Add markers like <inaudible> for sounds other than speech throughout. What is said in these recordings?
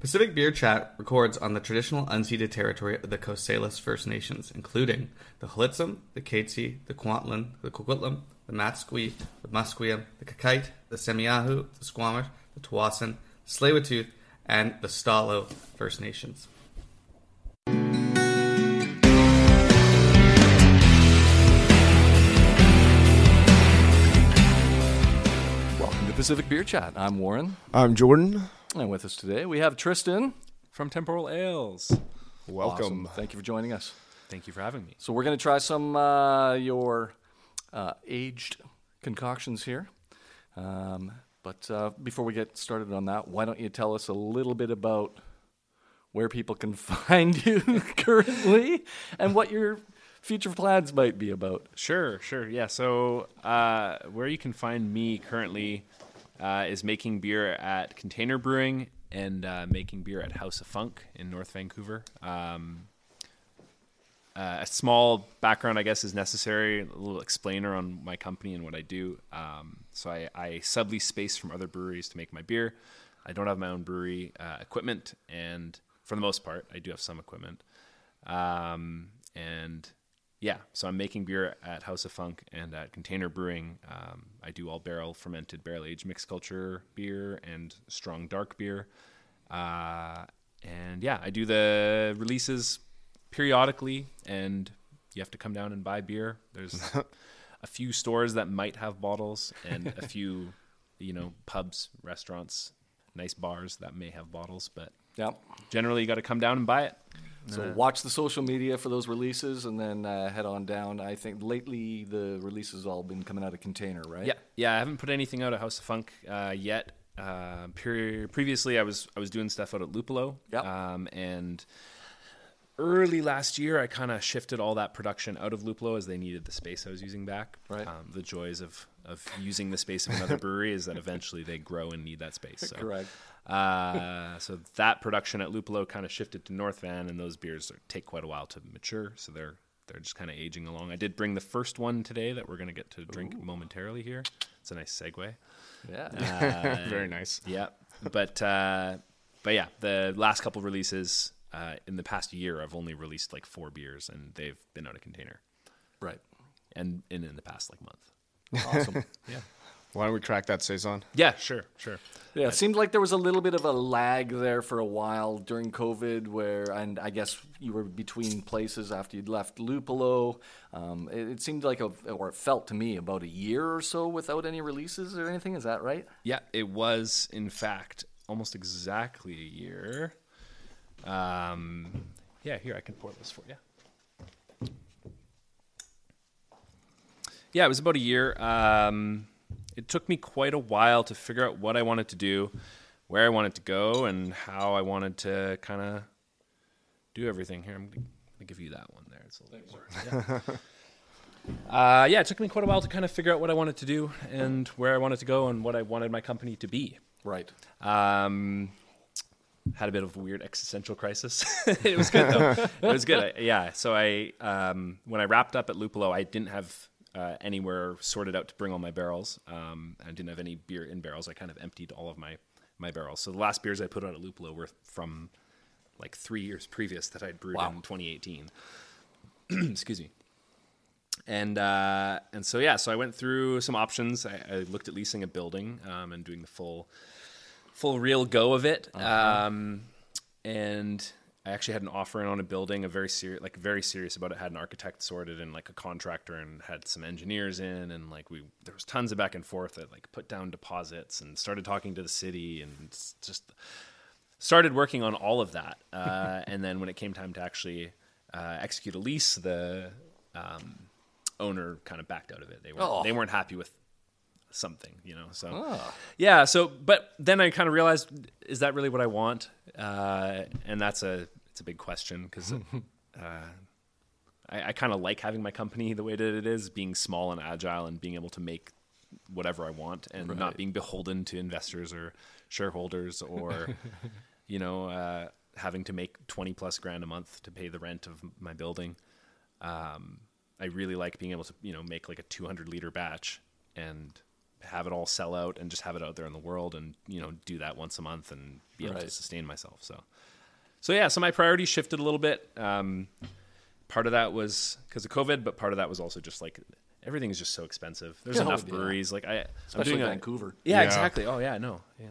Pacific Beer Chat records on the traditional unceded territory of the Coast Salish First Nations, including the Hlitsum, the Katzie, the Kwantlen, the Coquitlam, the Matsqui, the Musqueam, the Qayqayt, the Semiahmoo, the Squamish, the Tsawwassen, the Tsleil-Waututh, and the Stalo First Nations. Welcome to Pacific Beer Chat. I'm Warren, I'm Jordan. And with us today we have Tristan. from Temporal Ales. Welcome. Awesome. Thank you for joining us. Thank you for having me. So we're going to try some uh, your uh, aged concoctions here. Um, but uh, before we get started on that, why don't you tell us a little bit about where people can <laughs> find you <laughs> currently and what your future plans might be about? Sure, sure. Yeah. So, uh, where you can find me currently uh, is making beer at Container Brewing and uh, making beer at House of Funk in North Vancouver. Um, uh, a small background, I guess, is necessary. A little explainer on my company and what I do. Um, so I, I sublease space from other breweries to make my beer. I don't have my own brewery uh, equipment, and for the most part, I do have some equipment. Um, and yeah, so I'm making beer at House of Funk and at Container Brewing. Um, I do all barrel fermented, barrel aged mixed culture beer and strong dark beer. Uh, and yeah, I do the releases periodically, and you have to come down and buy beer. There's <laughs> a few stores that might have bottles, and a <laughs> few, you know, pubs, restaurants, nice bars that may have bottles, but Yeah. generally you got to come down and buy it. So watch the social media for those releases and then uh, head on down. I think lately the releases all been coming out of container, right? Yeah, yeah. I haven't put anything out at House of Funk uh, yet. Uh, pre- previously, I was I was doing stuff out at Luppolo. Yep. Um, and early last year, I kind of shifted all that production out of Luppolo as they needed the space I was using back. Right. Um, the joys of of using the space of another <laughs> brewery is that eventually they grow and need that space. So. Correct. Uh, so that production at Luppolo kind of shifted to North Van, and those beers are, take quite a while to mature. So they're they're just kind of aging along. I did bring the first one today that we're going to get to drink momentarily here. It's a nice segue. Yeah. <laughs> Very nice. Yeah, but uh, but yeah, the last couple releases uh, in the past year, I've only released like four beers, and they've been out of container, right. and, and in the past like month. Awesome. <laughs> Yeah, Why don't we crack that saison? yeah, sure, sure. Yeah, it seemed like there was a little bit of a lag there for a while during COVID, where, and I guess you were between places after you'd left Luppolo. Um, it, it seemed like, a, or it felt to me, about a year or so without any releases or anything. Is that right? Yeah, it was in fact almost exactly a year. Um, yeah, here I can pour this for you. Yeah, it was about a year. Um, it took me quite a while to figure out what I wanted to do, where I wanted to go, and how I wanted to kind of do everything. Here, I'm gonna give you that one there. It's a little bit more- yeah. <laughs> Uh, yeah, it took me quite a while to kind of figure out what I wanted to do and where I wanted to go and what I wanted my company to be. Right. Um, had a bit of a weird existential crisis. <laughs> it was good though. it was good. I, yeah. So I, um, when I wrapped up at Luppolo, I didn't have uh, anywhere sorted out to bring all my barrels. Um, I didn't have any beer in barrels. I kind of emptied all of my my barrels. So the last beers I put out at Luppolo were from like three years previous that I'd brewed Wow. in 2018. <clears throat> Excuse me and uh, and so yeah, so I went through some options. I, I looked at leasing a building um, and doing the full full real go of it. Um, and I actually had an offer in on a building, a very serious, like very serious about it. Had an architect sorted and like a contractor, and had some engineers in, and like we there was tons of back and forth. That like put down deposits and started talking to the city, and just started working on all of that. <laughs> Uh, and then when it came time to actually uh, execute a lease, the um, owner kind of backed out of it. They weren't Oh. they weren't happy with something, you know. So yeah, so but then I kind of realized, is that really what I want? Uh, and that's a it's a big question because. Uh, I, I kind of like having my company the way that it is, being small and agile, and being able to make whatever I want, and not being beholden to investors or shareholders, or <laughs> you know, uh, having to make twenty plus grand a month to pay the rent of my building. Um, I really like being able to, you know, make like a two hundred liter batch and have it all sell out and just have it out there in the world, and you know, do that once a month and be able to sustain myself. So, so yeah, so my priorities shifted a little bit. Um, part of that was because of COVID, but part of that was also just like everything is just so expensive. There's Yeah, enough breweries. Like I, I'm Especially doing a- Vancouver. yeah, Yeah. exactly. Oh yeah, no, yeah.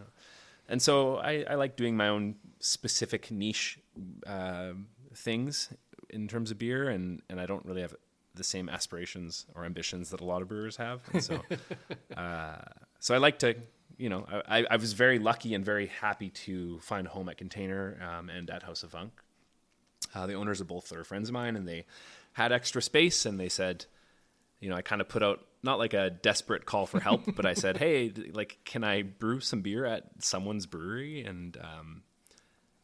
And so I, I like doing my own specific niche um things in terms of beer, and and I don't really have the same aspirations or ambitions that a lot of brewers have. And so, <laughs> uh, so I like to, you know, I, I was very lucky and very happy to find a home at Container um, and at House of Funk. Uh, the owners of both are friends of mine, and they had extra space, and they said, you know, I kind of put out not like a desperate call for help, <laughs> but I said, hey, like, can I brew some beer at someone's brewery? And um,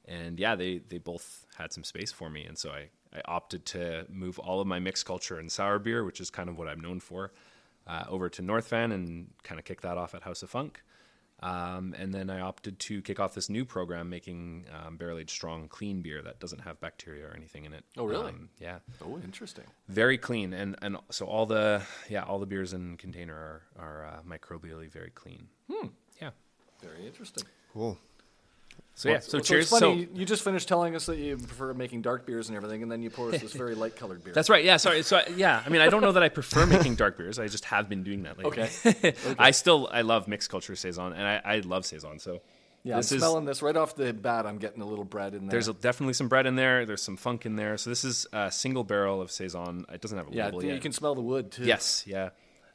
and yeah, they they both had some space for me, and so I I opted to move all of my mixed culture and sour beer, which is kind of what I'm known for, uh, over to North Van and kind of kick that off at House of Funk. Um, and then I opted to kick off this new program making um, barrel aged strong, clean beer that doesn't have bacteria or anything in it. Oh, really? Um, yeah, Oh, interesting. very clean, and and so all the yeah all the beers in container are are uh, microbially very clean. Hmm. Yeah. Very interesting. Cool. So yeah. So, So cheers. It's funny. So- you just finished telling us that you prefer making dark beers and everything, and then you pour us this very light colored beer. <laughs> That's right. Yeah. Sorry. So I- yeah. I mean, I don't know that I prefer making dark beers. I just have been doing that lately. <laughs> Okay. I still I love mixed culture saison, and I, I love saison. So yeah. this I'm is smelling this right off the bat. I'm getting a little bread in there. there's a, definitely some bread in there. There's some funk in there. So this is a single barrel of saison. It doesn't have a label yet. yeah. You can smell the wood too. Yes. Yeah.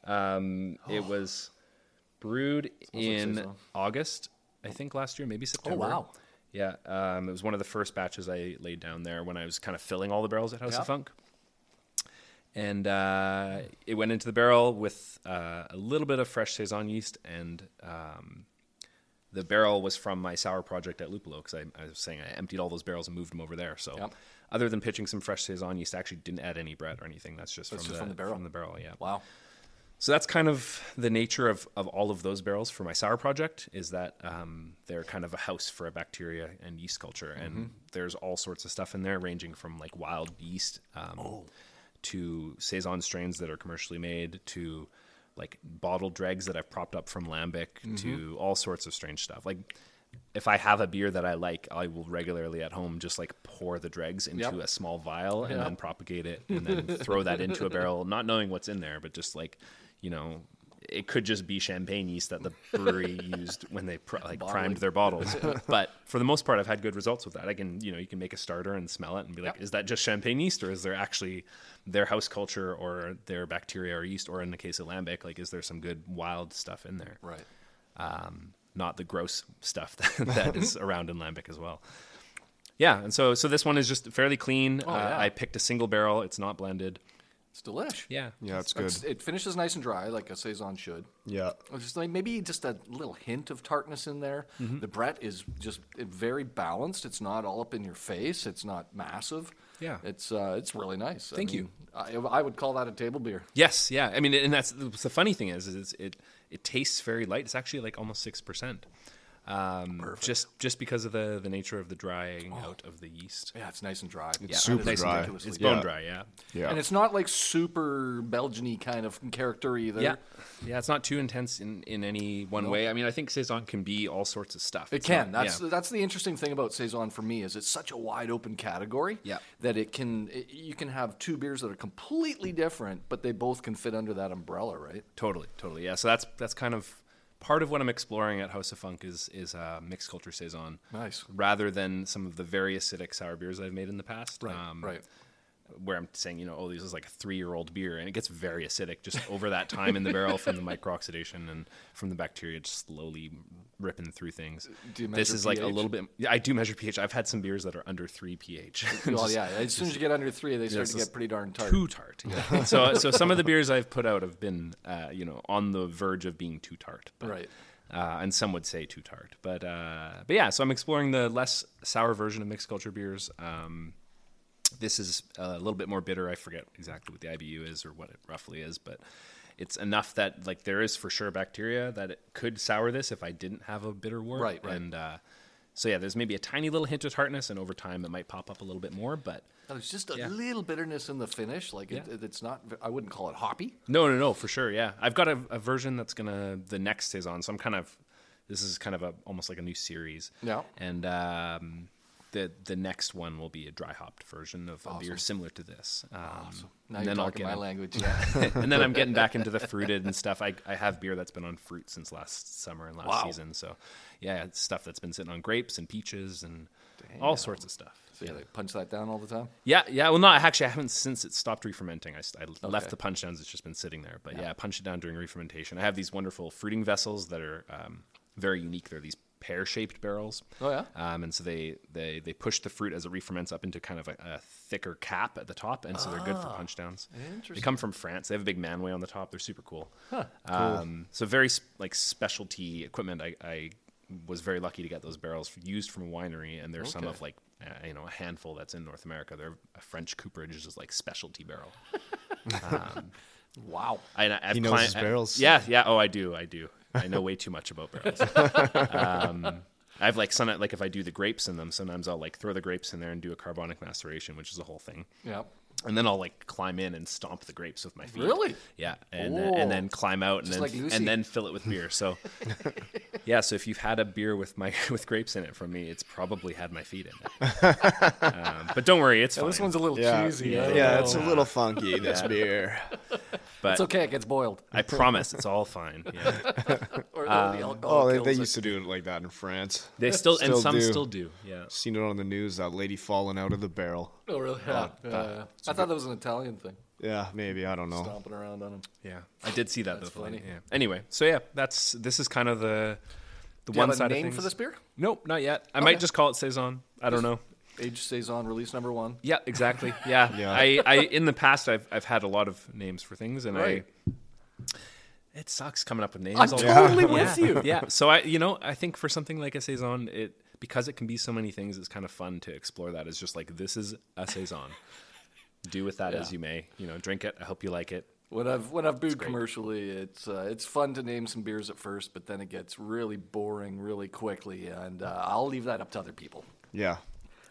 Um, It was brewed like in saison. August, I think, last year, maybe September. Oh September. wow. Yeah, um, it was one of the first batches I laid down there when I was kind of filling all the barrels at House Yeah. of Funk. And uh, it went into the barrel with uh, a little bit of fresh saison yeast, and um, the barrel was from my sour project at Luppolo because I, I was saying I emptied all those barrels and moved them over there. So, Yep. other than pitching some fresh saison yeast, I actually didn't add any Brett or anything. That's just, That's from, just the, from the barrel. From the barrel, yeah. Wow. So that's kind of the nature of, of all of those barrels for my sour project is that um, they're kind of a house for a bacteria and yeast culture, and there's all sorts of stuff in there, ranging from like wild yeast um, to saison strains that are commercially made to like bottled dregs that I've propped up from lambic to all sorts of strange stuff. Like if I have a beer that I like, I will regularly at home just like pour the dregs into Yep. a small vial and Yep. then propagate it and then throw that into a barrel, <laughs> not knowing what's in there, but just like, you know, it could just be champagne yeast that the <laughs> brewery used when they pr- like primed their bottles. <laughs> but for the most part, I've had good results with that. I can, you know, you can make a starter and smell it and be like, is that just champagne yeast or is there actually their house culture or their bacteria or yeast, or in the case of lambic, like is there some good wild stuff in there? Right. um, not the gross stuff <laughs> that, that is around in lambic as well. Yeah, and so so this one is just fairly clean. Oh, uh, yeah. I picked a single barrel; it's not blended. It's delish. Yeah, Yeah, it's good. It's- It finishes nice and dry, like a saison should. Yeah. It's Just like maybe just a little hint of tartness in there. Mm-hmm. The Brett is just very balanced. It's not all up in your face. It's not massive. Yeah. it's uh, it's really nice. Thank I you. I, I would call that a table beer. Yes, yeah. I mean, and that's the funny thing is, is it's, it it tastes very light. It's actually like almost six percent. Um, just just because of the the nature of the drying out of the yeast. Yeah, it's nice and dry. Yeah, super nice dry. It's bone Yeah. dry, yeah. Yeah. And it's not like super Belgian-y kind of character either. Yeah, yeah. It's not too intense in, in any one way. I mean, I think saison can be all sorts of stuff. It It's can. not- That's yeah. that's the interesting thing about saison for me is it's such a wide open category. Yeah. That it can it, you can have two beers that are completely different, but they both can fit under that umbrella, right? Totally, totally. Yeah. So that's that's kind of part of what I'm exploring at House of Funk is is uh, mixed culture saison. Nice. Rather than some of the very acidic sour beers I've made in the past. Right, Um, right. Where I'm saying, you know, oh, this is like a three year old beer, and it gets very acidic just over that time in the barrel from the microoxidation and from the bacteria just slowly ripping through things. Do you this is like a little bit. Yeah, I do measure pH. I've had some beers that are under three pH. <laughs> Well, Just- yeah. As soon as you get under three, they start to get pretty darn tart. too tart. Yeah. <laughs> so so some of the beers I've put out have been uh, you know on the verge of being too tart. But, Right. Uh, and some would say too tart. But uh, but yeah, so I'm exploring the less sour version of mixed culture beers. Um, this is a little bit more bitter. I forget exactly what the IBU is or what it roughly is, but it's enough that like there is for sure bacteria that it could sour this if I didn't have a bitter wort. Right, right. And uh, so yeah, there's maybe a tiny little hint of tartness, and over time it might pop up a little bit more. But There's just a Yeah. little bitterness in the finish. Like it, Yeah. it's not. I wouldn't call it hoppy. No, no, no, for sure. Yeah, I've got a, a version that's gonna the next is on. So I'm kind of this is kind of a almost like a new series. Yeah. and um, the the next one will be a dry hopped version of a beer similar to this. Um, Now and you're then I'll talking my get- language. <laughs> Yeah. and then I'm getting back into the fruited and stuff. I, I have beer that's been on fruit since last summer and last Wow. season. So yeah, stuff that's been sitting on grapes and peaches and all sorts of stuff. so yeah, they punch that down all the time. Yeah, yeah. Well, no, actually, I haven't since it stopped re-fermenting. I, left Okay. the punch downs. It's just been sitting there. But yeah, I punch it down during re-fermentation. I have these wonderful fruiting vessels that are um, very unique. They're these pear-shaped barrels. Oh, yeah? Um, and so they, they they push the fruit as it re-ferments up into kind of a, a thicker cap at the top, and so they're good for punch downs. They Ah, come from France. They have a big manway on the top. They're super cool. Um, so very like specialty equipment. I, I was very lucky to get those barrels used from a winery, and there's some of like uh, you know a handful that's in North America. They're a French cooperage is like specialty barrel. <laughs> Wow. I, I've He knows cli- his I- barrels. yeah, yeah. Oh, I do. I do. I know way too much about barrels. um, I've like some like if I do the grapes in them, sometimes I'll like throw the grapes in there and do a carbonic maceration, which is a whole thing. Yeah. And then I'll like climb in and stomp the grapes with my feet. Really? Yeah, and then, and Oh. then climb out and Just then like Lucy. and then fill it with beer. So <laughs> yeah, so if you've had a beer with my <laughs> with grapes in it from me, it's probably had my feet in it. <laughs> um, but don't worry, it's Yeah, fine. this one's a little Yeah, cheesy. yeah, I don't it's a little funky. This beer. but It's okay. It gets boiled. I promise it's all fine. Yeah. Or the alcohol Oh, they, kills they it. used to do it like that in France. They still, and Still some do. still do. Yeah. Seen it on the news. That lady falling out of the barrel. Oh, really? Yeah. yeah, yeah. I thought that was an Italian thing. Yeah, maybe I don't know. Stomping around on him. Yeah, I did see that. That's though, funny. Yeah. Anyway, so yeah, that's this is kind of the the Do you one have a side name of things. for this beer? Nope, not yet. I Okay. might just call it saison. I don't know. Age saison release number one. Yeah, exactly. <laughs> Yeah, Yeah. I, I in the past I've I've had a lot of names for things, and Right. I it sucks coming up with names. I'm all totally time. with yeah. you. Yeah. So I you know I think for something like a saison, it because it can be so many things, it's kind of fun to explore that. It's just like this is a saison. Do with that as you may. You know, drink it. I hope you like it. When I've when I've brewed great. commercially, it's uh, it's fun to name some beers at first, but then it gets really boring really quickly, and uh, I'll leave that up to other people. Yeah.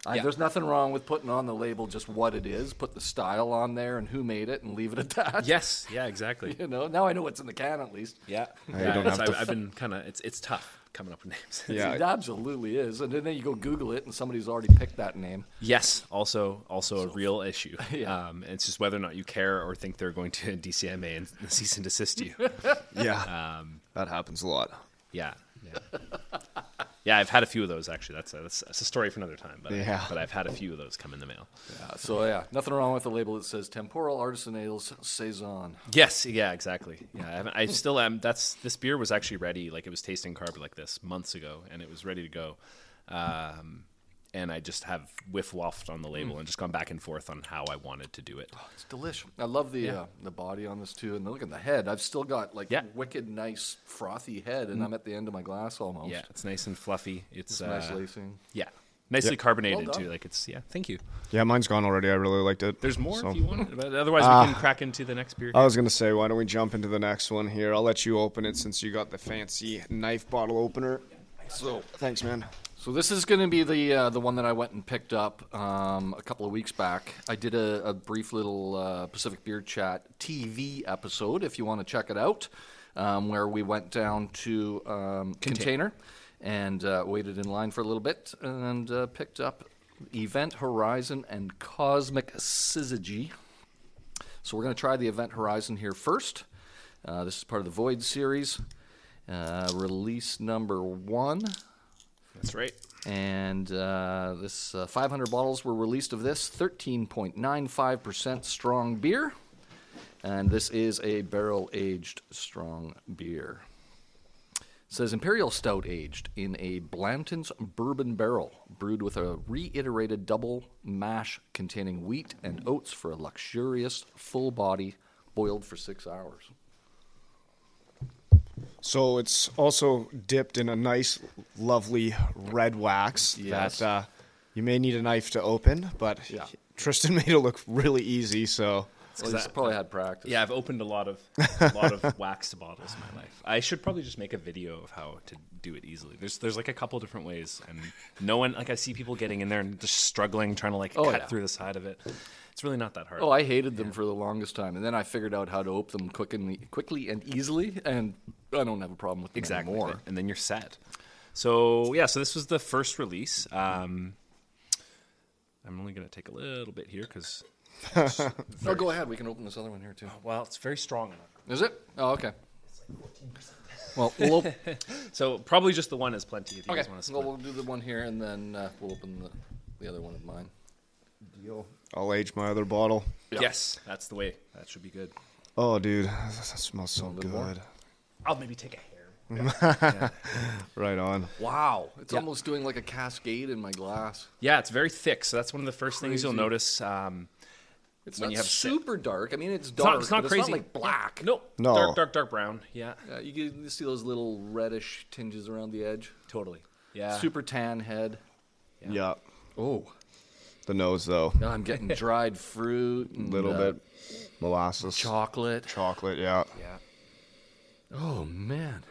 I, Yeah. There's nothing wrong with putting on the label just what it is, put the style on there and who made it, and leave it at that. Yes. <laughs> Yeah. Exactly. You know, now I know what's in the can at least. Yeah, you yeah. don't it's- have to I've, I've been kind of it's it's tough coming up with names. <laughs> Yeah. It absolutely is. And then you go Google it, and somebody's already picked that name. yes, also also a real issue. <laughs> Yeah. Um, it's just whether or not you care or think they're going to <laughs> DCMA and cease and desist you. Yeah. Um, that happens a lot. yeah, yeah, yeah. I've had a few of those actually. That's a, that's, that's a story for another time. But Yeah. but I've had a few of those come in the mail. Uh, so yeah, nothing wrong with the label that says temporal artisan ales saison. Yes, yeah, exactly. Yeah, I, I still am. That's this beer was actually ready. Like it was tasting carb like this months ago, and it was ready to go. Um, and I just have whiff waffed on the label and just gone back and forth on how I wanted to do it. It's delicious. I love the uh, the body on this too, and look at the head. I've still got like Yeah. wicked nice frothy head, and I'm at the end of my glass almost. Yeah, it's nice and fluffy. It's It's nice uh, lacing. yeah, nicely carbonated Well too. Like it's yeah. Thank you. Yeah, mine's gone already. I really liked it. There's more So- if you want it, but otherwise we can crack into the next beer. I was gonna say, why don't we jump into the next one here? I'll let you open it since you got the fancy knife bottle opener. So thanks, man. So this is going to be the uh, the one that I went and picked up um, a couple of weeks back. I did a, a brief little uh, Pacific Beer Chat TV episode, if you want to check it out, um, where we went down to um, Container and uh, waited in line for a little bit and uh, picked up Event Horizon and Cosmic Syzygy. So we're going to try the Event Horizon here first. Uh, this is part of the Void series. Uh, release number one. That's right. And uh, this uh, 500 bottles were released of this 13.95% strong beer. And this is a barrel aged strong beer. It says Imperial Stout aged in a Blanton's bourbon barrel, brewed with a reiterated double mash containing wheat and oats for a luxurious full body, boiled for six hours. So it's also dipped in a nice, lovely red wax Yes. that uh, you may need a knife to open, but Yeah. Tristan <laughs> made it look really easy. So Well, he's probably had practice. Yeah, I've opened a lot of a lot of <laughs> wax bottles in my life. I should probably just make a video of how to do it easily. There's there's like a couple different ways, and no one like I see people getting in there and just struggling, trying to like Oh, cut yeah. through the side of it. It's really not that hard. Oh, I hated them for the longest time, and then I figured out how to open them quick and quickly and easily, and I don't have a problem with them exactly, anymore. and then you're set. So yeah, so this was the first release. Um, I'm only going to take a little bit here because <laughs> Oh, go ahead. We can open this other one here too. well, it's very strong enough. Is it? Oh, okay. Well, we'll open. <laughs> So probably just the one is plenty if you okay. guys want to Well, we'll do the one here, and then uh, we'll open the, the other one of mine. Deal. I'll age my other bottle. Yeah. Yes, that's the way. That should be good. Oh, dude, that smells so good. more? Good. I'll maybe take a hair. <laughs> Right on. Wow, it's Yeah. almost doing like a cascade in my glass. Yeah, it's very thick, so that's one of the first things you'll notice. Um, It's When not you have sit- super dark. I mean, it's it's dark. not, it's not but crazy. It's not like black. No, No. dark, dark, dark brown. Yeah, Yeah, you, can- you see those little reddish tinges around the edge. totally. Yeah, Super tan head. Yeah. Oh, The nose, though. now I'm getting dried fruit. A little uh, bit molasses. chocolate. Chocolate, yeah. Yeah, Oh man.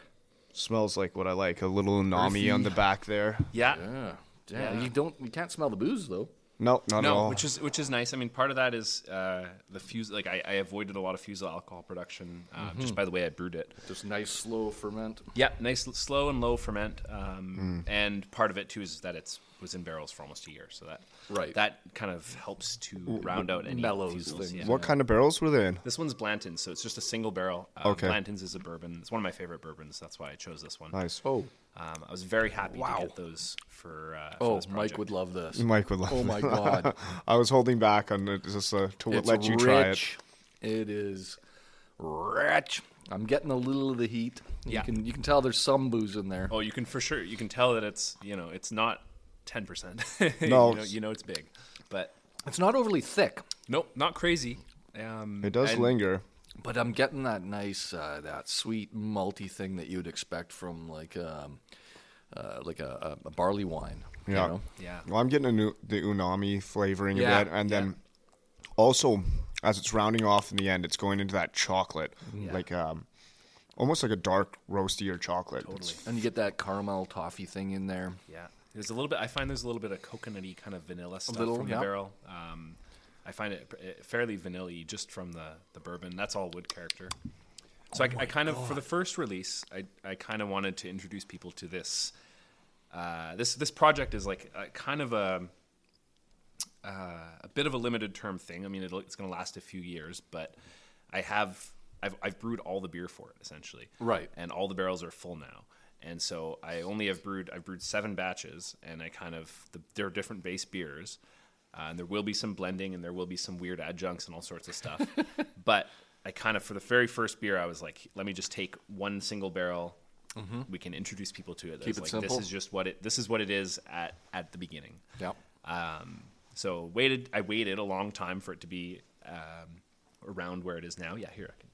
Smells like what I like. A little umami on the back there. yeah. Yeah. Yeah. Yeah. You don't. You can't smell the booze though. No, not at No, all. which is which is nice. I mean, part of that is uh, the fuse. Like I, I avoided a lot of fusel alcohol production uh, just by the way I brewed it. Just nice slow ferment. Yeah, nice, slow and low ferment. Um, And part of it too is that it's was in barrels for almost a year, so that Right. that kind of helps to round out any mellows things. Yeah. what kind of barrels were they in? This one's Blanton's, so it's just a single barrel. Uh, Okay. Blanton's is a bourbon. It's one of my favorite bourbons. That's why I chose this one. Nice. Oh. Um, I was very happy Wow. to get those for. Uh, for Oh, this Mike would love this. Mike would love Oh my <laughs> god. I was holding back on it just uh, to it's let you rich. try it. It is rich. I'm getting a little of the heat. Yeah. You can you can tell there's some booze in there. Oh, you can for sure. You can tell that it's you know it's not ten percent. <laughs> No. you, know, you know it's big, but It's not overly thick, nope, not crazy. Um, It does and- linger. but I'm getting that nice uh, that sweet malty thing that you'd expect from like um, uh, like a, a, a barley wine. you Yeah. know? Yeah. Well, I'm getting a new, the umami flavoring Yeah, a bit, and yeah. then also as it's rounding off in the end, it's going into that chocolate, Mm-hmm. like um, almost like a dark roastier chocolate. It's- Totally. And you get that caramel toffee thing in there. Yeah, there's a little bit. I find there's a little bit of coconutty kind of vanilla stuff little, from yeah. the barrel. Um, I find it uh, fairly vanilla just from the the bourbon. That's all wood character. So I, I kind of for the first release, I I kind of wanted to introduce people to this. Uh, this this project is like a, kind of a uh, a bit of a limited term thing. I mean, it'll, it's going to last a few years, but I have I've, I've brewed all the beer for it essentially, Right. And all the barrels are full now, and so I only have brewed I've brewed seven batches, and I kind of the, they're different base beers, uh, and there will be some blending, and there will be some weird adjuncts and all sorts of stuff, <laughs> but I kind of for the very first beer I was like, let me just take one single barrel. We can introduce people to it. Mm-hmm. Keep it like, simple. This is just what it. This is what it is at at the beginning. Yeah. Um, so waited. I waited a long time for it to be um, around where it is now. Yeah, here I can.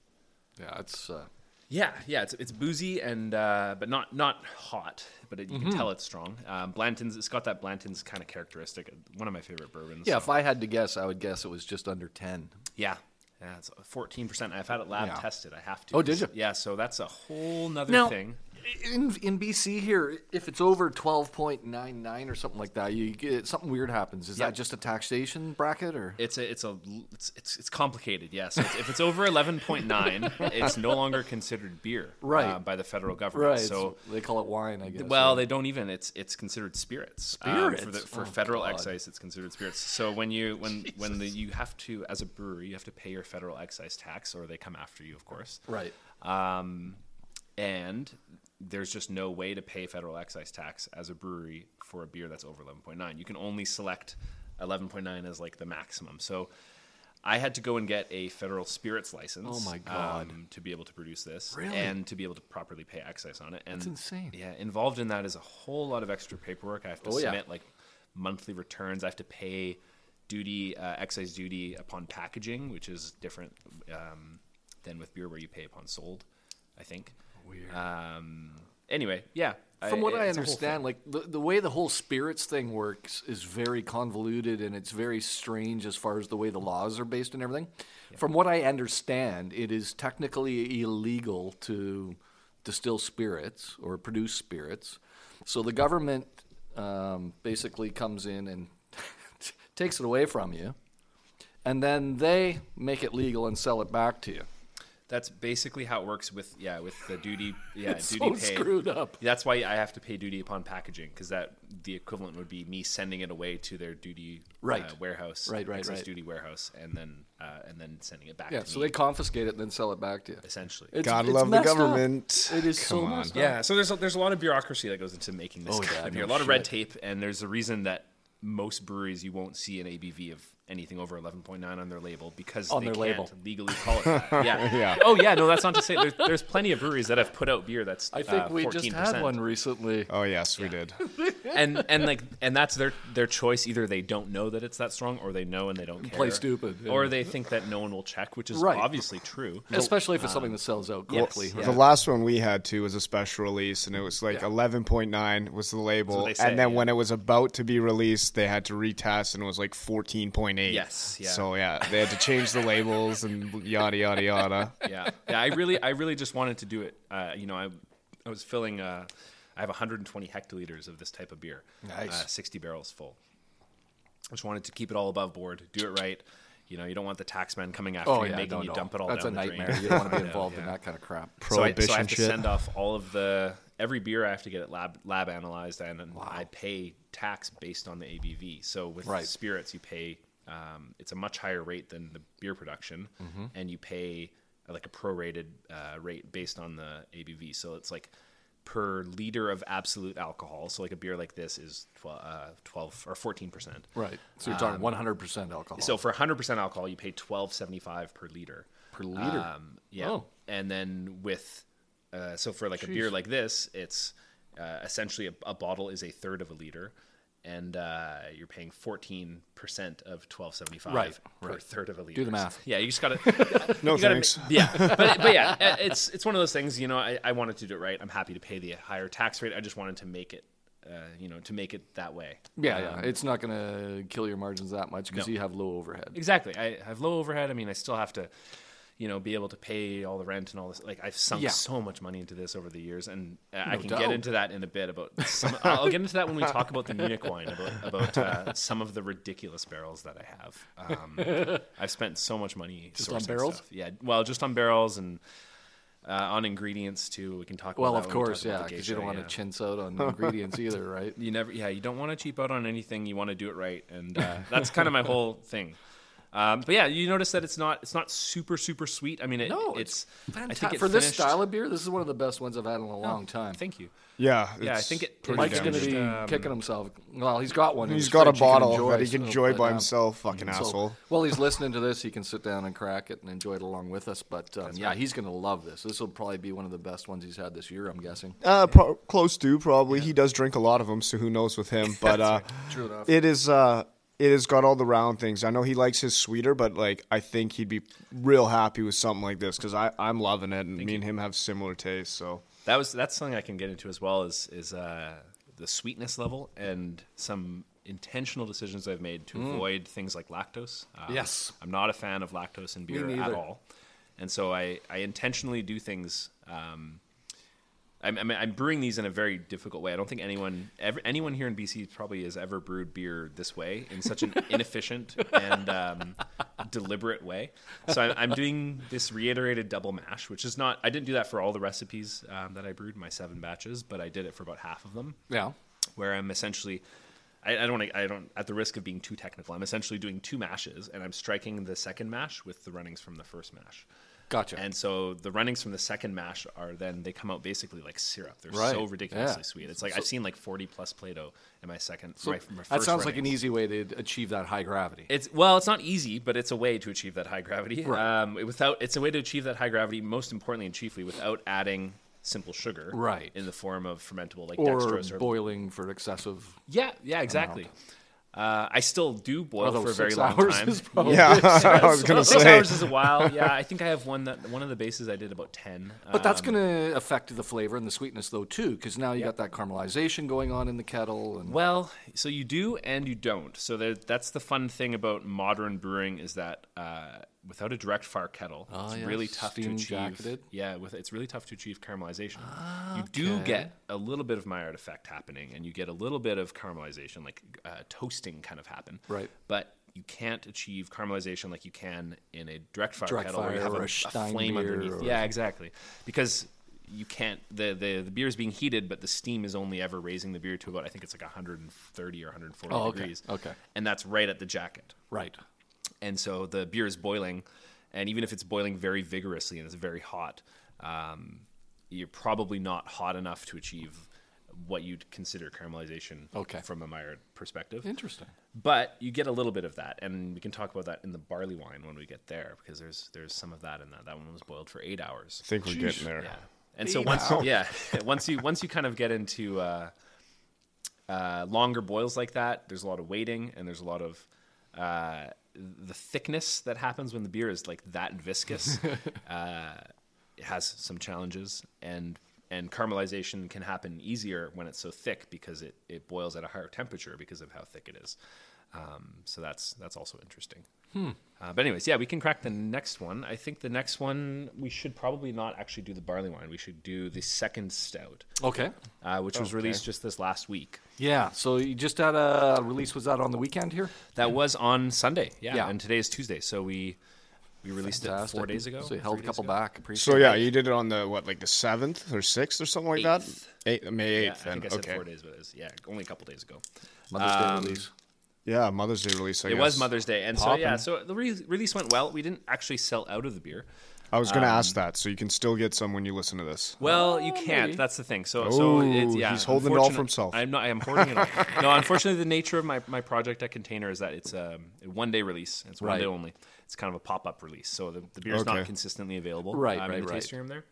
Yeah, it's uh, Yeah, yeah. It's it's boozy and uh, but not not hot. But it, you Mm-hmm. can tell it's strong. Um, Blanton's. It's got that Blanton's kind of characteristic. One of my favorite bourbons. yeah. so- If I had to guess, I would guess it was just under ten. yeah. Yeah, it's fourteen percent. I've had it lab Yeah. tested. I have to. Oh, did you? Yeah. So that's a whole nother Now, thing. In in BC here, if it's over twelve point nine nine or something like that, you get something weird happens. Is Yeah. that just a taxation bracket or? It's a it's a it's it's, it's complicated. Yes, It's- if it's over eleven point nine, <laughs> it's no longer considered beer, Right. uh, by the federal government. right. So they call it wine, I guess. Well, right? they don't even. It's it's considered spirits. Um, for the, Spirits? for Oh, federal God. excise, it's considered spirits. So when you when <laughs> when the you have to as a brewery, you have to pay your federal excise tax, or they come after you, of course. right. Um, and there's just no way to pay federal excise tax as a brewery for a beer that's over 11.9. You can only select 11.9 as like the maximum. So I had to go and get a federal spirits license. Oh my God. um, to be able to produce this Really? and to be able to properly pay excise on it. And That's insane. Yeah, involved in that is a whole lot of extra paperwork. I have to Oh, yeah. submit like monthly returns. I have to pay duty, uh, excise duty upon packaging, which is different um, than with beer where you pay upon sold. I think. Weird. Um, anyway, yeah. From what I whole thing. understand, like the, the way the whole spirits thing works is very convoluted and it's very strange as far as the way the laws are based and everything. From what I understand, it is technically illegal to distill spirits or produce spirits. So the government um, basically comes in and <laughs> takes it away from you, and then they make it legal and sell it back to you. That's basically how it works with yeah with the duty yeah It's duty so paid. screwed up. That's why I have to pay duty upon packaging because that the equivalent would be me sending it away to their duty Right. uh, warehouse Right, right, right. duty warehouse and then uh, and then sending it back Yeah, to so me they confiscate it and then sell it back to you. essentially. It's- Gotta it's love the messed up. government. It is so Come on. messed up. Yeah, so there's a, there's a lot of bureaucracy that goes into making this Oh, kind yeah, of beer. no a lot of red tape, and there's a reason that most breweries you won't see an ABV of anything over 11.9 on their label because On they their can't label. legally call it that. <laughs> Yeah. Yeah. Oh yeah, no, that's not to say there's, there's plenty of breweries that have put out beer that's I think uh, we just had one recently. Oh yes, we did. <laughs> and and like and that's their their choice. Either they don't know that it's that strong, or they know and they don't care. Play stupid, yeah. or they think that no one will check, which is Right. obviously true. <laughs> Especially if it's something that sells out quickly. yes, The last one we had too was a special release, and it was like Yeah. 11.9 was the label, say, and then yeah. when it was about to be released, they had to retest, and it was like 14.8. Yes, yeah. So yeah, they had to change the labels and yada yada yada. yeah, yeah. I really, I really just wanted to do it. Uh, you know, I, I was filling. Uh, I have 120 hectoliters of this type of beer. Nice. Uh, 60 barrels full. I just wanted to keep it all above board, do it right. You know, you don't want the taxman coming after Oh you, yeah, and making you dump it all That's down a the nightmare. drain. You <laughs> don't want to be Yeah, involved in that kind of crap. So I, so I Prohibition have to send off all of the every beer. I have to get it lab lab analyzed, and then I pay tax based on the ABV. So with Right. spirits, you pay um, it's a much higher rate than the beer production, Mm-hmm. and you pay like a prorated uh, rate based on the ABV. So it's like per liter of absolute alcohol. So like a beer like this is 12, uh, 12 or 14 percent. Right. So you're talking 100% alcohol. So for 100% alcohol, you pay 12.75 per liter. per liter. Um, yeah. Oh. And then with, uh, so for like a beer like this, it's uh, essentially a, a bottle is a third of a liter, and uh, you're paying 14% of 12.75 Right, per right. third of a liter. Do the math. Yeah, you just gotta. <laughs> No you gotta thanks. yeah, but but yeah, <laughs> uh, it's it's one of those things. You know, I, I wanted to do it right. I'm happy to pay the higher tax rate. I just wanted to make it, uh, you know, to make it that way. yeah, yeah. It's not going to kill your margins that much because No. you have low overhead. Exactly. I have low overhead. I mean, I still have to, you know, be able to pay all the rent and all this. Like I've sunk Yeah. so much money into this over the years, and uh, I can doubt. get into that in a bit about. <laughs> Some, I'll get into that when we talk about the Munich wine, about about uh, some of the ridiculous barrels that I have. Um, I've spent so much money Just on barrels? Stuff. Yeah, well, just on barrels and. Uh, on ingredients too, we can talk. Well, about of we course, yeah, because you don't want yeah. to chintz out on <laughs> ingredients either, right? You never, yeah, you don't want to cheap out on anything. You want to do it right, and uh, that's kind of my whole thing. Um, but yeah, you notice that it's not it's not super super sweet. I mean, it, No, it's, it's I think Fantastic. it For this style of beer, this is one of the best ones I've had in a long time. Thank you. Yeah, Yeah, I think it- Mike's going to be Um, kicking himself. Well, he's got one. in He's his got a fridge he can bottle enjoy, that he can enjoy but, by um, himself. Fucking so- asshole. well, he's listening to this. He can sit down and crack it and enjoy it along with us. But um, yeah, he's going to love this. This will probably be one of the best ones he's had this year. I'm guessing. Uh, pro- close to probably. He does drink a lot of them, so who knows with him? <laughs> But uh, True enough. it is. Uh, it has got all the round things. I know he likes his sweeter, but like I think he'd be real happy with something like this because I I'm loving it, and me and him have similar tastes. So That was that's something I can get into as well is is uh, the sweetness level and some intentional decisions I've made to avoid things like lactose. Um, Yes. I'm not a fan of lactose in beer at all, and so I I intentionally do things. Um, I'm, I'm, I'm brewing these in a very difficult way. I don't think anyone ever, anyone here in BC probably has ever brewed beer this way in such an <laughs> inefficient and um, deliberate way. So I'm, I'm doing this reiterated double mash, which is not. I didn't do that for all the recipes um, that I brewed my seven batches, but I did it for about half of them Yeah. where I'm essentially, I, I don't, I don't, at the risk of being too technical, I'm essentially doing two mashes, and I'm striking the second mash with the runnings from the first mash. Gotcha. And so the runnings from the second mash are then they come out basically like syrup. They're Right. so ridiculously Yeah. sweet. It's like I've seen like 40 plus Plato in my second. So my, my that sounds like an easy way to achieve that high gravity. It's well, it's not easy, but it's a way to achieve that high gravity. Right. Um, without it's a way to achieve that high gravity. Most importantly and chiefly, without adding simple sugar, Right. in the form of fermentable like or dextrose or boiling for excessive. yeah, yeah, exactly. Uh, I still do boil Although for a very long time. is probably Yeah, <laughs> I was gonna Six say. hours is a while. Yeah, I think I have one that one of the bases I did about ten. But that's Um, going to affect the flavor and the sweetness, though, too, because now you got that caramelization going on in the kettle. And Well, so you do and you don't. So there, that's the fun thing about modern brewing is that uh, without a direct fire kettle, it's yeah, really tough to achieve. jacketed. Yeah, with it's really tough to achieve caramelization. You do get a little bit of Maillard effect happening, and you get a little bit of caramelization, like uh, toasting, kind of happen. Right. But you can't achieve caramelization like you can in a direct fire Direct kettle where you have a, a a flame underneath. or- Yeah, exactly. Because you can't the, the the beer is being heated, but the steam is only ever raising the beer to about I think it's like 130 or 140 Oh, okay. degrees. Okay. and that's right at the jacket. right. And so the beer is boiling, and even if it's boiling very vigorously and it's very hot, um, you're probably not hot enough to achieve what you'd consider caramelization Okay. from a Maillard perspective. Interesting. But you get a little bit of that, and we can talk about that in the barley wine when we get there, because there's there's some of that in that. That one was boiled for eight hours. I think we're getting there. Yeah, and so once yeah, <laughs> once you once you kind of get into uh, uh, longer boils like that, there's a lot of waiting, and there's a lot of uh, the thickness that happens when the beer is like that viscous. <laughs> uh, it has some challenges, and and caramelization can happen easier when it's so thick because it, it boils at a higher temperature because of how thick it is. Um, so that's that's also interesting. Uh, but anyways, yeah, we can crack the next one. I think the next one we should probably not actually do the barley wine. We should do the second stout, Okay. uh, which was released just this last week. Yeah. So you just had a release. Was that on the weekend here? That was on Sunday, yeah, Yeah. and today is Tuesday, so we we released it four days ago. So you held a couple ago. back. Appreciate So it. yeah, you did it on the what, like the seventh or sixth or something like Eighth. that. Eight, May Yeah, eighth. I think I said okay. four days, but it was yeah, only a couple days ago. Mother's Day Um, release. Yeah, Mother's Day release. I it guess. was Mother's Day, and so yeah, so the re- release went well. We didn't actually sell out of the beer. I was gonna ask um, that, so you can still get some when you listen to this. Well, you can't. maybe. That's the thing. So, so it's, yeah, he's holding it all for himself. I'm not. I'm hoarding it all. no, unfortunately, the nature of my, my project at Container is that it's um, a one day release. It's one Right. day only. It's kind of a pop up release, so the, the is Okay. not consistently available. Right, um, in the right. tasting room there.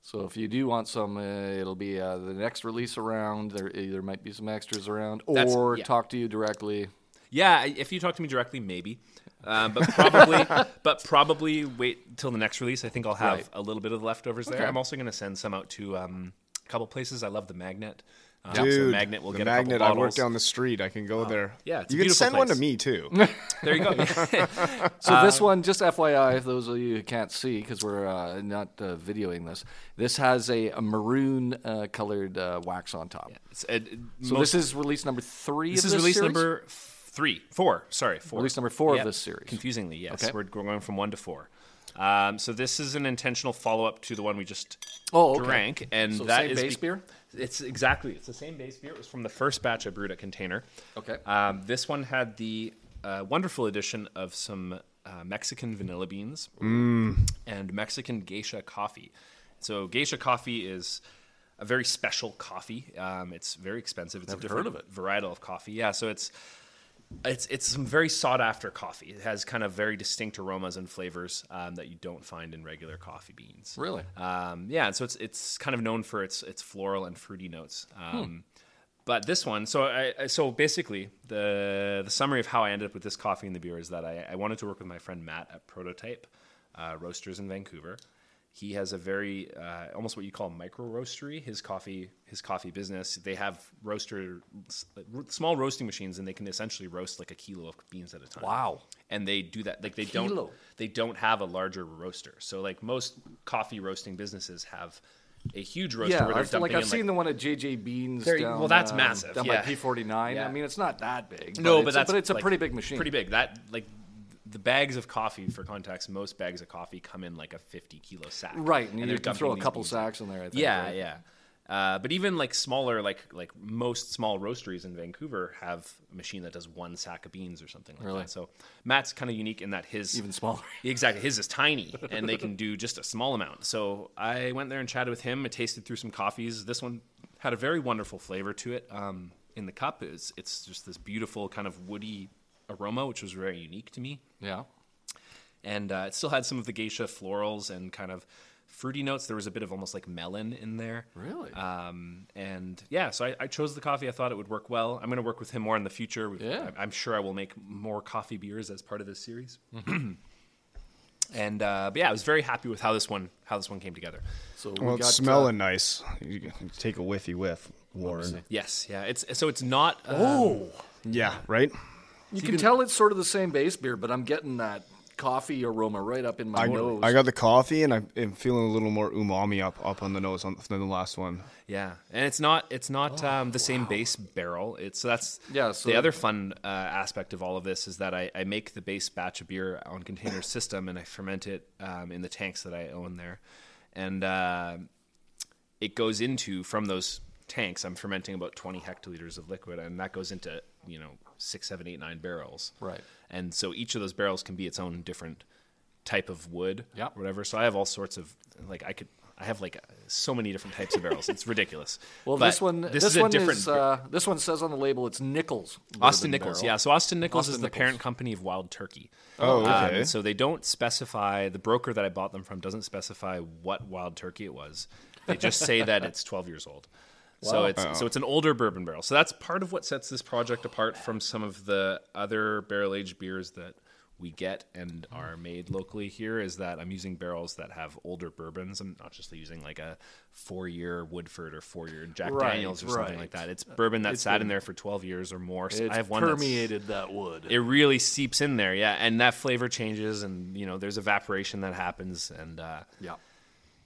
So if you do want some, uh, it'll be uh, the next release around. There either might be some extras around, or yeah. talk to you directly. Yeah, if you talk to me directly, maybe. Um, but probably, <laughs> but probably wait till the next release. I think I'll have Right. a little bit of the leftovers there. Okay. I'm also going to send some out to um, a couple places. I love the magnet. Um, Dude, so magnet will the get magnet. a couple I work down the street. I can go there. yeah, it's a you can beautiful send one to me too. <laughs> There you go. <laughs> So Uh, this one, just FYI, if those of you who can't see, because we're uh, not uh, videoing this, this has a, a maroon uh, colored uh, wax on top. It's, uh, So most- this is release number three. This of is release series? number f- three, four. Sorry, four. Release number four of this series. Confusingly, yes, Okay. we're, going from one to four. Um, so this is an intentional follow up to the one we just Oh, okay. drank, and So that same is base beer? It's exactly it's the same base beer. It was from the first batch I brewed at Container. Okay. Um, this one had the uh, wonderful addition of some uh, Mexican vanilla beans and Mexican geisha coffee. So geisha coffee is a very special coffee. Um, it's very expensive. It's Never a different heard of it. varietal of coffee. Yeah, so it's it's it's some very sought after coffee. It has kind of very distinct aromas and flavors um, that you don't find in regular coffee beans. Really? Um, yeah, and so it's it's kind of known for its its floral and fruity notes. Um, But this one, so I, I- so basically the the summary of how I ended up with this coffee and the beer is that I, I wanted to work with my friend Matt at Prototype uh, Roasters in Vancouver. He has a very uh, almost what you call micro roastery. His coffee his coffee business. They have roaster small roasting machines, and they can essentially roast like a kilo of beans at a time Wow. and they do that like they Kilo. don't they don't have a larger roaster so like most coffee roasting businesses have a huge roaster Yeah, I've, like I've seen the one at JJ Beans. Down, well, that's um, massive, Down yeah. by P49. I mean, it's not that big. no but but it's, that's but it's a like, pretty big machine. pretty big that like the bags of coffee for context most bags of coffee come in like a 50 kilo sack Right, and, you can throw a couple beans. sacks in there. I think, yeah right? yeah Uh, but even like smaller, like like most small roasteries in Vancouver have a machine that does one sack of beans or something like Really? that. So Matt's kind of unique in that his Even smaller. <laughs> Exactly, his is tiny, and they can do just a small amount. So I went there and chatted with him. I tasted through some coffees. This one had a very wonderful flavor to it. Um, in the cup, it's it's just this beautiful kind of woody aroma, which was very unique to me Yeah. and uh, it still had some of the geisha florals and kind of fruity notes. There was a bit of almost like melon in there. Really? Um, and yeah, so I, I chose the coffee. I thought it would work well. I'm going to work with him more in the future. We've- Yeah. I- I'm sure I will make more coffee beers as part of this series. <clears throat> and uh, but yeah, I was very happy with how this one how this one came together. So Well, we it's got, smelling uh, nice. You can take a whiffy whiff, Warren. Yes, yeah. It's so it's not. Uh, oh, Yeah, right. You can tell it's sort of the same base beer, but I'm getting that coffee aroma right up in my I, nose. I got the coffee, and I'm, I'm feeling a little more umami up up on the nose on, than the last one. Yeah, and it's not it's not um, the same base barrel. It's so that's Yeah, so- the other fun uh, aspect of all of this is that I, I make the base batch of beer on container system and I ferment it um, in the tanks that I own there, and uh, it goes into from those tanks. I'm fermenting about 20 hectoliters of liquid, and that goes into you know six, seven, eight, nine barrels. Right. And so each of those barrels can be its own different type of wood, Yeah. whatever. So I have all sorts of like I could. I have like so many different types of barrels. It's ridiculous. <laughs> well, But this one, this, this, is a one different. is, uh, this one says on the label it's Nichols. Austin Nichols, barrel. yeah. So Austin Nichols Austin is the Nichols. parent company of Wild Turkey. Oh, Um, okay. so they don't specify. The broker that I bought them from doesn't specify what Wild Turkey it was. They just say that it's 12 years old. So it's so it's an older bourbon barrel. So that's part of what sets this project apart from some of the other barrel aged beers that we get and are made locally here is that I'm using barrels that have older bourbons. I'm not just using like a four year Woodford or four year Jack Right, Daniels or something like that. It's bourbon that It's sat in there for 12 years or more. So It's I have one that's- permeated that wood. it really seeps in there, yeah, and that flavor changes, and you know, there's evaporation that happens, and uh, yeah.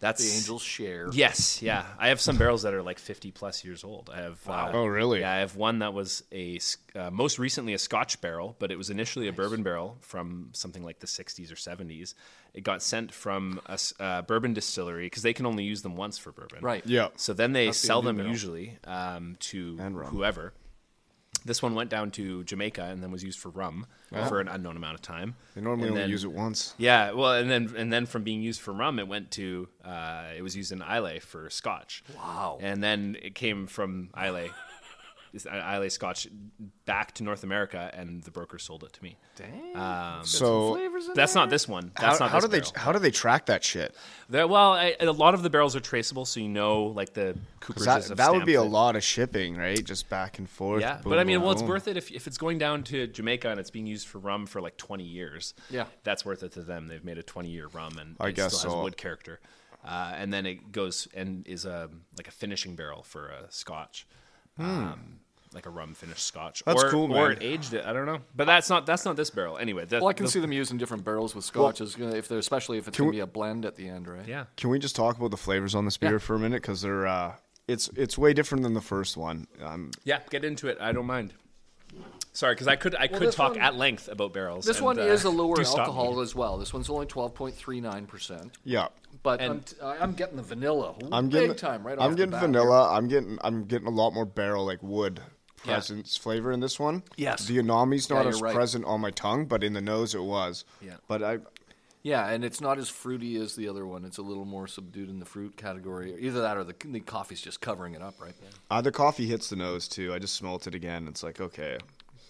That's The angels share. Yes, yeah, I have some barrels that are like 50 plus years old. I have, uh, Oh, really? Yeah, I have one that was a uh, most recently a Scotch barrel, but it was initially a bourbon barrel from something like the 60s or 70s. It got sent from a uh, bourbon distillery because they can only use them once for bourbon. Right. Yeah. So then they the sell Indian them barrel. usually um, to And rum. whoever. This one went down to Jamaica and then was used for rum for an unknown amount of time. They normally And only then- use it once. Yeah, well, and then and then from being used for rum, it went to uh, it was used in Islay for Scotch. Wow. And then it came from Islay, this Islay Scotch, back to North America, and the broker sold it to me. Dang. So That's not this one. how, That's not how this do they how do they track that shit? That- well, I, a lot of the barrels are traceable, so you know, like the 'Cause Cooperages That, that would be a lot of shipping, right? Just back and forth. Yeah, boom, but I mean, boom, well, it's worth it if, if it's going down to Jamaica and it's being used for rum for like 20 years. Yeah. That's worth it to them. They've made a 20 year rum and I it guess still has so. wood character. Uh, and then it goes and is a like a finishing barrel for a scotch. Um, like a rum finished scotch. That's or, cool, Or it aged it. I don't know. But that's not that's not this barrel. Anyway, that, Well, I can the- see them using different barrels with scotches, you know, if they're especially if it's Can going we- to be a blend at the end, right? Yeah. Can we just talk about the flavors on this beer Yeah. for a minute? Because they're uh, it's it's way different than the first one. Um, Yeah, get into it. I don't mind. Sorry, because I could I could talk one- at length about barrels. This and, one uh, is a lower do stop me. alcohol as well. This one's only twelve point three nine percent. yeah, But And- I'm, t- I'm getting the vanilla. I'm big getting time right I'm off getting the bat vanilla. I'm getting I'm getting a lot more barrel like wood Yeah. presence flavor in this one. Yes. the umami's Yeah, not you're as right. present on my tongue, but in the nose it was. Yeah. but I. Yeah, and it's not as fruity as the other one. It's a little more subdued in the fruit category. Either that or the, the coffee's just covering it up, right? uh, the coffee hits the nose too. I just smelt it again. It's like okay,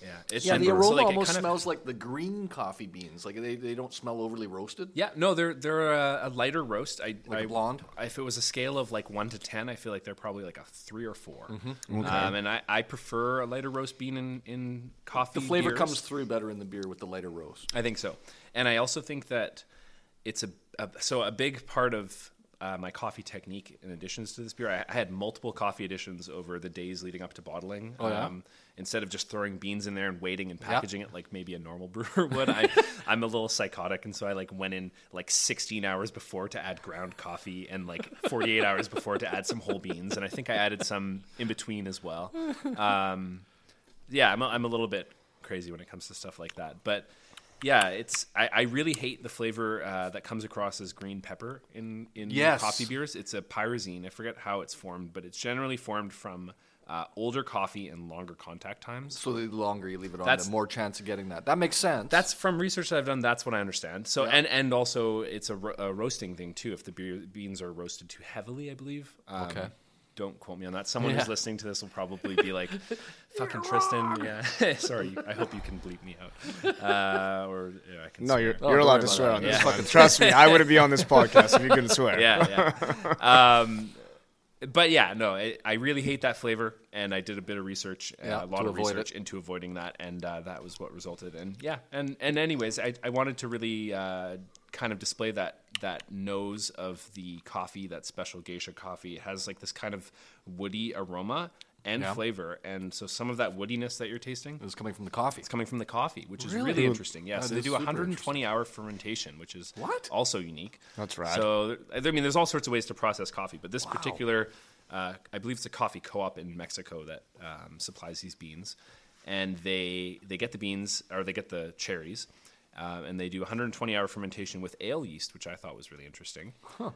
Yeah, it's Yeah, the so, aroma like, almost kind of- smells like the green coffee beans. Like they, they don't smell overly roasted. Yeah, no, they're they're a, a lighter roast. I, Like I blonde? If it was a scale of like one to ten, I feel like they're probably like a three or 4 Mm-hmm. Um, and I, I prefer a lighter roast bean in in coffee. The flavor beers. comes through better in the beer with the lighter roast. I think so, and I also think that it's a, a so a big part of. Uh, my coffee technique, in additions to this beer, I, I had multiple coffee additions over the days leading up to bottling. Oh, yeah? um, instead of just throwing beans in there and waiting and packaging it like maybe a normal <laughs> brewer would, I, I'm a little psychotic, and so I like went in like 16 hours before to add ground coffee and like 48 hours before to add some whole beans, and I think I added some in between as well. Um, yeah, I'm a, I'm a little bit crazy when it comes to stuff like that, but Yeah, it's I, I really hate the flavor uh, that comes across as green pepper in in Yes. coffee beers. It's a pyrazine. I forget how it's formed, but it's generally formed from uh, older coffee and longer contact times. So the longer you leave it on, That's- the more chance of getting that. That makes sense. That's from research that I've done. That's what I understand. So and and also it's a, ro- a roasting thing too. If the beer, beans are roasted too heavily, I believe. Um, Okay. Don't quote me on that. Someone Yeah. who's listening to this will probably be like, <laughs> "Fucking Tristan." Yeah. <laughs> Sorry. I hope you can bleep me out. Uh, or yeah, I can. No, swear. you're Oh, you're don't allowed to swear on this. Yeah. Fucking trust me, I wouldn't be on this <laughs> podcast if you couldn't swear. yeah, yeah. Um, but yeah, no, I, I really hate that flavor, and I did a bit of research, uh, Yeah, a lot of research it. into avoiding that, and uh, that was what resulted. And yeah, and and anyways, I, I wanted to really uh, kind of display that that nose of the coffee, that special geisha coffee. It has like this kind of woody aroma and Yeah. flavor, and so some of that woodiness that you're tasting. is coming from the coffee. It's coming from the coffee, which is Really? really interesting. Yeah, That so they do 120 hour fermentation, which is What? also unique. That's right. So I mean, there's all sorts of ways to process coffee, but this particular, uh, I believe it's a coffee co-op in Mexico that um, supplies these beans, and they they get the beans or they get the cherries. Uh, and they do 120 hour fermentation with ale yeast, which I thought was really interesting,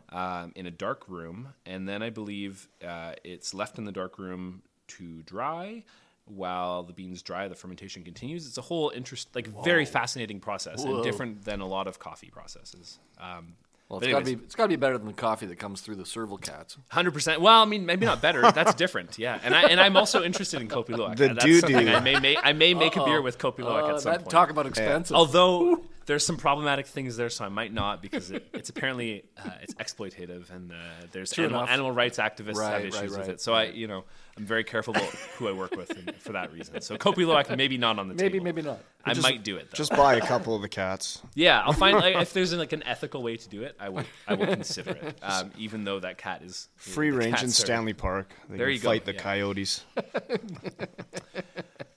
um, in a dark room. And then I believe uh, it's left in the dark room to dry while the beans dry. The fermentation continues. It's a whole interest, like very fascinating process Whoa. and different than a lot of coffee processes. Um, Well, it's got to be it's got to be better than the coffee that comes through the serval cats. Hundred percent. Well, I mean, maybe not better. That's different. Yeah, and I and I'm also interested in Kopi Luwak. The That's doo-doo. something I may make. I may make a beer with Kopi Luwak Uh, at some that- point. talk about expensive. Although <laughs> there's some problematic things there, so I might not because it, it's apparently uh, it's exploitative and uh, there's True animal, animal rights activists Right, have right, issues with it. So I, you know, I'm very careful about who I work with and for that reason. So Kopi Luwak maybe not on the maybe table. maybe not. I might do it though. Just buy a couple of the cats. Yeah, I'll find like, <laughs> if there's like an ethical way to do it, I will I will consider it. <laughs> Um, even though that cat is Free range in are- Stanley Park. They There can you go, fight the yeah. coyotes. <laughs>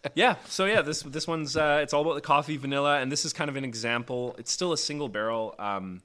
<laughs> Yeah, so yeah, this this one's uh, it's all about the coffee, vanilla, and this is kind of an example. It's still a single barrel. Um,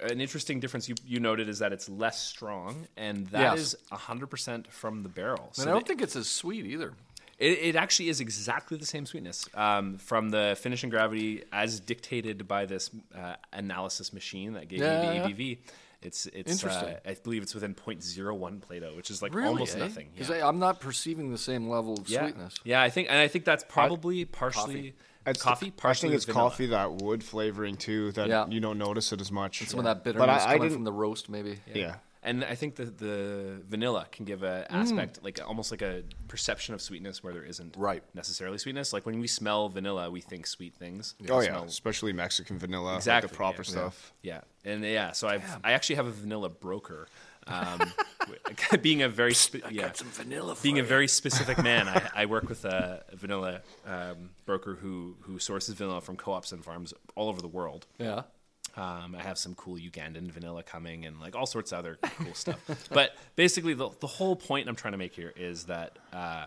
an interesting difference you, you noted is that it's less strong, and that Yes. is hundred percent from the barrel. So And I don't the- think it's as sweet either. it, it actually is exactly the same sweetness um, from the finishing gravity as dictated by this uh, analysis machine that gave Yeah, me the ABV. It's it's Interesting. uh, I believe it's within 0.01 Plato, which is like Really, almost eh? nothing. 'Cause Yeah. I, am not perceiving the same level of yeah. sweetness. Yeah, I think and I think that's probably partially It's the- coffee. I partially think it's vanilla. coffee that wood flavoring too that Yeah. you don't notice it as much. Some of that But bitterness I, I coming from the roast, maybe. yeah. And I think the the vanilla can give a Mm. aspect like almost like a perception of sweetness where there isn't Right. necessarily sweetness. Like when we smell vanilla, we think sweet things. We Oh yeah, especially Mexican vanilla, exactly like the proper yeah. stuff. Yeah, and yeah, so I've I actually have a vanilla broker. Um, <laughs> being a very spe- yeah, some vanilla being a very specific man, I, <laughs> I work with a, a vanilla um, broker who who sources vanilla from co-ops and farms all over the world. Yeah. Um, I have some cool Ugandan vanilla coming and like all sorts of other cool stuff. <laughs> But basically, the, the whole point I'm trying to make here is that uh,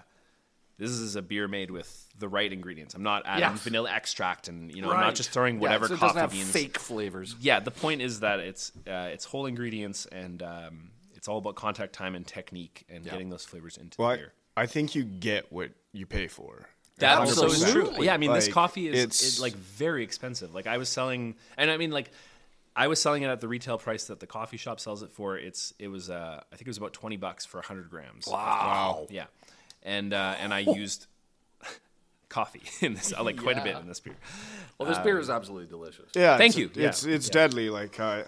this is a beer made with the right ingredients. I'm not adding Yes. vanilla extract and you know I'm not just throwing whatever Yeah, whatever so it coffee doesn't have beans. fake flavors. Yeah, the point is that it's uh, it's whole ingredients and um, it's all about contact time and technique and getting those flavors into Well, the I, beer. I think you get what you pay for. That also is true. Absolutely. Yeah, I mean, this coffee is it's- it, like very expensive. Like I was selling, and I mean, like I was selling it at the retail price that the coffee shop sells it for. It's it was uh, I think it was about twenty bucks for hundred grams. Wow. Yeah, and uh, and I used <laughs> coffee in this, uh, like quite a bit in this beer. Well, this beer is absolutely delicious. Yeah, Thank it's- you. It's Yeah. it's deadly. Like I,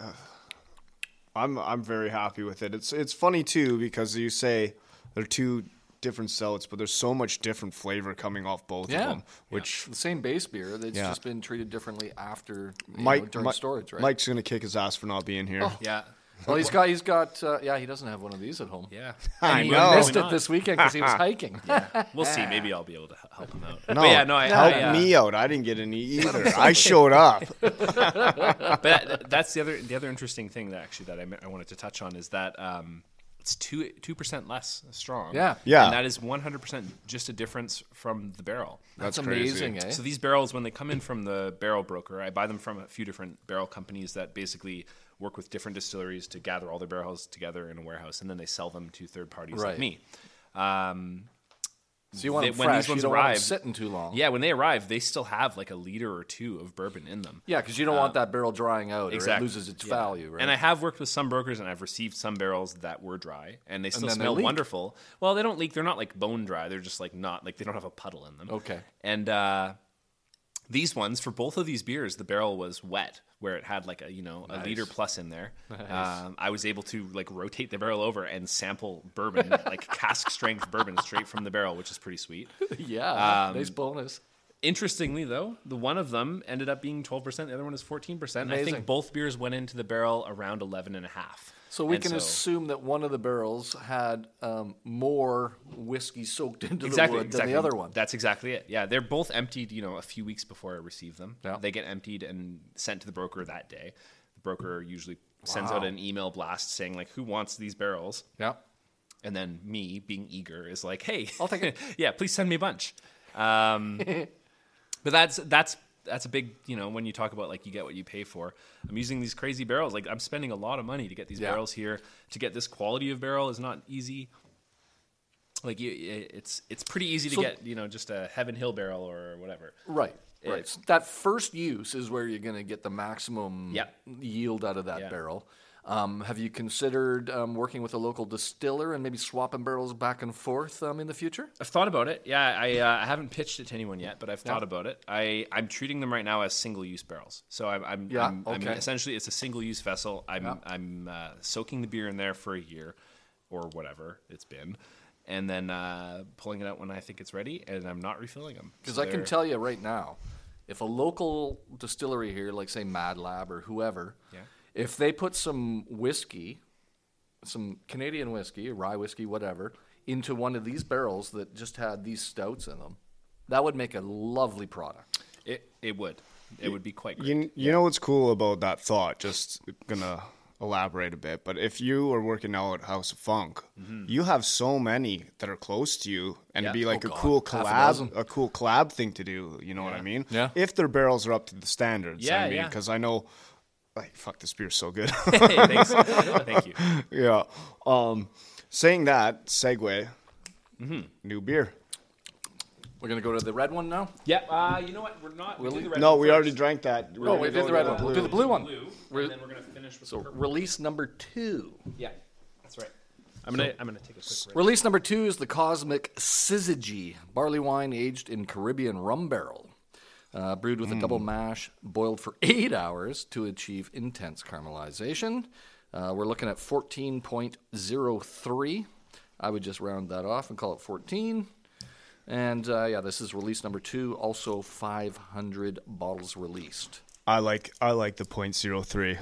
I'm I'm very happy with it. It's it's funny too because you say they're two different stouts, but there's so much different flavor coming off both Yeah. of them. Which The same base beer. It's Yeah. just been treated differently after you know, Mike during Mike- storage, right? Mike's gonna kick his ass for not being here. Yeah, well, he's got he's got uh, yeah. He doesn't have one of these at home. yeah. <laughs> I And he know. Missed probably it this weekend because he was <laughs> hiking. Yeah. We'll see. <laughs> Maybe I'll be able to help him out. No, but yeah, no, I, help I, uh, me out. I didn't get any either. I showed up. but that's the other the other interesting thing that actually that I, I wanted to touch on is that um, it's two two percent less strong. Yeah. Yeah. and that is one hundred percent just a difference from the barrel. That's, That's amazing, eh? So these barrels, when they come in from the barrel broker, I buy them from a few different barrel companies that basically work with different distilleries to gather all their barrels together in a warehouse, and then they sell them to third parties Right. like me. Um, So you want they- them when fresh. these ones you don't want them arrive, sitting too long. Yeah, when they arrive, they still have like a liter or two of bourbon in them. Yeah, because you don't want that barrel drying out or Exactly. it loses its Yeah. value, right? And I have worked with some brokers, and I've received some barrels that were dry, and they still they smell leak. wonderful. Well, they don't leak; they're not like bone dry. They're just like not like they don't have a puddle in them. Okay. And uh, these ones, for both of these beers, the barrel was wet, where it had like a you know a liter plus in there. <laughs> Um, I was able to like rotate the barrel over and sample bourbon, <laughs> like cask strength bourbon, straight from the barrel, which is pretty sweet. <laughs> yeah, Um, nice bonus. Interestingly, though, the one of them ended up being 12%, the other one is 14%. I think both beers went into the barrel around 11 and a half. So we And can so- assume that one of the barrels had um, more whiskey soaked <laughs> into exactly, the wood exactly. than the other one. That's exactly it. Yeah, they're both emptied, you know, a few weeks before I receive them. Yeah. They get emptied and sent to the broker that day. The broker usually sends out an email blast saying like who wants these barrels? yeah. And then me, being eager, is like, "Hey, I'll take it. <laughs> yeah, please send me a bunch." Um, <laughs> but that's that's that's a big, you know, when you talk about like you get what you pay for. I'm using these crazy barrels. Like I'm spending a lot of money to get these Yeah. barrels here. To get this quality of barrel is not easy. Like you, it's it's pretty easy to So- get, you know, just a Heaven Hill barrel or whatever. Right. Right. So that first use is where you're going to get the maximum Yeah. yield out of that Yeah. barrel. Um, have you considered um, working with a local distiller and maybe swapping barrels back and forth um, in the future? I've thought about it. Yeah, I, uh, I haven't pitched it to anyone yet, but I've thought about it. I, I'm treating them right now as single use barrels. So I'm, I'm, Yeah, I'm, I'm essentially it's a single use vessel. I'm, Yeah. I'm uh, soaking the beer in there for a year or whatever it's been, and then uh, pulling it out when I think it's ready, and I'm not refilling them. Because So I can tell you right now, if a local distillery here, like say Mad Lab or whoever, Yeah. If they put some whiskey, some Canadian whiskey, rye whiskey, whatever, into one of these barrels that just had these stouts in them, that would make a lovely product. it, it would. It would be quite great. You, you know what's cool about that thought? Just gonna elaborate a bit, but if you are working out at House of Funk, mm-hmm. you have so many that are close to you, and Yeah. it'd be like Oh, a God. cool Half a collab, a, cool collab thing to do. You know what I mean? Yeah. If their barrels are up to the standards, Yeah, I mean, yeah. because I know, like, fuck, this beer's so good. <laughs> hey, thanks. Thank you. <laughs> yeah. Um, saying that, segue. Mm-hmm. New beer. We're gonna go to the red one now. Yeah. Uh, you know what? We're not. We'll do the red No, one we first. already drank that. No, we did the red one. We'll do the blue one. Blue, We're- and then we're gonna finish with So the release number two. Yeah, that's right. I'm gonna I'm gonna take a quick break. Release number two is the Cosmic Syzygy, barley wine aged in Caribbean rum barrel. Uh, brewed with a double mash, boiled for <laughs> eight hours to achieve intense caramelization. Uh, we're looking at 14.03. I would just round that off and call it 14. And uh, yeah, this is release number two, also 500 bottles released. I like I like the point zero three.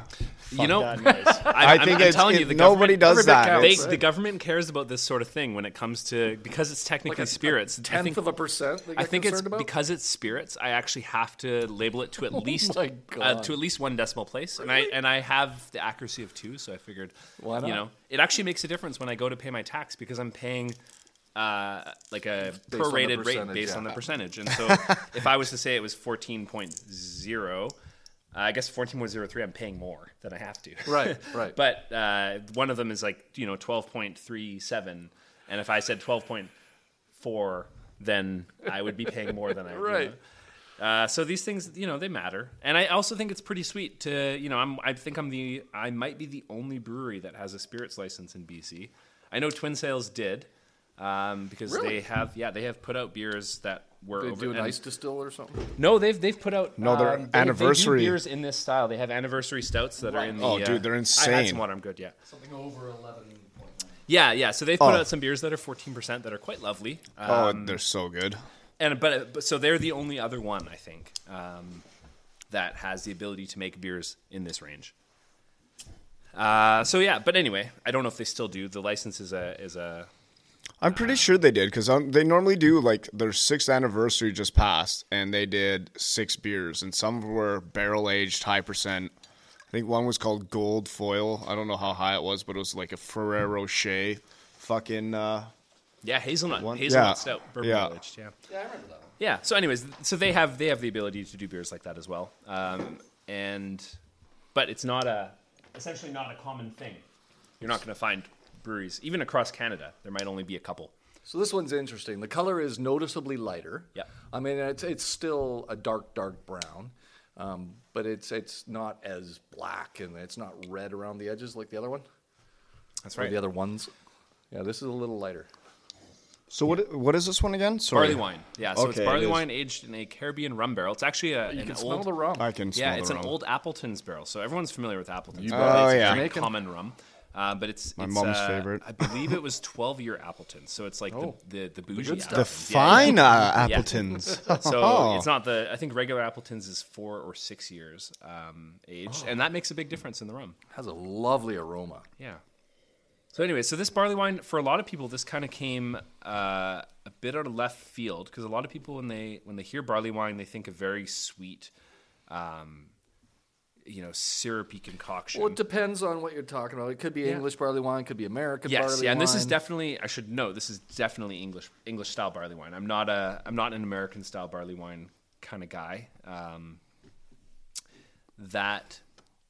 You know, <laughs> I I'm, think I'm it's, telling it- you, the nobody government- does that. They, It's- the government cares about this sort of thing when it comes to because it's technically spirits. I tenth think, of a percent. They I think it's about? because it's spirits. I actually have to label it to at <laughs> least my uh, to at least one decimal place, and I and I have the accuracy of two, so I figured, Why not? you know, it actually makes a difference when I go to pay my tax because I'm paying. Uh, like a the prorated rate based yeah. on the percentage, and so <laughs> if I was to say it was fourteen point zero, uh, I guess fourteen point zero three, I'm paying more than I have to. Right, right. <laughs> But uh, one of them is like you know twelve point three seven, and if I said twelve point four, then I would be paying more than I. <laughs> you Right. know. Uh, so these things, you know, they matter, and I also think it's pretty sweet to, you know, I'm, I think I'm the, I might be the only brewery that has a spirits license in BC. I know Twin Sails did, um, because Really? they have, yeah, they have put out beers that were They over. do an and- ice distill or something? no, they've they've put out No, they're um, they- anniversary. They do beers in this style. They have anniversary stouts that are in the. Oh, dude, uh, they're insane. I had some water. I'm good. Yeah. Something over 11.9. Yeah, yeah. So they've put Oh. out some beers that are 14% that are quite lovely. oh, Um, they're so good. and but, but so they're the only other one I think um, that has the ability to make beers in this range. Uh, so yeah, but anyway, I don't know if they still do. The license is a is a I'm pretty sure they did because they normally do like their sixth anniversary just passed, and they did six beers, and some were barrel aged, high percent. I think one was called Gold Foil. I don't know how high it was, but it was like a Ferrero Rocher, fucking. Uh, yeah hazelnut One- hazelnut yeah, stout bourbon yeah. aged. Yeah. Yeah, I remember that one. Yeah. So, anyways, so they have they have the ability to do beers like that as well, um, and but it's not a essentially not a common thing. You're not going to find breweries even across Canada. There might only be a couple. So this one's interesting. The color is noticeably lighter. Yeah. I mean, it's it's still a dark, dark brown, um, but it's it's not as black and it's not red around the edges like the other one. That's Or right. the other ones. Yeah, this is a little lighter. So what what is this one again? Sorry. Barley wine. Yeah, so Okay, it's barley is. wine aged in a Caribbean rum barrel. It's actually a, You an can old. smell the rum. I can smell yeah, it's an rum. old Appleton's barrel. So everyone's familiar with Appleton's. You barrel. Oh, it's yeah. a very Jamaican. common rum. Uh, but it's My it's, mom's uh, favorite. I believe it was <laughs> 12 year Appleton. So it's like Oh, the, the, the bougie good The stuff. Appletons. Yeah, fine uh, Yeah. Appletons. <laughs> <laughs> So it's not the. I think regular Appleton's is four or six years um, aged, Oh. and that makes a big difference in the rum. has a lovely aroma. Yeah. So anyway, so this barley wine for a lot of people, this kind of came uh, a bit out of left field because a lot of people when they when they hear barley wine, they think of very sweet, um, you know, syrupy concoction. Well, it depends on what you're talking about. It could be English barley wine, could be American yes, barley yeah, and this is definitely I should know this is definitely English English style barley wine. I'm not a I'm not an American style barley wine kind of guy. Um, that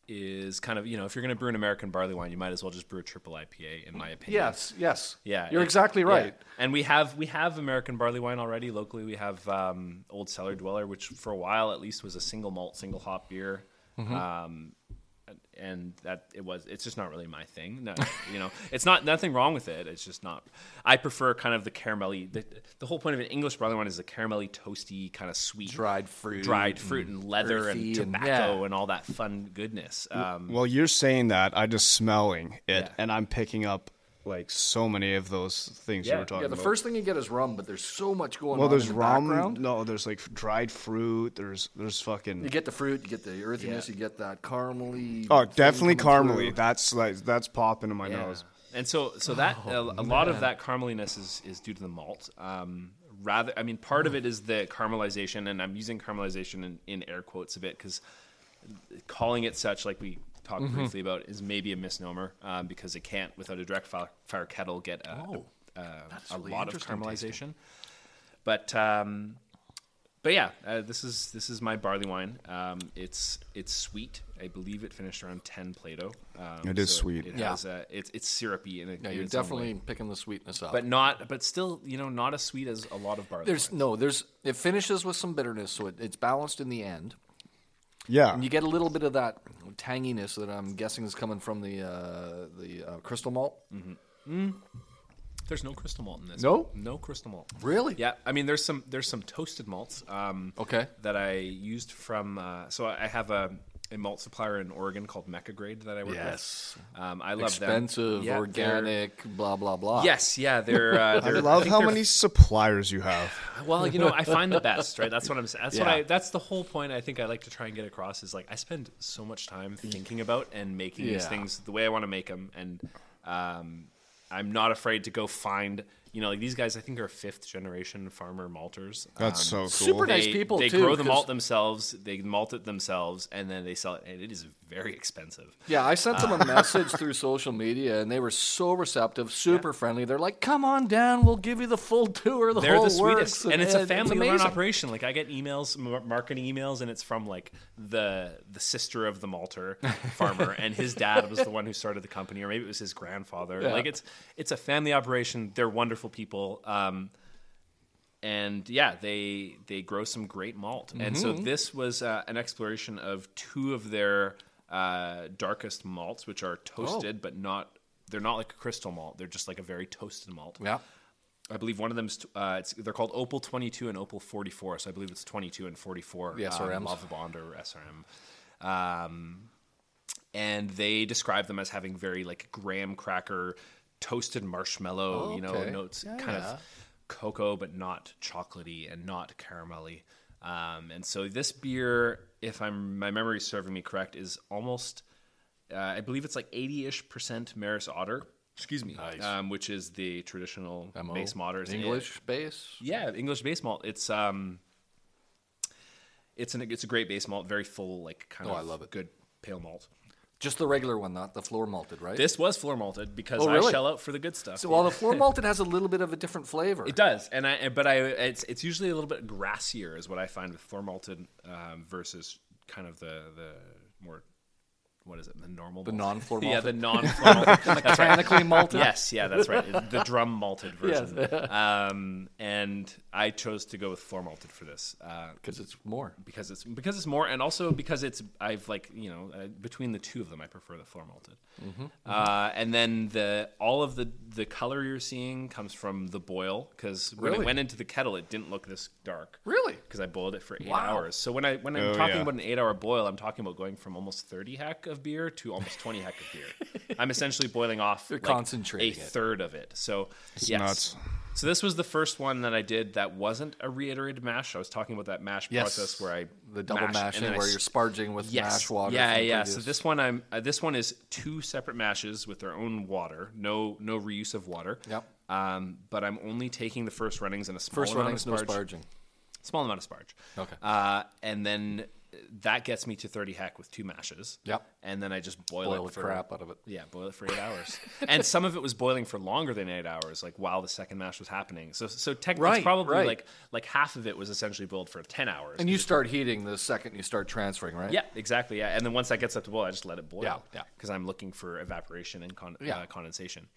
is kind of you know if you're going to brew an American barley wine, you might as well just brew a triple IPA, in my opinion. Yes, yes. Yeah, You're exactly yeah. right. And we have we have American barley wine already locally. We have um, Old Cellar Dweller, which for a while at least was a single malt, single hop beer. Mm-hmm. Um, and that it was it's just not really my thing. No, you know, <laughs> it's not nothing wrong with it. It's just not. I prefer kind of the caramelly. The, the whole point of an English barley one is the caramelly, toasty, kind of sweet, Dried fruit dried fruit, and leather and earthy and- tobacco yeah. and all that fun goodness. Um, well, you're saying that. i'm just smelling it, Yeah. and I'm picking up like so many of those things Yeah. you were talking about. Yeah, the about. first thing you get is rum, but there's so much going on. well, on there's in the rum. background. No, there's like dried fruit. There's there's fucking. You get the fruit, you get the earthiness, Yeah. you get that caramely. oh, definitely caramely. through. That's like that's popping in my Yeah. nose. And so, so that a, a lot of that carameliness is, is due to the malt. Um, rather, I mean, part of it is the caramelization, and I'm using caramelization in, in air quotes a bit because calling it such, like we talked Mm-hmm. briefly about, is maybe a misnomer um, because it can't, without a direct fire, fire kettle, get a, Oh, a, a really lot of interesting caramelization. But um, but yeah, uh, this is this is my barley wine. Um, it's it's sweet. I believe it finished around ten Plato. Um, It is so sweet. It Yeah. has a, it's it's syrupy in, a, Yeah, you're its definitely way. picking the sweetness up. but not but still you know not as sweet as a lot of barley. there's wines. no, there's it finishes with some bitterness, so it, it's balanced in the end, Yeah. and you get a little bit of that tanginess that I'm guessing is coming from the uh, the uh, crystal malt. Mm-hmm. There's no crystal malt in this. No? no crystal malt. Really? Yeah, I mean there's some there's some toasted malts. Um, Okay. That I used from. Uh, so I have a, a malt supplier in Oregon called Mecca Grade that I work Yes. with. Um, I love Expensive, them. Yeah, they're- organic, blah blah blah. Yes, yeah, they're. Uh, <laughs> I they're love think how they're many suppliers you have. <laughs> Well, you know, I find the best, right? That's what I'm saying. That's what I. That's the whole point. I think I like to try and get across is like I spend so much time thinking about and making these things the way I want to make them, and um, I'm not afraid to go find. You know, like these guys, I think are fifth generation farmer malters. That's Um, so cool. super nice people, They too, grow the malt themselves. They malt it themselves, and then they sell it. And it is very expensive. Yeah, I sent them a <laughs> message through social media, and they were so receptive, super friendly. They're like, "Come on down, we'll give you the full tour. The They're whole the sweetest, works." and it's a family run operation. Like I get emails, mar- marketing emails, and it's from like the the sister of the malter <laughs> farmer, and his dad was the one who started the company, or maybe it was his grandfather. Yeah. Like it's it's a family operation. They're wonderful people, um, and yeah, they they grow some great malt. And so Mm-hmm. this was uh, an exploration of two of their uh, darkest malts, which are toasted, Oh. but not. They're not like a crystal malt. They're just like a very toasted malt. Yeah, I believe one of them is uh, it's, they're called Opal 22 and Opal 44. So I believe it's 22 and 44. The um, SRMs. Lovibond or SRM. Um, and they describe them as having very like graham cracker, toasted marshmallow, Oh, you know, okay. notes, Yeah, kind yeah. of cocoa, but not chocolatey and not caramelly. Um, and so this beer, if I'm my memory is serving me correct, is almost uh, I believe it's like 80-ish percent Maris Otter. Excuse me, Nice. um, which is the traditional MO, base malters. English base. Yeah, English base malt. It's um, it's an it's a great base malt, very full, like kind Oh, of I love it. good pale malt. Just the regular one, not the floor malted, right? This was floor malted because Oh, really? I shell out for the good stuff. so while the floor <laughs> malted has a little bit of a different flavor. It does, and I but I it's it's usually a little bit grassier is what I find with floor malted um, versus kind of the the more what is it? The normal, The non-floor <laughs> yeah, the malted. non-floor malted. <laughs> Mechanically malted. Yes, yeah, that's right. <laughs> The drum malted Yes. version. um, and I chose to go with floor malted for this. Uh, because it's more. because it's because it's more, and also because it's I've like you know uh, between the two of them, I prefer the floor malted. Mm-hmm. Uh, and then the all of the the color you're seeing comes from the boil because when Really? it went into the kettle, it didn't look this dark. Really? Because I boiled it for eight Wow. hours. So when I when I'm Oh, talking yeah. about an eight hour boil, I'm talking about going from almost 30 heck of beer to almost 20 heck of beer. <laughs> I'm essentially boiling off You're like, concentrating a it. third of it. So yes. nuts. So this was the first one that I did that wasn't a reiterated mash. I was talking about that mash Yes. process where I The double mash and mashing then where s- you're sparging with yes. mash water. Yeah, from the yeah. So this one, I'm uh, this one is two separate mashes with their own water. No, no reuse of water. Yep. Um, but I'm only taking the first runnings and a small first runnings, of no sparging. Small amount of sparge. Okay. Uh, and then that gets me to 30 heck with two mashes. Yep. And then I just boil, Boil it the for crap out of it. Yeah, boil it for eight hours. <laughs> And some of it was boiling for longer than eight hours, like while the second mash was happening. So, so technically, Right, probably right. like like half of it was essentially boiled for 10 hours. And you start heating the second you start transferring, right? yeah, exactly. Yeah, and then once that gets up to boil, I just let it boil. Yeah, yeah. Because I'm looking for evaporation and con- Yeah. uh, condensation,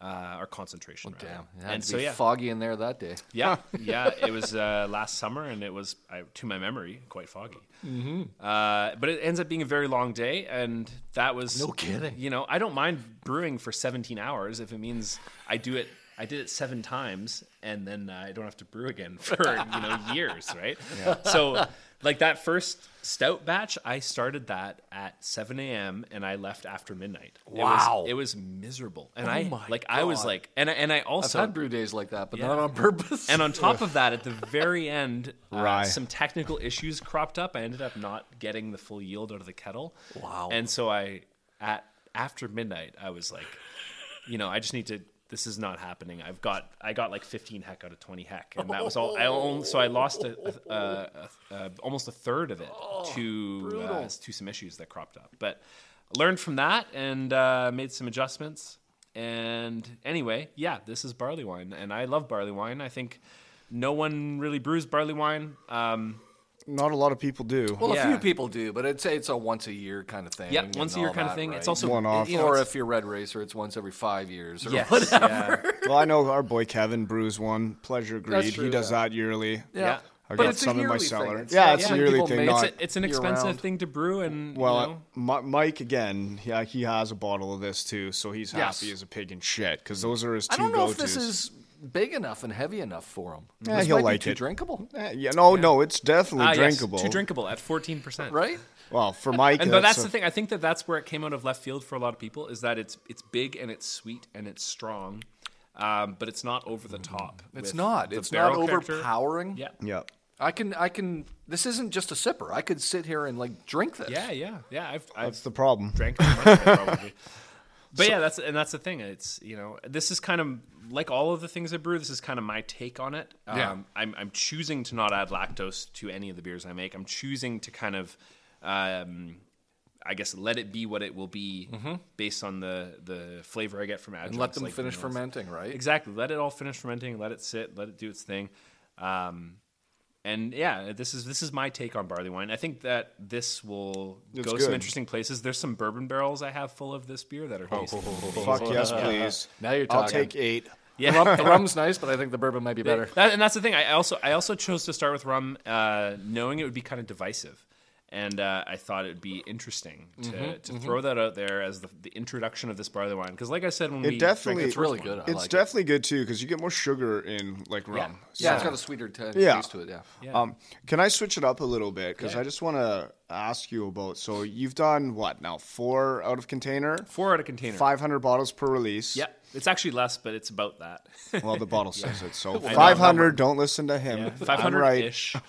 uh, or concentration. rather. Damn. And so be yeah, foggy in there that day. yeah, <laughs> yeah. It was uh, last summer, and it was, I, to my memory, quite foggy. Mm-hmm. Uh, but it ends up being a very long day, and that was No kidding. You know, I don't mind brewing for 17 hours if it means I do it. I did it seven times, and then uh, I don't have to brew again <laughs> for you know years, right? So, like that first stout batch, I started that at 7 a.m. and I left after midnight. It was- Wow. it was, miserable, and Oh I like I was like, and I- and I I've also had brew days like that, but Yeah. not on purpose. and on top <laughs> of that, at the very end, uh, some technical issues cropped up. I ended up not getting the full yield out of the kettle. Wow. And so I, at after midnight, I was like, you know, I just need to. This is not happening. I've got I got like 15 heck out of 20 heck, and that was all. I only, so I lost a, a, a, almost a third of it to uh, to some issues that cropped up. But learned from that and uh, made some adjustments. And anyway, yeah, this is barley wine, and I love barley wine. I think no one really brews barley wine. Um, Not a lot of people do. well, a few people do, but I'd say it's a once a year kind of thing. yeah, once a year all kind of that, thing. It's also One off. You know, or if you're red racer, it's once every five years. Or yes, whatever. yeah. <laughs> well, I know our boy Kevin brews one. Pleasure Greed. true, he does yeah. that yearly. Yeah. I But got it's some in my yearly thing. cellar. It's yeah, not it's a yearly thing. Not, It's, a, it's an year expensive round. thing to brew, and well, you know, Mike again. Yeah, he has a bottle of this too, so he's Yes. happy as a pig in shit because those are his two I don't know go-tos. if this is big enough and heavy enough for him. Yeah, this he'll might like too it. drinkable, Eh, yeah, no, no, it's definitely yes, drinkable. too drinkable at fourteen percent, right? Well, for Mike, And but that's a- the thing. I think that that's where it came out of left field for a lot of people is that it's it's big and it's sweet and it's strong, um, but it's not over the top. It's not. It's not barrel character. overpowering. Yeah. Yeah. I can. I can. This isn't just a sipper. I could sit here and like drink this. Yeah, yeah, yeah. I've, I've That's the problem. drank too much it, probably. <laughs> But yeah, that's and that's the thing. It's you know this is kind of like all of the things I brew. This is kind of my take on it. Um, Yeah. I'm I'm choosing to not add lactose to any of the beers I make. I'm choosing to kind of, um, I guess, let it be what it will be based on the the flavor I get from adjuncts. And let them like finish fermenting, right? Exactly. Let it all finish fermenting. Let it sit. Let it do its thing. Um, and yeah, this is this is my take on barley wine. I think that this will It's go some interesting places. There's some bourbon barrels I have full of this beer that are tasty. Fuck yes, please. Now you're talking. I'll take eight. Yeah. Rum, the <laughs> rum's nice, but I think the bourbon might be better. That, and that's the thing. I also I also chose to start with rum, uh, knowing it would be kind of divisive, and uh, I thought it would be interesting to, Mm-hmm, to throw that out there as the, the introduction of this barley wine. Because, like I said, when It we definitely- drank It's really one- good. I It's like it. definitely good too because you get more sugar in like rum. Yeah, it's got a sweeter t- Yeah. taste to it. Yeah. Yeah. Um, can I switch it up a little bit? Because Yeah. I just want to ask you about. So you've done what now? Four out of container, four out of container. five hundred bottles per release. Yeah, it's actually less, but it's about that. <laughs> Well, the bottle says it. So <laughs> five hundred. Don't listen to him. Yeah, five hundred right. ish. <laughs>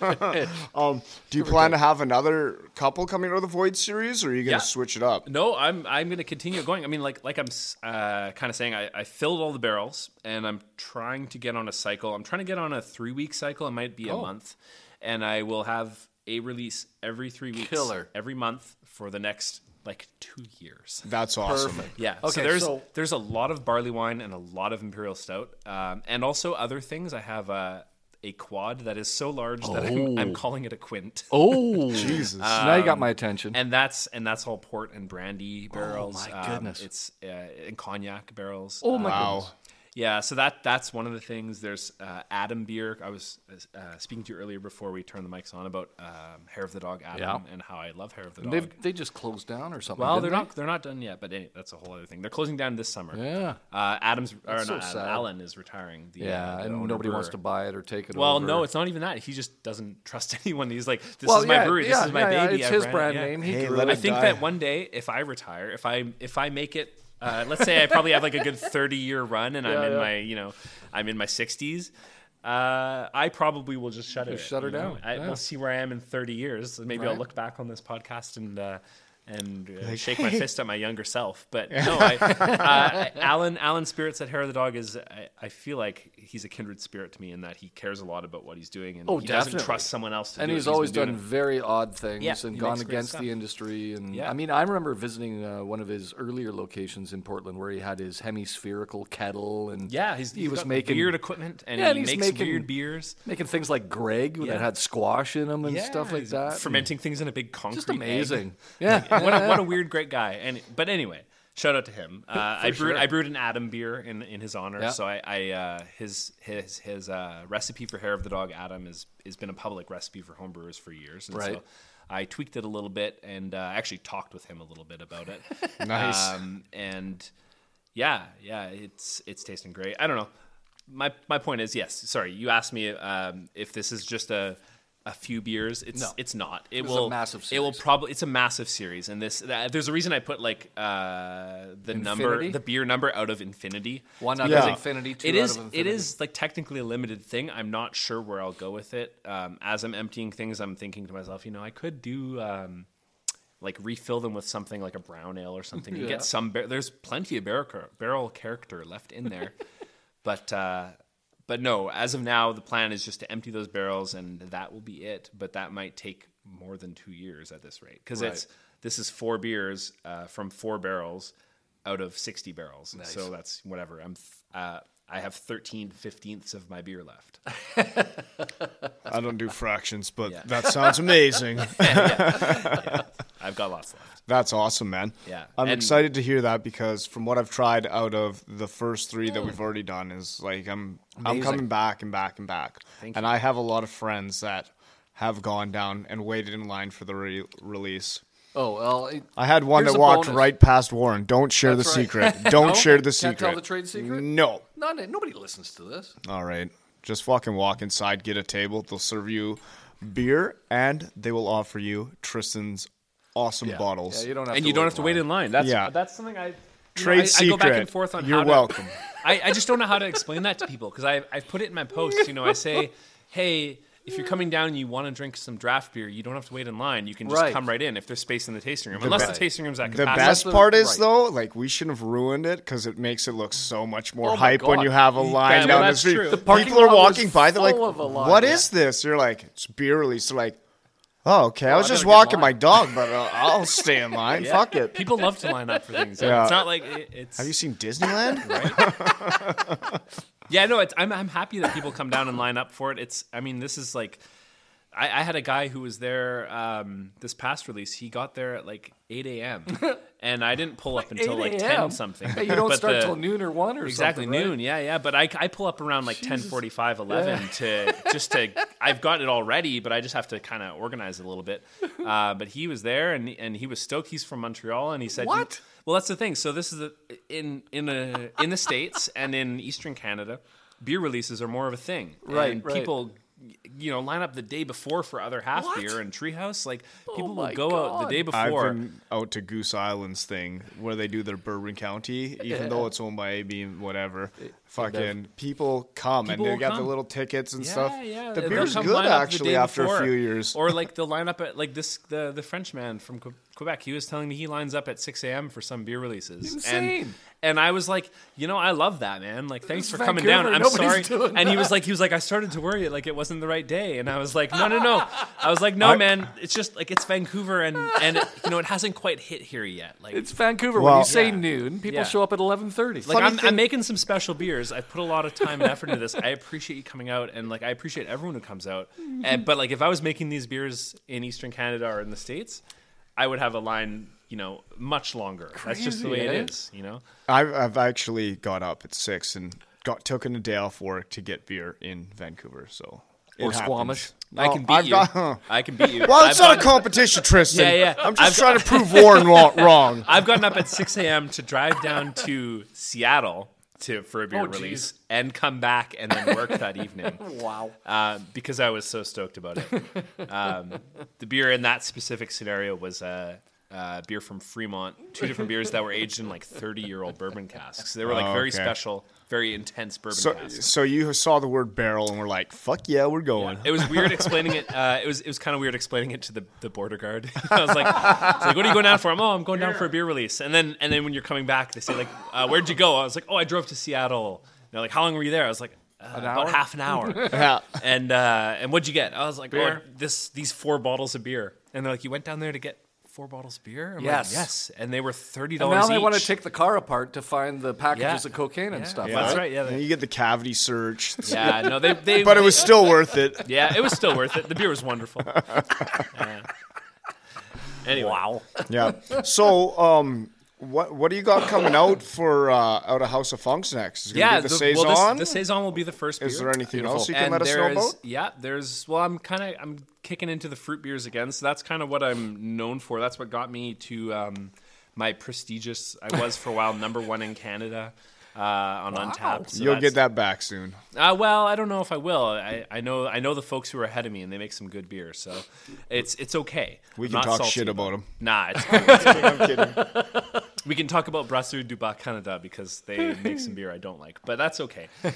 Um, do you plan to have another couple coming out of the Void series, or are you going Yeah. to switch it up? No, I'm I'm going to continue going. I mean, like like I'm uh, kind of saying, I, I filled all the barrels, and I'm trying to get on a cycle. I'm trying to get on a three week cycle. It might be a Oh. month, and I will have a release every three weeks, Killer. every month for the next like two years. That's awesome. Perfect. Yeah. Okay, so there's so- there's a lot of barley wine and a lot of imperial stout, um, and also other things. I have uh, a quad that is so large that I'm, I'm calling it a quint. Oh, <laughs> Jesus. now you got my attention. And that's and that's all port and brandy barrels. Oh my goodness. it's uh, and cognac barrels. oh my wow. goodness. Yeah, so that that's one of the things. There's uh, Adam beer. I was uh, speaking to you earlier before we turned the mics on about um, Hair of the Dog Adam Yeah. and how I love Hair of the Dog. They've they just closed down or something. well, they're they? not they're not done yet, but any, that's a whole other thing. They're closing down this summer. Yeah. Uh, Adam's or That's so not Adam. Alan is retiring. The, Yeah, uh, the and owner nobody wants to buy it or take it Well, over. no, it's not even that. He just doesn't <laughs> trust <laughs> anyone. He's like, "This well, is my yeah, brewery. Yeah, this is my yeah, yeah, baby. It's I his ran it." brand Yeah. name. He Hey, grew let it. I think die. that one day, if I retire, if I if I make it, uh, let's say I probably have like a good thirty year run, and I'm in yeah. my you know I'm in my sixties. Uh, I probably will just shut it. Shut her you know? down, I, yeah. We'll see where I am in thirty years. Maybe I'll look back on this podcast and uh, and uh, shake my fist at my younger self. But no, I, uh, <laughs> Alan Alan Sprints at Hair of the Dog is I, I feel like he's a kindred spirit to me in that he cares a lot about what he's doing and Oh, he doesn't definitely. trust someone else to and do he's it. always been doing done it. very odd things Yeah, and gone against stuff. the industry. And Yeah. I mean, I remember visiting uh, one of his earlier locations in Portland where he had his hemispherical kettle and Yeah, he's, he he's was got making weird equipment and Yeah, and he he's makes making- weird beers. making things like Greg Yeah. that had squash in them and Yeah, stuff like that. Fermenting things in a big concrete. just egg. amazing. <laughs> Yeah, <laughs> what, a, what a weird, great guy. And but anyway, shout out to him. <laughs> Uh, I brewed sure. I brewed an Adam beer in in his honor. Yeah. So I, I uh, his his his uh, recipe for hair of the dog Adam is has been a public recipe for homebrewers for years. And Right. So I tweaked it a little bit and uh, actually talked with him a little bit about it. <laughs> Nice. Um, and yeah, yeah, it's it's tasting great. I don't know. My my point is yes. Sorry, you asked me um, if this is just a a few beers. It's No. it's not. It This is a will massive It will probably it's a massive series, and this uh, there's a reason I put like uh, the number the beer number out of infinity. one out Yeah. of infinity, two It out is of infinity. is like technically a limited thing. I'm not sure where I'll go with it. Um, as I'm emptying things, I'm thinking to myself, you know, I could do. Um, like refill them with something like a brown ale or something. You Yeah. get some. Bar- there's plenty of barrel, barrel character left in there, <laughs> but uh, but no. As of now, the plan is just to empty those barrels, and that will be it. But that might take more than two years at this rate because it's this is four beers uh, from four barrels out of sixty barrels. So that's whatever. I'm. th- Uh, I have 13 fifteenths of my beer left. I don't do fractions, but Yeah. that sounds amazing. <laughs> I've got lots left. That's awesome, man. Yeah. I'm And- excited to hear that because from what I've tried out of the first three that we've already done is like I'm I'm coming back and back and back. Thank and I have a lot of friends that have gone down and waited in line for the re- release. Oh well, it, I had one that walked bonus. right past Warren. Don't share That's the right. secret. Don't <laughs> No? share the Can't secret. tell the trade secret? No. Not, nobody listens to this. All right. Just fucking walk inside, get a table. They'll serve you beer, and they will offer you Tristan's awesome bottles. Yeah, you don't have and to you don't have to wait long. in line. That's Yeah. that's something I you know, Trade I, I secret. go back and forth on You're how to- welcome. <laughs> I, I just don't know how to explain that to people because I I put it in my posts. You know, I say, hey, if you're coming down and you want to drink some draft beer, you don't have to wait in line. You can just Right. come right in if there's space in the tasting room. Unless be- the tasting room's at capacity. The best part is right. though, like we shouldn't have ruined it because it makes it look so much more Oh my hype when you have a line Yeah, well, down the street. true. The People are walking by, they're like, full of a line, "What yeah. is this?" You're like, "It's beer release." They're like, "Oh, okay. I was I just better get in walking my dog, but <laughs> uh, I'll stay in line. Fuck it." People love to line up for things. Yeah. It's not like it, it's. Have you seen Disneyland? <laughs> <laughs> Yeah, no, I'm I'm happy that people come down and line up for it. It's I mean, this is like I, I had a guy who was there um, this past release. He got there at like 8 a.m. <laughs> and I didn't pull up until like 10 something. Hey, you don't <laughs> But start the- till noon or one or Exactly something, right? noon, yeah, yeah. But I, I pull up around like 10, 11 to just to. I've got it all ready, but I just have to kind of organize it a little bit. Uh, but he was there and and he was stoked. He's from Montreal, and he said, What? Well, that's the thing. So this is a, in in a in the states and in Eastern Canada, beer releases are more of a thing. Right, and right. people. You know, line up the day before for other half What? beer and Treehouse. Like oh people will my go out the God. day I've before. been out to Goose Island's thing where they do their Bourbon County, even though it's owned by AB and whatever. Fucking people come People and they got come. the little tickets and Yeah, stuff. yeah. The They'll beer's come good line up the actually day after before. a few years. Or like <laughs> they'll line up at like this the the Frenchman from Quebec. He was telling me he lines up at six a.m. for some beer releases. Insane. And and I was like, you know, I love that man. Like, thanks It's for coming down. I'm Nobody's sorry. doing And he was like, he was like, I started to worry like it wasn't wasn't the right day. And I was like, no, no, no. <laughs> I was like, no, man. It's just like it's Vancouver, and and it, you know it hasn't quite hit here yet. Like It's Vancouver. when you say Yeah. noon, people Yeah. show up at eleven thirty. like I'm, I'm making some special beers. I've put a lot of time and effort into this. I appreciate you coming out, and like I appreciate everyone who comes out. And but like if I was making these beers in Eastern Canada or in the states, I would have a line, you know, much longer. That's just the way eh? it is, you know. I've, I've actually got up at six and got taken a day off work to get beer in Vancouver. So it Or happens. Squamish. I Oh, can beat I've you. got- huh. I can beat you. Well, it's I've not a competition, Tristan. Yeah, yeah. I'm just I've trying to prove Warren wrong. <laughs> I've gotten up at 6 a.m. to drive down to Seattle to for a beer Oh, geez. release and come back and then work that evening. <laughs> Wow. uh, because I was so stoked about it. Um, the beer in that specific scenario was a uh, uh, beer from Fremont, two different beers that were aged in like 30 year old bourbon casks. They were like Oh, very okay. special, very intense bourbon So, casks. so you saw the word barrel and we're like, "Fuck yeah, we're going." It was weird <laughs> explaining it. Uh, it was it was kind of weird explaining it to the, the border guard. <laughs> I was like, I like, "What are you going down for?" I'm, "Oh, I'm going down for a beer release." And then and then when you're coming back, they say like, uh, "Where'd you go?" I was like, "Oh, I drove to Seattle." And they're like, "How long were you there?" I was like, uh, "About half an hour." <laughs> Yeah. And uh, and what'd you get? I was like, Beer. oh, this these four bottles of beer. And they're like, you went down there to get four bottles of beer? I'm Yes. like, yes. And they were thirty And dollars now they want to take the car apart to find the packages Yeah. of cocaine and Yeah. stuff. Yeah. That's right? right. Yeah, And they, you get the cavity search. <laughs> yeah. No, they, they But it was still worth it. <laughs> yeah, it was still worth it. The beer was wonderful. <laughs> Yeah. Anyway, wow. Yeah. So, um, what what do you got coming out <coughs> for uh, out of House of Funks next? Is it Yeah, be the, the, saison. well, this, the saison will be the first. Beer. Is there anything Beautiful. else you can and let us know about? yeah, there's well, I'm kind of I'm kicking into the fruit beers again, so that's kind of what I'm known for. That's what got me to um, my prestigious. I was for a while number one in Canada uh, on Untappd. so You'll get that back soon. Uh, well, I don't know if I will. I, I know I know the folks who are ahead of me, and they make some good beer, so it's it's okay. We I'm can talk salty shit them. Nah, it's <laughs> cool. I'm kidding. <laughs> we can talk about Brasserie du Bas Canada because they make some beer I don't like, but that's okay. <laughs>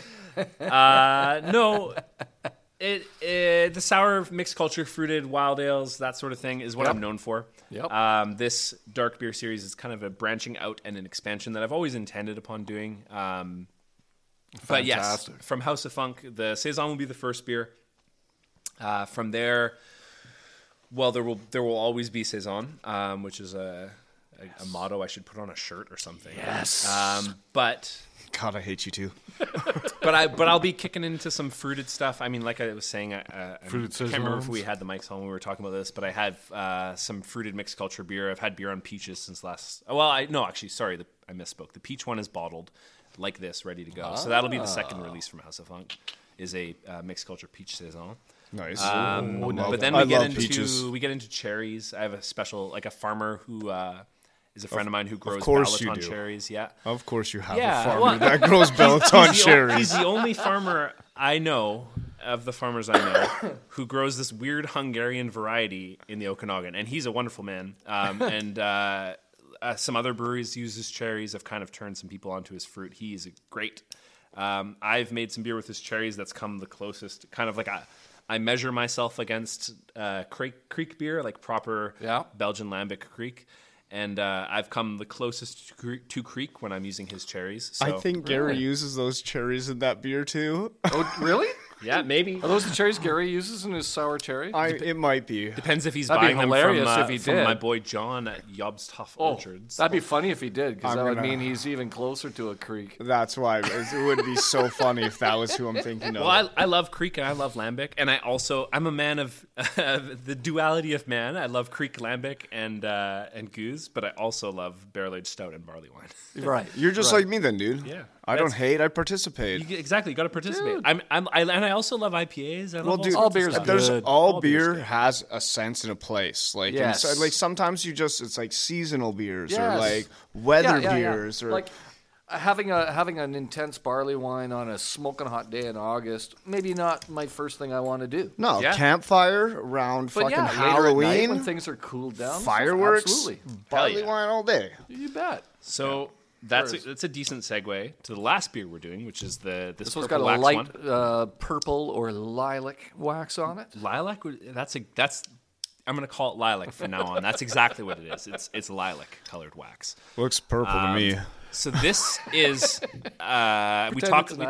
Uh, no, it, it the sour mixed culture, fruited wild ales, that sort of thing is what Yep. I'm known for. Yep. Um, this dark beer series is kind of a branching out and an expansion that I've always intended upon doing. Um, but yes, from House of Funk, the saison will be the first beer. Uh, from there, well, there will there will always be saison, um, which is a, a, a motto I should put on a shirt or something. Yes. Um, but God, I hate you too. <laughs> but I but I'll be kicking into some fruited stuff. I mean, like I was saying, I, uh, I Fruited can't remember if we had the mics on when we were talking about this, but I had uh, some fruited mixed culture beer. I've had beer on peaches since last. Well, I no, actually, sorry, the, I misspoke. The peach one is bottled like this, ready to go. So that'll be the second release from House of Funk. Is a uh, mixed culture peach saison. Nice. Um, but then I we get into peaches. we get into cherries. I have a special like a farmer who uh, is a friend of, mine who grows course you Balaton do. cherries. Yeah, Of course, you have Yeah, a farmer well- that grows o- cherries. <laughs> he's the only farmer I know of the farmers I know <coughs> who grows this weird Hungarian variety in the Okanagan, and he's a wonderful man. Um, <laughs> and uh, uh, some other breweries use his cherries. I've kind of turned some people onto his fruit. He's a great. Um, I've made some beer with his cherries that's come the closest. Kind of like a, I measure myself against uh, kriek, kriek beer, like proper Yeah. Belgian lambic kriek. And uh, I've come the closest to kriek, to kriek when I'm using his cherries. So, I think Gary uses those cherries in that beer too. Oh, really? <laughs> yeah, maybe. Are those the cherries Gary uses in his sour cherry? I, it might be. Depends if he's That'd be buying them from, uh, if he from did. my boy John at Yob's Tough Orchards. Oh, That'd be funny if he did, because I'm that would gonna- mean he's even closer to a kriek. That's why it would be so funny if that was who I'm thinking of. well, I, I love Kriek and I love Lambic, and I also I'm a man of <laughs> the duality of man. I love Kriek, Lambic, and uh, and Gueuze, but I also love barrel aged stout and barley wine. Right. You're just right. like me then, dude. Yeah. I don't hate. I participate. You, exactly, you got to participate. I'm, I'm I, and I also love IPAs. I love well, all dude, sorts of beer's there's good. all, All beer good. has a sense and a place. Like, and Yes. so- like sometimes you just it's like seasonal beers or like weather Yeah, yeah, yeah. beers or like having a having an intense barley wine on a smoking hot day in August. Maybe not my first thing I want to do. no Yeah. campfire around But fucking yeah, later at night Halloween, when things are cooled down, fireworks, Absolutely, barley yeah. wine all day. you bet. So that's a, that's a decent segue to the last beer we're doing, which is the this, This one's purple got a wax light uh, purple or lilac wax on it. Lilac. That's a that's. I'm gonna call it lilac from now on. That's exactly what it is. It's it's lilac colored wax. Looks purple to me. So this is uh, <laughs> we talked we,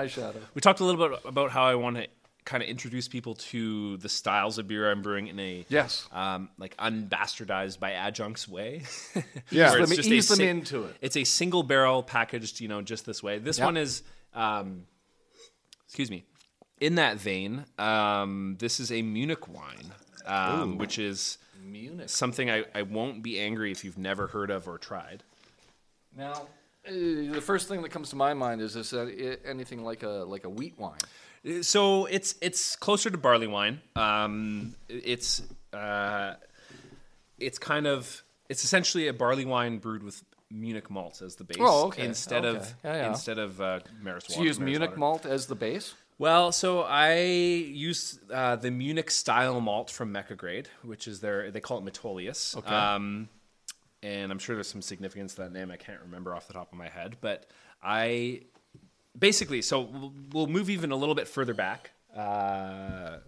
we talked a little bit about how I want to kind of introduce people to the styles of beer I'm brewing in a Yes. um, like unbastardized by adjuncts way. <laughs> Yeah. Where Ease it's just a ease them si- into it. It's a single barrel packaged, you know, just this way. This Yeah. one is, um, excuse me, in that vein. Um, this is a Munich wine, um, which is Munich. something I, I won't be angry if you've never heard of or tried. Now, uh, the first thing that comes to my mind is this uh, anything like a like a wheat wine? So it's it's closer to barley wine. Um, it's uh, it's kind of it's essentially a barley wine brewed with Munich malt as the base. Oh, okay, Instead okay. of Yeah, yeah. instead of uh, Maris So you use Munich water. malt as the base. Well, so I use uh, the Munich style malt from Mecca Grade, which is their they call it Metolius. Okay. Um, and I'm sure there's some significance to that name. I can't remember off the top of my head, but I basically so we'll, we'll move even a little bit further back. Uh,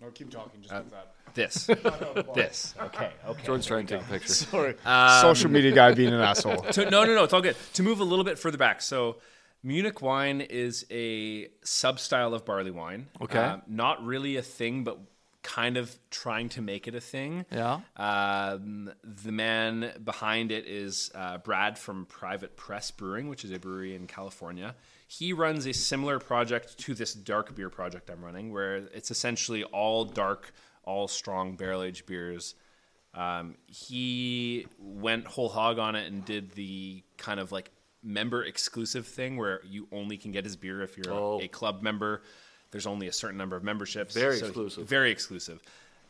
No, keep talking. Just like that. this, <laughs> this. Okay, okay. George's trying to take a picture. Sorry. Social media guy being an asshole. <laughs> to, no, no, no, it's all good. To move a little bit further back, so Munich wine is a sub style of barley wine. Okay. Uh, not really a thing, but kind of trying to make it a thing. Yeah. Um, the man behind it is uh, Brad from Private Press Brewing, which is a brewery in California. He runs a similar project to this dark beer project I'm running, where it's essentially all dark, all strong barrel aged beers. Um, he went whole hog on it and did the kind of like member exclusive thing where you only can get his beer if you're Oh. a, club member. There's only a certain number of memberships. Very So- exclusive. Very exclusive.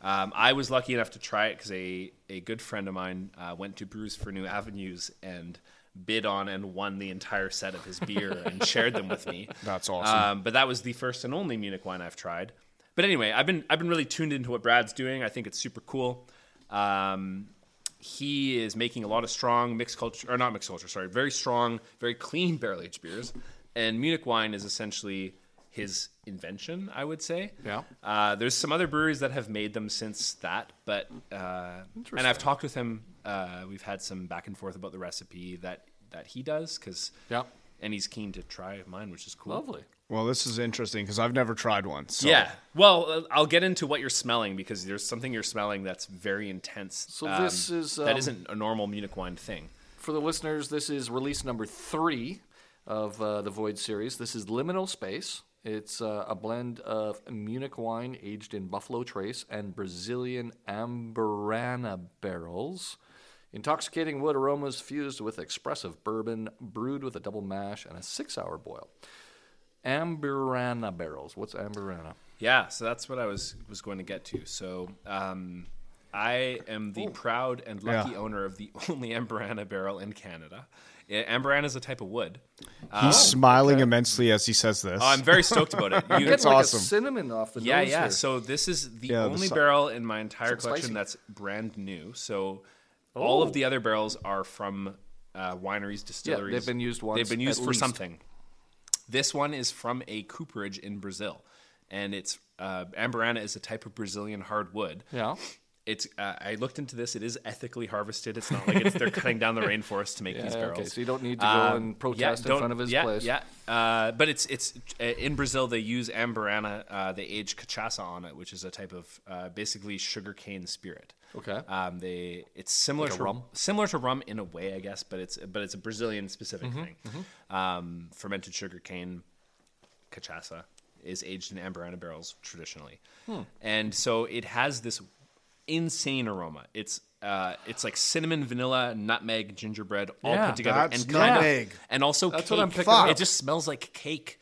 Um, I was lucky enough to try it because a, a good friend of mine uh, went to Brews for New Avenues and bid on and won the entire set of his beer <laughs> and shared them with me. That's awesome. Um, but that was the first and only Munich wine I've tried. But anyway, I've been I've been really tuned into what Brad's doing. I think it's super cool. Um, he is making a lot of strong mixed culture, or not mixed culture, sorry, very strong, very clean barrel aged beers. And Munich wine is essentially his invention, I would say. Yeah. Uh, there's some other breweries that have made them since that, but uh, and I've talked with him. Uh, we've had some back and forth about the recipe that that he does because Yeah. and he's keen to try mine, which is cool. Lovely. Well, this is interesting because I've never tried one. So. Yeah. Well, uh, I'll get into what you're smelling because there's something you're smelling that's very intense. So this is, that um, isn't a normal Munich wine thing. For the listeners, this is release number three of uh, the Void series. This is Liminal Space. It's uh, a blend of Munich wine aged in Buffalo Trace and Brazilian Amburana barrels. Intoxicating wood aromas fused with expressive bourbon, brewed with a double mash and a six hour boil. Amburana barrels. What's Amburana? Yeah, so that's what I was was going to get to. So um, I am the proud and lucky Yeah. owner of the <laughs> only Amburana barrel in Canada. Amburana is a type of wood. He's smiling immensely as he says this. Oh, I'm very stoked about it. <laughs> You- It's like awesome. a cinnamon off the Yeah, nose yeah. here. So this is the Yeah, only si- barrel in my entire Some collection spicy. that's brand new. So all Oh. of the other barrels are from uh, wineries, distilleries. Yeah, they've been used once, They've been used for least. something. This one is from a cooperage in Brazil, and it's uh, Amburana is a type of Brazilian hardwood. yeah. It's uh, I looked into this. It is ethically harvested. It's not like it's, they're cutting down the <laughs> rainforest to make these barrels. okay, so you don't need to go Um, and yeah, protest in front of his yeah, place. Yeah, uh, but it's it's uh, in Brazil. They use amburana. Uh, they age cachaça on it, which is a type of uh, basically sugarcane spirit. Okay. Um, they it's similar Like to rum? similar to rum in a way, I guess, but it's but it's a Brazilian specific Mm-hmm, thing. Um, fermented sugarcane cachaça is aged in amburana barrels traditionally, Hmm. and so it has this insane aroma. It's uh, it's like cinnamon, vanilla, nutmeg, gingerbread all Yeah, put together, that's and kind nutmeg. of, and also That's cake. what I'm picking Fuck. up. It just smells like cake,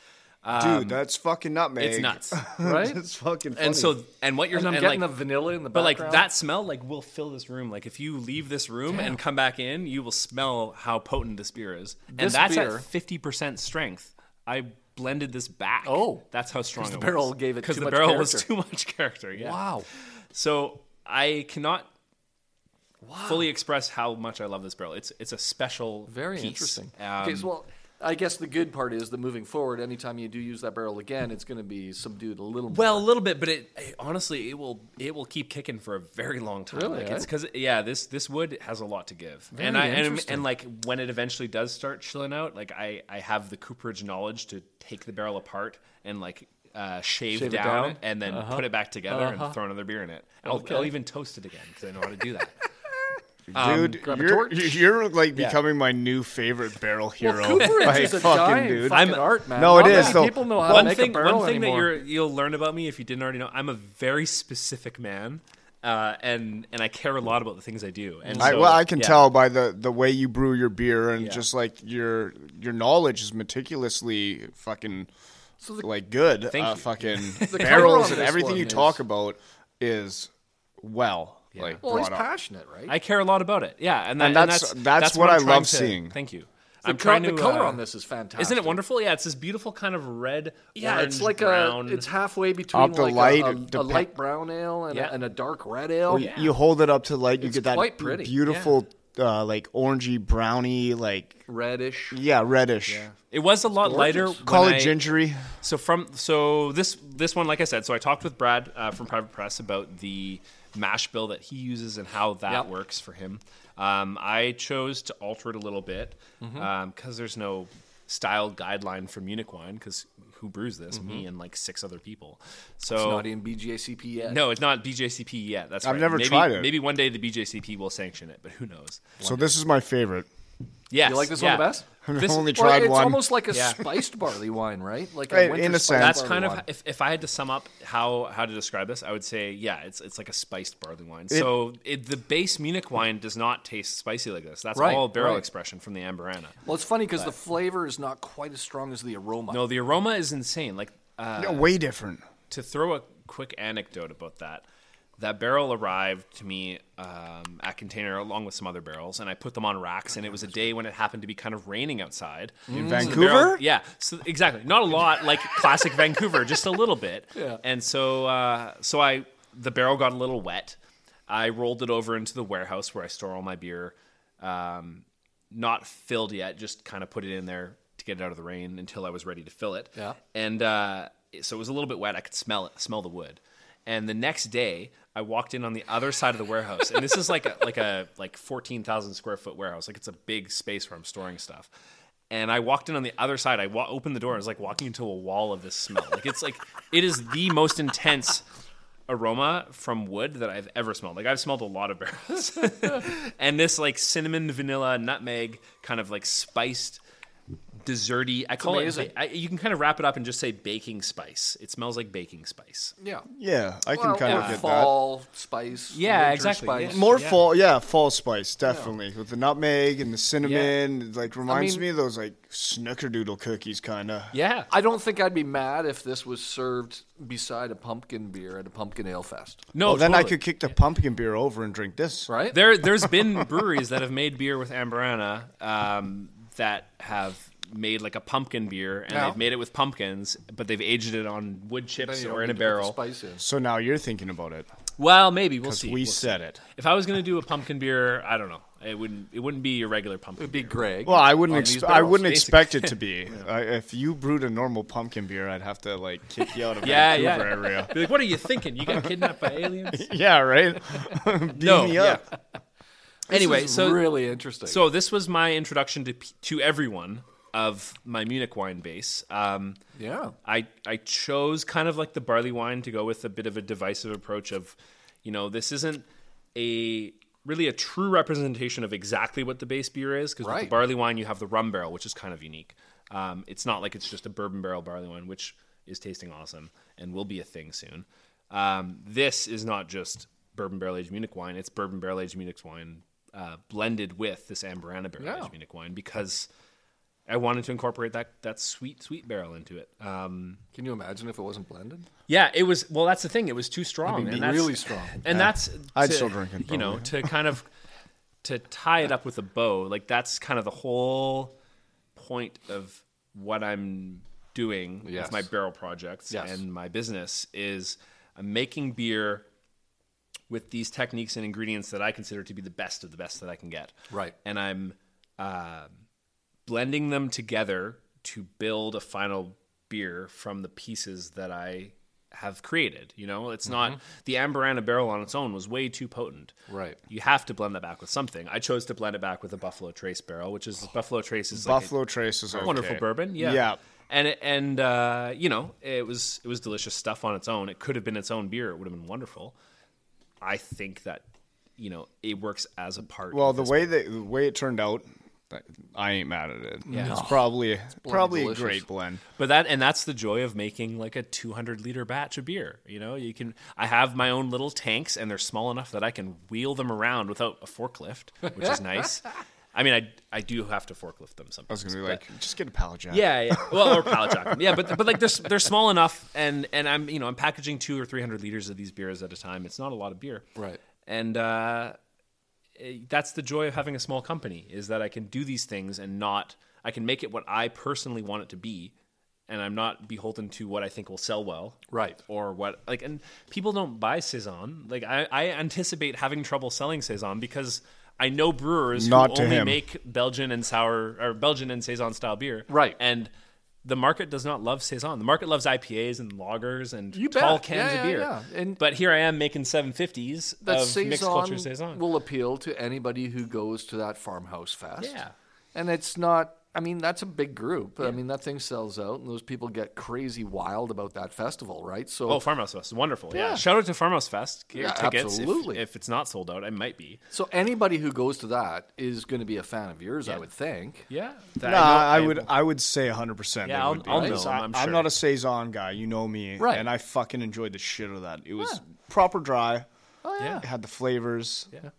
Dude, that's fucking nutmeg. it's nuts. <laughs> right? it's <laughs> fucking funny. and so and what you're and I'm and getting like, the vanilla in the But like background. that smell, like will fill this room. Like if you leave this room and come back in, you will smell how potent this beer is. and This that's beer- at fifty percent strength. I blended this back. Oh. that's how strong 'Cause it the barrel was. gave it because too the much barrel was character. too much character. Yeah. Wow. So I cannot fully express how much I love this barrel. It's it's a special, Very piece. interesting. Um, okay, so well, I guess the good part is that moving forward, anytime you do use that barrel again, it's going to be subdued a little more. Well, a little bit, but it eh, honestly it will it will keep kicking for a very long time. Really, like it's because yeah, this this wood has a lot to give, and Very I and, interesting. and like when it eventually does start chilling out, like I I have the cooperage knowledge to take the barrel apart and like uh, shave, Shave it down, down? Uh-huh. and then put it back together and throw another beer in it. And I'll, Okay. I'll even toast it again because I know how to do that. <laughs> Dude, grab a you're you're like becoming my new favorite barrel hero. Cooperage like, is a fucking dying dude. fucking I'm- an art, man. No, it Not is, many though. People know how one to make thing, a barrel one thing anymore. that you're, you'll learn about me if you didn't already know, I'm a very specific man, uh, and and I care a lot about the things I do. And I, well, I can yeah. tell by the, the way you brew your beer and Yeah. just like your your knowledge is meticulously fucking So the- like good. Thank uh, you. Fucking <laughs> barrels and everything you is- talk about is well like well, he's up. passionate, right? I care a lot about it. Yeah, and, that, And and that's- that's that's what, what I'm I trying love to- seeing. Thank you. the, I'm co- trying the to. color uh, on this is fantastic. Isn't it wonderful? Yeah, it's this beautiful kind of red. Yeah, orange, it's like brown. a it's halfway between Up the like light, a, a, depe- a light brown ale and, Yeah. a, and a dark red ale. You- You hold it up to light, you It's get that quite pretty. beautiful uh, like orangey browny like Reddish. yeah reddish. Yeah. It was a lot lighter. Call it I- gingery. So from so this this one, like I said, so I talked with Brad uh, from Private Press about the mash bill that he uses and how that Yep. works for him. Um, I chose to alter it a little bit because Mm-hmm. there's no style guideline for Munich wine because who brews this? Mm-hmm. Me and like six other people. So It's not in BJCP yet. no, it's not BJCP yet. That's I've right. never maybe, tried it. Maybe one day the BJCP will sanction it, but who knows? So this is my favorite. Yes, You like this yeah. one the best? <laughs> I've This- only Well, tried it's one. almost like a Yeah. spiced barley wine, right? Like Right, a winter in a spiced sense. That's kind of wine. if, if I had to sum up how how to describe this, I would say yeah, it's it's like a spiced barley wine. so it, the base Munich wine does not taste spicy like this. That's Right, all barrel right. expression from the Amburana. Well, it's funny because the flavor is not quite as strong as the aroma. No, the aroma is insane. Like uh, Yeah, way different. to throw a quick anecdote about that. That barrel arrived to me um, at Container along with some other barrels, and I put them on racks. And it was a day when it happened to be kind of raining outside. In So the Vancouver? barrel- yeah, so exactly. Not a lot, like <laughs> classic Vancouver, just a little bit. Yeah. And so, uh, so I the barrel got a little wet. I rolled it over into the warehouse where I store all my beer. Um, not filled yet, just kind of put it in there to get it out of the rain until I was ready to fill it. Yeah. And uh, so it was a little bit wet. I could smell it, smell the wood. And the next day, I walked in on the other side of the warehouse, and this is like a, like a like fourteen thousand square foot warehouse. Like it's a big space where I'm storing stuff. And I walked in on the other side. I wa- opened the door. and It was like walking into a wall of this smell. Like it's like it is the most intense aroma from wood that I've ever smelled. Like I've smelled a lot of barrels, <laughs> and this like cinnamon, vanilla, nutmeg, kind of like spiced, desserty. I call it. I, you can kind of wrap it up and just say baking spice. It smells like baking spice. Yeah. Yeah, I can Well, kind yeah, of get that fall spice. Yeah, winter exactly, Spice. More Yeah. fall, yeah, fall spice definitely with the nutmeg and the cinnamon. It, Like reminds mean- me of those like snickerdoodle cookies, kind of. Yeah, I don't think I'd be mad if this was served beside a pumpkin beer at a pumpkin ale fest. no. well, then I could kick the pumpkin beer over and drink this. Right? There, there's been breweries that have made beer with Amburana um, that have made like a pumpkin beer, and Yeah. they've made it with pumpkins, but they've aged it on wood chips or in a need to put the barrel. Spice in. So now you're thinking about it Well, maybe we'll see. we We'll see. said it. If I was going to do a pumpkin beer, I don't know. It wouldn't. It wouldn't be your regular pumpkin. It'd be Greg. Well, I wouldn't. on I wouldn't basically. expect it to be. <laughs> I, if you brewed a normal pumpkin beer, I'd have to like kick you out of <laughs> Yeah, Vancouver yeah. area. Be like, what are you thinking? You got kidnapped by aliens? <laughs> yeah, right. Beam no. me Yeah. up. This Anyway, is so really interesting. So this was my introduction to to everyone of my Munich wine base. Um, yeah. I I chose kind of like the barley wine to go with a bit of a divisive approach of, you know, this isn't a really a true representation of exactly what the base beer is because with the barley wine you have the rum barrel which is kind of unique. Um, it's not like it's just a bourbon barrel barley wine which is tasting awesome and will be a thing soon. Um, this is not just bourbon barrel aged Munich wine; it's bourbon barrel aged Munich wine uh, blended with this Amburana barrel aged Yeah. Munich wine because I wanted to incorporate that that sweet sweet barrel into it. Um, Can you imagine if it wasn't blended? yeah, it was. Well, that's the thing. It was too strong. be and that's, really strong. And that's I'd to, still drink it, You know, to kind of to tie it up with a bow. Like that's kind of the whole point of what I'm doing Yes. with my barrel projects Yes. and my business is I'm making beer with these techniques and ingredients that I consider to be the best of the best that I can get. Right. And I'm uh, blending them together to build a final beer from the pieces that I have created. You know, it's not the Amburana barrel on its own was way too potent. Right. You have to blend that back with something. I chose to blend it back with a Buffalo Trace barrel, which is Buffalo Trace is like a- Buffalo Trace is okay. wonderful bourbon. Yeah. Yeah. and and uh, you know it was it was delicious stuff on its own. It could have been its own beer. It would have been wonderful. I think that you know it works as a part. Well, of the way that the way it turned out, I ain't mad at it. Yeah. It's probably probably a great blend. But that and that's the joy of making like a 200 liter batch of beer. You know, you can. I have my own little tanks, and they're small enough that I can wheel them around without a forklift, which is nice. <laughs> I mean, I I do have to forklift them sometimes. I was gonna be like, just get a pallet jack. yeah, yeah. <laughs> Well, or pallet jack them. Yeah, but but like they're they're small enough, and and I'm you know I'm packaging two or three hundred liters of these beers at a time. It's not a lot of beer, Right. And uh, Eh, that's the joy of having a small company is that I can do these things and not I can make it what I personally want it to be, and I'm not beholden to what I think will sell well, Right. Or what like and people don't buy saison. Like I, I anticipate having trouble selling saison because. I know brewers Not who to only him. make Belgian and sour or Belgian and saison style beer, Right. And the market does not love saison. The market loves IPAs and lagers and You tall bet. cans Yeah, of yeah, beer. yeah. And- but here I am making 750s That of mixed culture saison saison. will appeal to anybody who goes to that farmhouse fest. Yeah. And it's not. I mean, that's a big group. I mean, that thing sells out, and those people get crazy wild about that festival, right? So, Oh, Farmhouse Fest, wonderful! Yeah. Yeah. shout out to Farmhouse Fest. Get Yeah, tickets. If- absolutely. If, it's not sold out, I might be. so anybody who goes to that is going to be a fan of yours, I would think. Yeah, Nah, I, would I would say 100. percent Yeah, I'll- I'll know, I, I'm am not a saison guy. You know me, Right. And I fucking enjoyed the shit of that. It was proper dry. Oh yeah, It had the flavors. Yeah.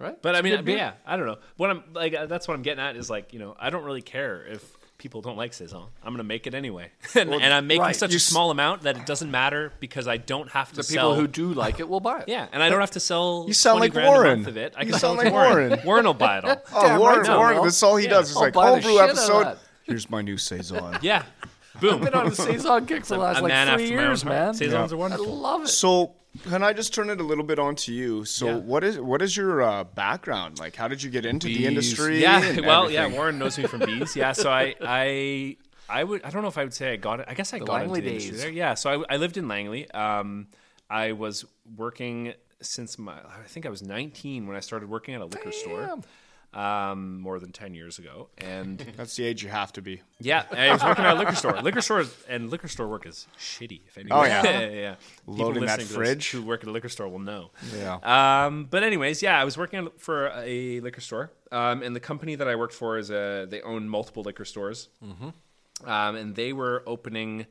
Yeah. right. But I mean, but yeah, I don't know. What I'm like, uh, that's what I'm getting at is like, you know, I don't really care if people don't like saison. I'm gonna make it anyway, <laughs> and, and I'm making right. such You a s- small amount that it doesn't matter because I don't have to the sell. people who do like it will buy it. Yeah, and I don't have to sell. You sound 20 like grand a Warren. month of it. I You can sell sound it like Warren. Warren. <laughs> Warren will buy it all. <laughs> Oh, Damn Warren, right I Warren, will. that's all he Yeah. does. He's like, buy the homebrew shit out of episode. Here's my new saison. Yeah, boom. Been on a saison kick for the last like three after my own years, man. Saisons are wonderful. I wonderful. love it. So, can I just turn it a little bit on to you? So, Yeah. what is what is your uh, background? Like, how did you get into the industry? Yeah, and <laughs> well, yeah. Warren knows me from bees. Yeah, so I, <laughs> I, I would. I don't know if I would say I got it. I guess I got Langley into the industry days. there. Yeah, so I, I lived in Langley. Um, I was working since my. I think I was 19 when I started working at a liquor store. Um, more than 10 years ago, and <laughs> That's the age you have to be. yeah, I was working at a liquor store. Liquor store and liquor store work is shitty. If anyone, Oh, yeah. <laughs> yeah. Loading that listening to this fridge. who work at a liquor store will know. Yeah. Um, but anyways, yeah, I was working for a liquor store, um, and the company that I worked for is a they own multiple liquor stores, mm-hmm. um, and they were opening.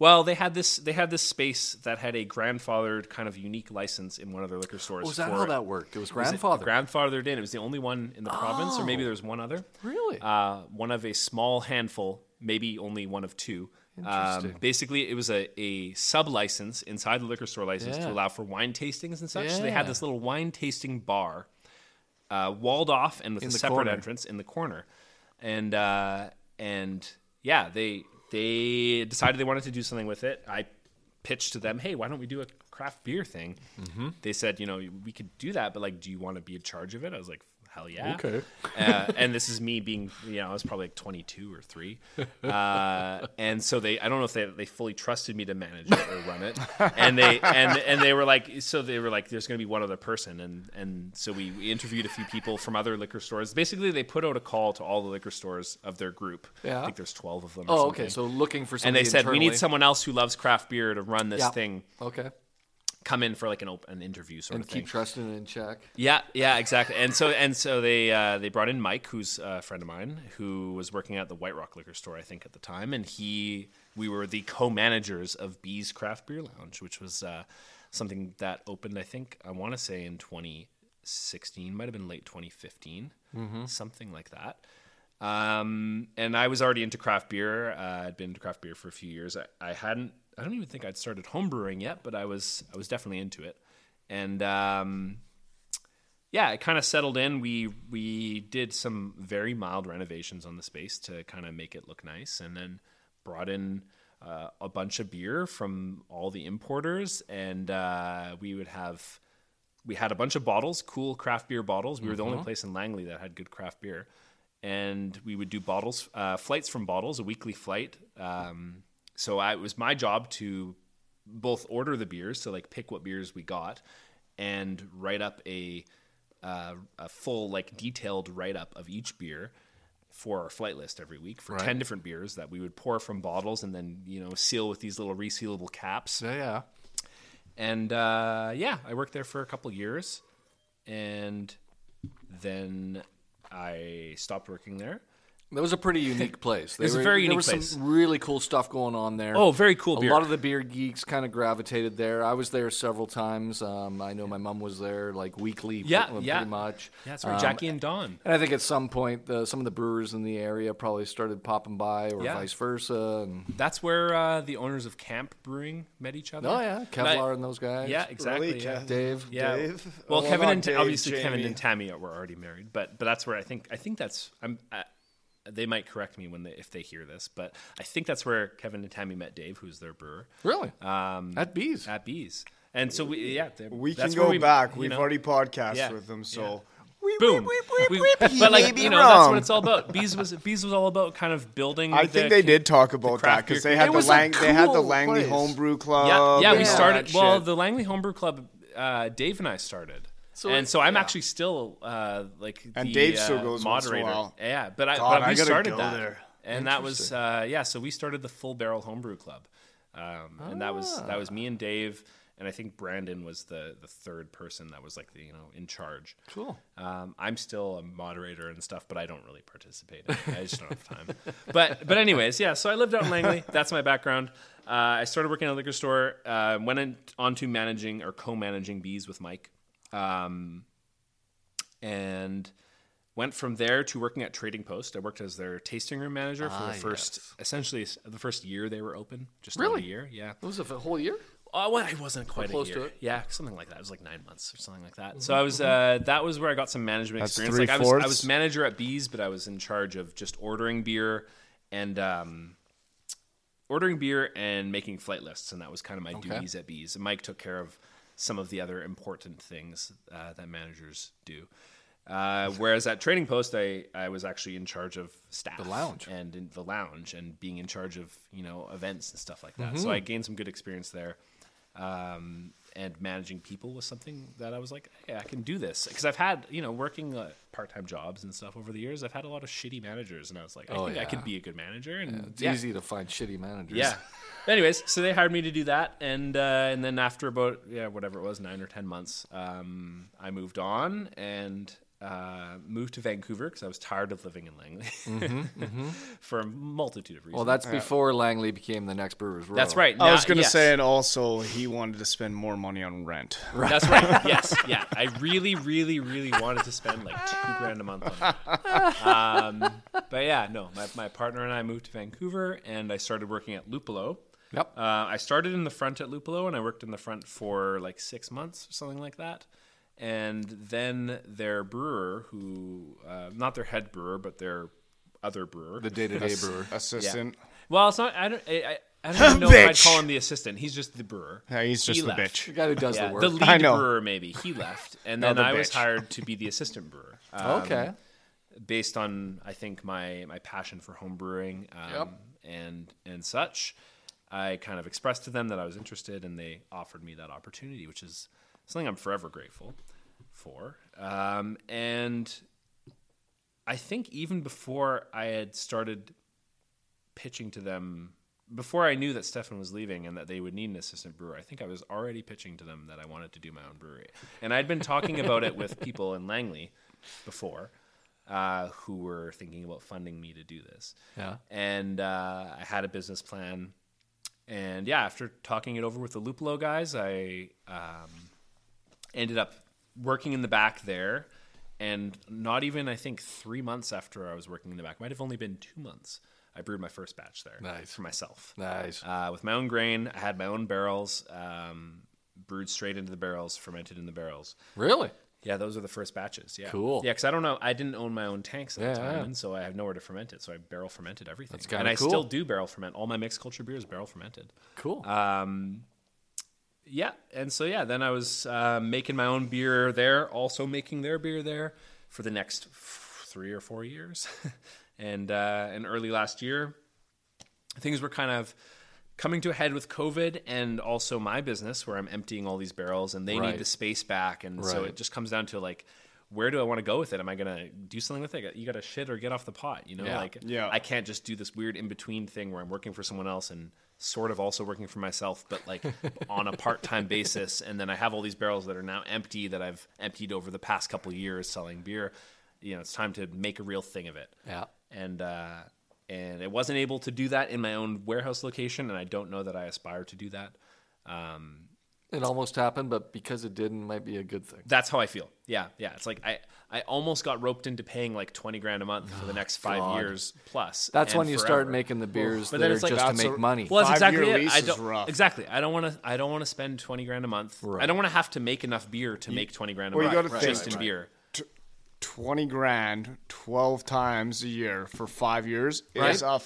Well, they had this they had this space that had a grandfathered kind of unique license in one of their liquor stores. Was that for- how that worked? It was grandfather. grandfathered in. It was the only one in the province, or maybe there was one other. Really? Uh, one of a small handful, maybe only one of two. Um, Interesting. basically, it was a, a sub license inside the liquor store license Yeah. to allow for wine tastings and such. So they had Yeah. this little wine tasting bar, uh, walled off and with In a the separate corner. entrance in the corner, and uh, and yeah, they they decided they wanted to do something with it. I pitched to them, hey, why don't we do a craft beer thing? Mm-hmm. They said, you know, we could do that, but like, do you want to be in charge of it? I was like, hell yeah. Okay. uh, and this is me being, you know, I was probably like 22 or three. Uh, and so they, I don't know if they, they fully trusted me to manage it or run it. And they, and, and they were like, so they were like, there's going to be one other person. And, and so we, we interviewed a few people from other liquor stores. Basically, they put out a call to all the liquor stores of their group. Yeah. I think there's 12 of them. Oh, something. okay. So looking for and they said, we need someone else who loves craft beer to run this Yeah. thing. Okay. Come in for like an open, an interview sort And of thing. And keep trusting it in check. Yeah, yeah, exactly. And so and so they uh, they brought in Mike, who's a friend of mine, who was working at the White Rock liquor store, I think, at the time, and he we were the co-managers of Bees Craft Beer Lounge, which was uh, something that opened, I think, I want to say in 2016, might have been late 2015, something like that. Um, and I was already into craft beer. Uh, I'd been into craft beer for a few years. I, I hadn't. I don't even think I'd started homebrewing yet, but I was. I was definitely into it. And um, yeah, it kind of settled in. We we did some very mild renovations on the space to kind of make it look nice, and then brought in uh, a bunch of beer from all the importers, and uh, we would have we had a bunch of bottles, cool craft beer bottles. We were the only place in Langley that had good craft beer, and we would do bottles, uh, flights from bottles, a weekly flight. Um, so I, it was my job to both order the beers, so like pick what beers we got, and write up a uh, a full like detailed write up of each beer. for our flight list every week for Right. 10 different beers that we would pour from bottles and then, you know, seal with these little resealable caps. Yeah, yeah. And uh, yeah, I worked there for a couple years, and then I stopped working there. That was a pretty unique <laughs> place. They was a were- very there was place. some really cool stuff going on there. Oh, very cool A beer. lot of the beer geeks kind of gravitated there. I was there several times. Um, I know my mom was there like weekly, Yeah, pretty, yeah. pretty much. Yeah, that's right, Um, Jackie and Don. And I think at some point, the, some of the brewers in the area probably started popping by, or Yeah. vice versa. And That's where uh, the owners of Camp Brewing met each other. oh yeah, Kevlar and those guys. Yeah, exactly. Really, yeah. Kev? Dave. Yeah. Dave? Well, Oh, Kevin and Dave, obviously Kevin and Tammy were already married, but but that's where I think I think that's I'm. Uh, they might correct me when they if they hear this, but I think that's where Kevin and Tammy met Dave, who's their brewer. Really? Um, At Bees. at Bees, and so we yeah We can go we, back. We've know, already podcasted Yeah, with them, yeah. so boom. We- He but like you know, that's what it's all about. Bees was Bees was all about kind of building. I the think they did talk about that craft because beer they had the was a Lang- they had the Langley place. Homebrew Club. Yeah, yeah, we started. Well, shit. the Langley Homebrew Club, uh, Dave and I started. So and it- so I'm yeah. actually still uh, like And the, Dave still uh, goes once in a moderator. while. Yeah, but I, God, but we I gotta started go that, there. and that was uh, yeah. So we started the Full Barrel Homebrew Club, um, and that was that was me and Dave, and I think Brandon was the the third person that was like the you know in charge. Cool. Um, I'm still a moderator and stuff, but I don't really participate. in it. I just don't have time. <laughs> But but anyways, yeah. So I lived out in Langley. That's my background. Uh, I started working at a liquor store. Uh, went in, on to managing or co-managing bees with Mike, um, and went from there to working at Trading Post. I worked as their tasting room manager for Ah, the first, yes. essentially the first year they were open. Just Really? under a year, yeah. It was a whole year. Oh, well, it wasn't quite close a to year. it? Yeah, something like that. It was like nine months or something like that. So I was uh, that was where I got some management That's experience. Like I was, I was manager at Bees, but I was in charge of just ordering beer and um, ordering beer and making flight lists, and that was kind of my duties at Bees. And Mike took care of some of the other important things uh, that managers do. Uh, whereas at Trading Post, I, I was actually in charge of staff, The lounge. and in the lounge, and being in charge of you know events and stuff like that. So I gained some good experience there. Um, and managing people was something that I was like, hey, I can do this because I've had you know working uh, part time jobs and stuff over the years. I've had a lot of shitty managers, and I was like, I Oh, think I yeah. could be a good manager. And It's yeah. easy to find shitty managers. Yeah. Anyways, so they hired me to do that, and uh, and then after about yeah whatever it was nine or ten months, um, I moved on and uh, moved to Vancouver because I was tired of living in Langley <laughs> for a multitude of reasons. Well, that's before Langley became the next Brewers Row. that's right. I was gonna yes. say, and also he wanted to spend more money on rent. That's right. <laughs> Yes, yeah. I really, really, really wanted to spend like two grand a month on it. <laughs> Um, but yeah, no. My, my partner and I moved to Vancouver, and I started working at Luppolo. Yep. Uh, I started in the front at Luppolo, and I worked in the front for like six months or something like that. And then their brewer, who uh, not their head brewer, but their other brewer, The day-to-day brewer. Assistant. well, it's not. I don't. I, I, I don't <laughs> even know if I'd call him the assistant. He's just the brewer. Yeah, he's just He the left. bitch. The guy who does Yeah, the work. the lead I know. brewer maybe he left, and No, then the I was hired to be the assistant brewer. Um, okay. based on I think my my passion for home brewing um, Yep. and and such, I kind of expressed to them that I was interested, and they offered me that opportunity, which is something I'm forever grateful for. Um, and I think even before I had started pitching to them. Before I knew that Stefan was leaving and that they would need an assistant brewer, I think I was already pitching to them that I wanted to do my own brewery. And I'd been talking about it with people in Langley before uh, who were thinking about funding me to do this. Yeah. And uh, I had a business plan. And yeah, after talking it over with the Luppolo guys, I um, ended up working in the back there. And not even, I think, three months after I was working in the back, might have only been two months, I brewed my first batch there Nice. for myself Nice. uh, with my own grain. I had my own barrels, um, brewed straight into the barrels, fermented in the barrels. Really? Yeah, those are the first batches. Yeah, Cool. Yeah, because I don't know, I didn't own my own tanks at Yeah, the time, yeah. and so I have nowhere to ferment it. So I barrel fermented everything. That's and I cool. still do barrel ferment all my mixed culture beers, barrel fermented. Cool. Um, yeah, and so yeah, then I was uh, making my own beer there, also making their beer there for the next f- three or four years, <laughs> and uh, and early last year, things were kind of coming to a head with COVID and also my business where I'm emptying all these barrels and they Right. need the space back, and so it just comes down to like where do I want to go with it? Am I gonna do something with it? You got to shit or get off the pot. You know, Yeah. like Yeah. I can't just do this weird in between thing where I'm working for someone else and sort of also working for myself, but like <laughs> on a part time basis. And then I have all these barrels that are now empty that I've emptied over the past couple of years selling beer. You know, it's time to make a real thing of it Yeah. and uh, and I wasn't able to do that in my own warehouse location, and I don't know that I aspire to do that. Um, It almost happened, but because it didn't, might be a good thing. that's how I feel. Yeah, yeah. It's like I I almost got roped into paying like twenty grand a month for the <sighs> next five God. years plus. That's when you forever. start making the beers But that then are it's like- just to That's make a- money. Well, that's Five-year exactly it. lease I is don't rough. exactly. I don't want to. I don't want to spend twenty grand a month. I don't want to have to make enough beer to make twenty grand a well, you month gotta just think, in right. beer. 20 grand 12 times a year for five years Right. is a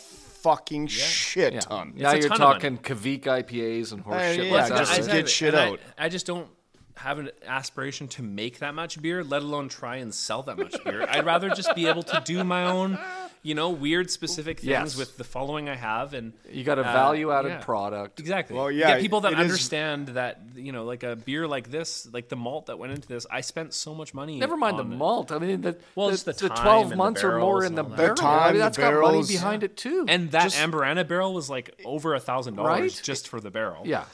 fucking shit yeah. ton. now a you're ton talking Kavik IPAs and horse Uh, shit yeah, like that. just to Exactly. get shit And I- out. I, just don't have an aspiration to make that much beer, let alone try and sell that much beer. I'd rather just be able to do my own, you know, weird specific things Yes. with the following I have, and you got a uh, value added yeah. product. Exactly. Well, You yeah, get people that it is- understand that you know, like a beer like this, like the malt that went into this. I spent so much money. Never mind the on it. malt. I mean, the, Well, the, it's the the 12 and the months or more in the and all that. barrel. The I time, mean, the that's got money behind it too. And that Just- Amburana barrel was like over a thousand dollars just for the barrel. yeah.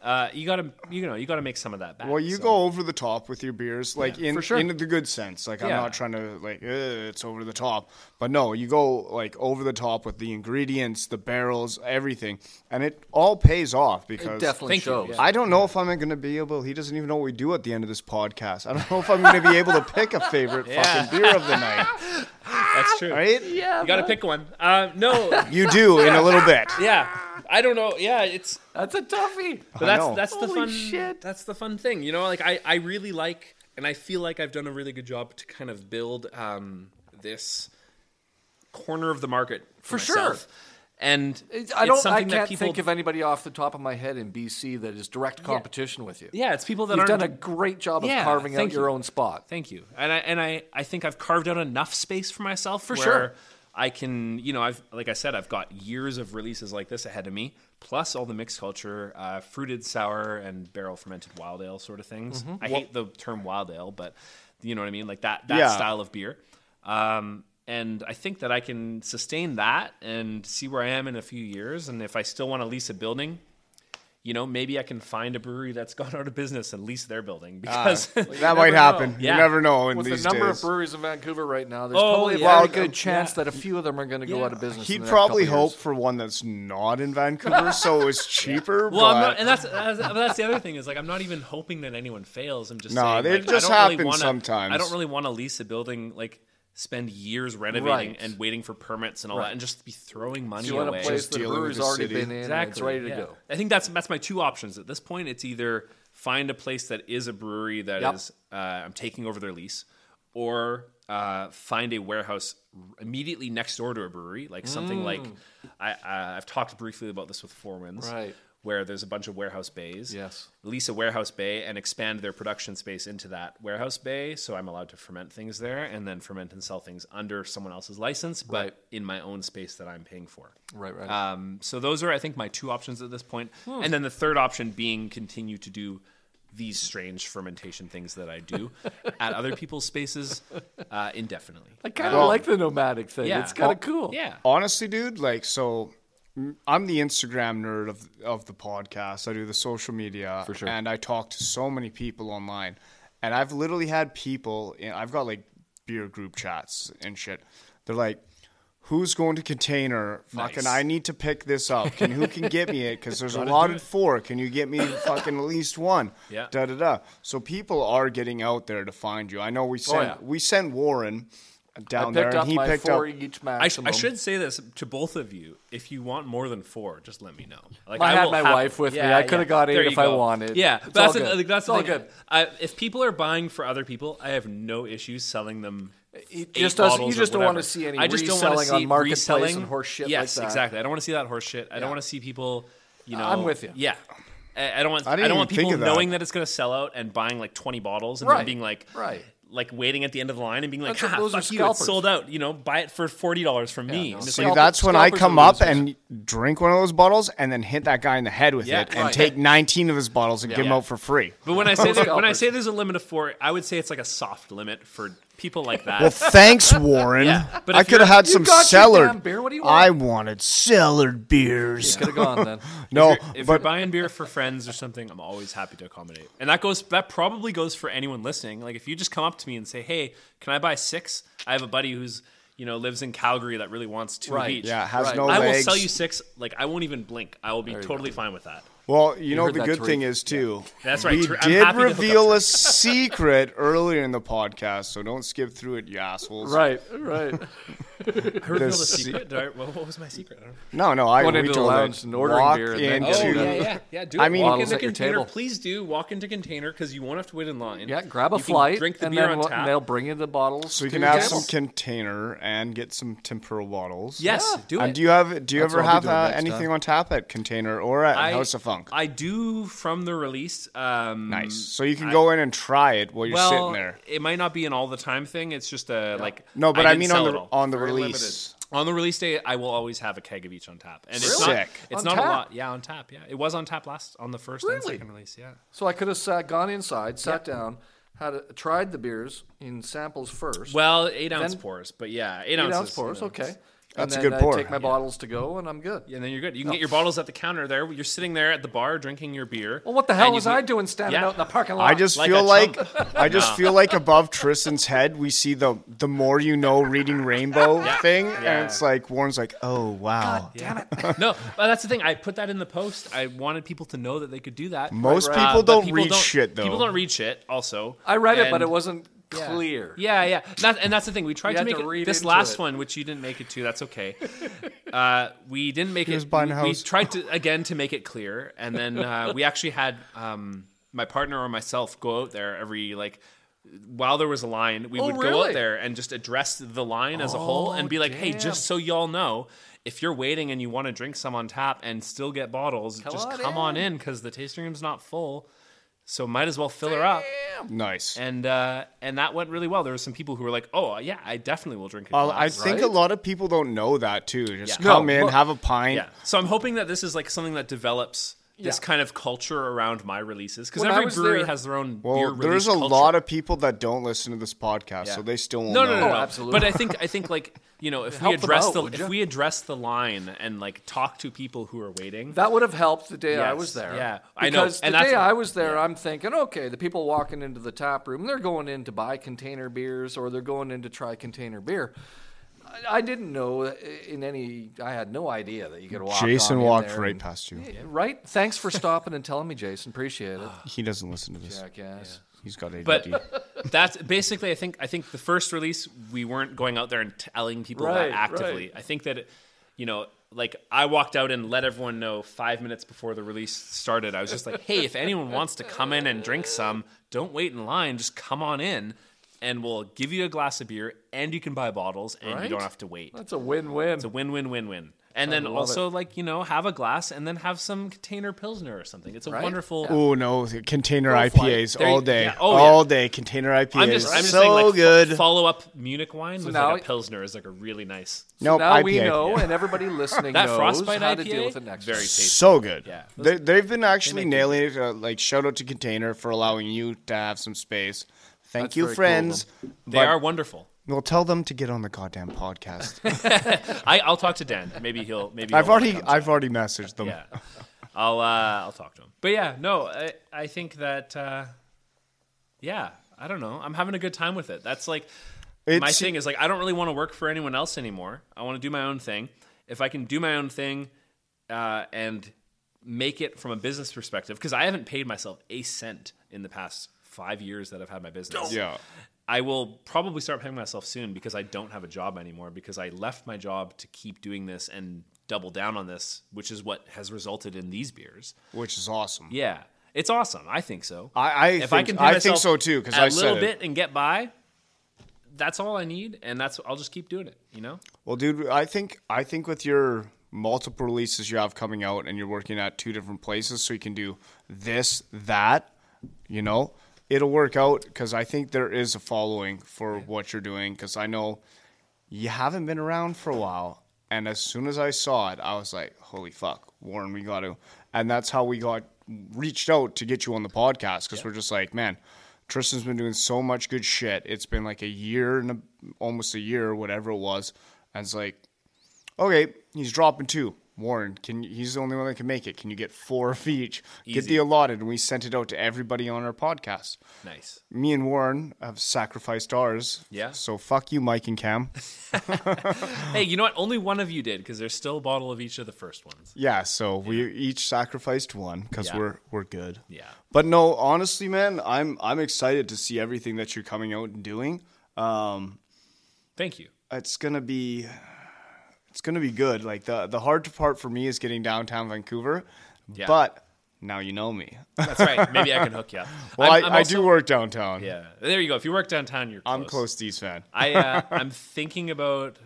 Uh, you gotta, you know, you gotta make some of that back. Well, you so. go over the top with your beers, like in for sure. in the good sense. Like I'm not trying to like it's over the top, but no, you go like over the top with the ingredients, the barrels, everything, and it all pays off because It because definitely Thank you, shows. yeah. I don't know if I'm going to be able. He doesn't even know what we do at the end of this podcast. I don't know if I'm going to be able to pick a favorite <laughs> fucking beer of the night. <laughs> That's true. Right? Yeah, You gotta pick one. Uh, no, <laughs> You do in a little bit. yeah. I don't know. Yeah, it's That's a toughie. but I that's know. that's the fun. shit. That's the fun thing. You know, like I I really like, and I feel like I've done a really good job to kind of build um this corner of the market for, For sure. And I don't. I can't people, think of anybody off the top of my head in BC that is direct competition with you. Yeah, it's people that You've done a great job of carving out thank your own spot. Thank you. And I and I, I think I've carved out enough space for myself for sure. I can, you know, I've like I said, I've got years of releases like this ahead of me, plus all the mixed culture, uh, fruited sour and barrel fermented wild ale sort of things. Mm-hmm. I hate the term wild ale, but you know what I mean, like that that Yeah. style of beer. Um, and I think that I can sustain that and see where I am in a few years. And if I still want to lease a building, you know, maybe I can find a brewery that's <laughs> gone out of business and lease their building ah, because That might <laughs> happen. Yeah. You never know in With the number days. of breweries in Vancouver right now, there's Oh, probably a very Well, good chance yeah. that a few of them are going to go out of business. He'd probably couple hope years. for one that's not in Vancouver, <laughs> so it's cheaper. Well, I'm not, and that's that's that's the other thing is like I'm not even hoping that anyone fails. I'm just No, saying, it like, just I don't really happens wanna, sometimes. I don't really want to lease a building like spend years renovating Right. and waiting for permits and all Right. that, and just be throwing money So you want away. a place Just the dealing with brewery's already city. been in and exactly, it's ready to yeah. go. I think that's that's my two options at this point. It's either find a place that is a brewery that is Yep. uh, I'm taking over their lease, or uh, find a warehouse immediately next door to a brewery, like something like I, I I've talked briefly about this with Four Winds, Right. Where there's a bunch of warehouse bays. Yes. Lease a warehouse bay and expand their production space into that warehouse bay, so I'm allowed to ferment things there, and then ferment and sell things under someone else's license, but Right. in my own space that I'm paying for. Right, right. Um, so those are, I think, my two options at this point. Hmm. And then the third option being continue to do these strange fermentation things that I do <laughs> at other people's spaces uh, indefinitely. I kind of Well- like the nomadic thing. Yeah. It's kind Well, of cool. Yeah. honestly, dude, like so. I'm the Instagram nerd of of the podcast. I do the social media, For sure. and I talk to so many people online. And I've literally had people. In, I've got like beer group chats and shit. They're like, "Who's going to container? Fucking, I need to pick this up. Can who can get me it? Because <laughs> there's a lot of four. Can you get me fucking at least one? <laughs> Yeah. Da da da. So people are getting out there to find you. I know we sent Oh, yeah. we sent Warren down picked there, up and he my picked four up. each I, sh- I should say this to both of you. If you want more than four, just let me know. Like I had my hap- wife with me. I coulda got eight if you I wanted. Yeah, It's but that's all the, good. that's It's the all good. I, if people are buying for other people, I have no issues selling them. It eight just doesn't- you just don't wanna see any I just don't wanna reselling on see Marketplace reselling. and horse shit like Yes, that. exactly. I don't want to see that horse shit. I Yeah. don't want to see people. You know, I'm with you. Yeah. I I don't want. I I, don't want people that. knowing that it's going to sell out and buying like 20 bottles and Right. then being like, Right. Like waiting at the end of the line and being like, That's- "Ha, those are you, it's scalpers. sold out." You know, buy it for forty dollars from me. no, And it's See, like, that's when I scalpers come are up losers. and drink one of those bottles and then hit that guy in the head with Yeah, it and right. take 19 of his bottles and give them out for free. but when I say that, when I say there's a limit of four, I would say it's like a soft limit for people like that. Well, thanks, <laughs> Warren. Yeah, but I could have had some got your cellared. beer, what do you want? I wanted cellared beers. Could have gone then. <laughs> No, if you're but buying beer for friends or something, I'm always happy to accommodate. And that goes that probably goes for anyone listening. Like if you just come up to me and say, "Hey, can I buy six? I have a buddy who's you know lives in Calgary that really wants two Right. each. yeah, has Right. no I legs. will sell you six. Like I won't even blink. I will be totally fine with that. Well, you, know the good Tariq. thing is too. That's right, We Tariq. I'm did happy to reveal a secret <laughs> earlier in the podcast, so don't skip through it, you assholes. Right, right. I revealed a secret. Did I, what, what was my secret? I don't know. No, no, I Going we into the told lounge it. and ordering Walk beer and then into, Oh yeah, yeah, yeah. Do it. I mean- walk Bottles into at your container. table. Please do walk into container because you won't have to wait in line. Yeah, grab a You flight, drink the and beer then on we'll- tap. they'll bring you the bottles. So you can have some container and get some temporal bottles. Yes, Yeah. do it. And do you have do you ever have be doing uh, next anything on tap at Container or at I- House of Funk? I do from the release. Um, nice. So you can go in and try it while you're well, sitting there. it might not be an all the time thing. It's just a like. No, but I, didn't mean on the on the Very release. on the release day, I will always have a keg of each on tap, and it's Really? not. Sick. It's On not a lot. Yeah, on tap. Yeah, it was on tap last on the first and second release. Yeah. So I could have sat, gone inside, sat down, had a, tried the beers in samples first. Well, eight ounce Then- pours, but yeah, eight, eight ounces. ounce pours, Okay. know. Okay. That's a good I pour. take my bottles to go, and I'm good. Yeah, and then you're good. You can get your bottles at the counter there. You're sitting there at the bar drinking your beer. Well, what the hell was can- I doing standing Yeah. out in the parking lot? I just Like feel like. I just <laughs> feel like above Tristan's head we see the the more you know reading rainbow thing Yeah. and it's like Warren's like oh wow damn it. no, but that's the thing. I put that in the post. I wanted people to know that they could do that. Most Uh, people but don't read shit, though. People don't read shit. Also, I read it, but it wasn't Yeah. clear. Yeah, yeah. That, and that's the thing. We tried You to make to it, read this last it. one, which you didn't make it to. That's okay. <laughs> Uh, we didn't make He it. was we, we tried to again to make it clear, and then uh, <laughs> we actually had um, my partner or myself go out there every like. While there was a line, we Oh, would go out there and just address the line as a whole and be like, "Hey, just so y'all know, if you're waiting and you want to drink some on tap and still get bottles, Come just on come on in." in because the tasting room's not full, so might as well fill her up." nice and uh, and that went really well. There were some people who were like, "Oh yeah, I definitely will drink a Uh, glass." I think right? a lot of people don't know that too just Yeah. come No, in look- have a pint yeah. So I'm hoping that this is like something that develops this Yeah. kind of culture around my releases because every brewery there- has their own beer well release there's a culture. lot of people that don't listen to this podcast so they still won't no, no, know no, no, Oh, absolutely. But I think I think like you know if we address out, the if ya? we address the line and like talk to people who are waiting. That would have helped the day I was there. yeah. I know, Because and the that's- day I was there, I'm thinking, okay, the people walking into the tap room, they're going in to buy container beers or they're going in to try container beer. I, I didn't know uh, in any. I had no idea that you could walk. Jason on in walked there right and- past you Right. Thanks for stopping and telling me, Jason. Appreciate it. he doesn't listen to this Jackass. he's got ADD But <laughs> that's basically, I think, I think the first release we weren't going out there and telling people Right, that actively. right. I think that, it, you know, like I walked out and let everyone know five minutes before the release started. I was just like, hey, if anyone wants to come in and drink some, don't wait in line. Just come on in, and we'll give you a glass of beer, and you can buy bottles, and you don't have to wait. That's a win-win. It's a win-win-win-win. And then love also, like you know, have a glass and then have some container pilsner or something. It's a Right? wonderful. oh no container Go. IPAs There all day yeah, oh, yeah. all day container IPAs I'm just, I'm just so saying, like, good follow up Munich wine with now- like a pilsner is like a really nice. <laughs> nope now IPA. we know, and everybody <laughs> listening That knows frostbite how IPA, to deal with it next very time. tasty. so good. Yeah. they, they've been actually nailing it. Uh, like shout out to Container for allowing you to have some space. Thank That's you, very cool friends. They are wonderful. We'll tell them to get on the goddamn podcast. <laughs> I, I'll talk to Dan. Maybe he'll. Maybe I've already I've chat. already messaged them. Yeah. I'll uh, I'll talk to him. But yeah, no, I, I think that uh, yeah, I don't know. I'm having a good time with it. That's like my thing is like I don't really want to work for anyone else anymore. I want to do my own thing. If I can do my own thing uh, and make it from a business perspective, because I haven't paid myself a cent in the past five years that I've had my business. Yeah. I will probably start paying myself soon because I don't have a job anymore because I left my job to keep doing this and double down on this, which is what has resulted in these beers. Which is awesome. Yeah, it's awesome. I think so. I- I if I think- can pay I think myself so too, 'cause a I said little it. bit and get by. That's all I need, and that's I'll just keep doing it. You know, Well, dude, I think I think with your multiple releases you have coming out and you're working at two different places so you can do this, that, you know, it'll work out because I think there is a following for what you're doing. Because I know you haven't been around for a while, and as soon as I saw it, I was like, "Holy fuck, Warren, we got to!" And that's how we got reached out to get you on the podcast because we're just like, man. Tristan's been doing so much good shit. It's been like a year and a, almost a year, whatever it was. And it's like, okay, he's dropping two. Warren, can you, he's the only one that can make it. Can you get four of each? Get the allotted, and we sent it out to everybody on our podcast. Nice. Me and Warren have sacrificed ours. Yeah. So fuck you, Mike and Cam. <laughs> <laughs> Hey, you know what? Only one of you did because there's still a bottle of each of the first ones. Yeah. So we each sacrificed one because Yeah. we're we're good. Yeah. But no, honestly, man, I'm I'm excited to see everything that you're coming out and doing. Um, Thank you. it's gonna be it's gonna be good. Like the the hard part for me is getting downtown Vancouver, Yeah. but now you know me. That's right. Maybe I can hook you <laughs> up. well, I'm- I, I'm I do work downtown. Yeah. There you go. If you work downtown, you're close. I'm close to East Van. I uh, <laughs> I'm thinking about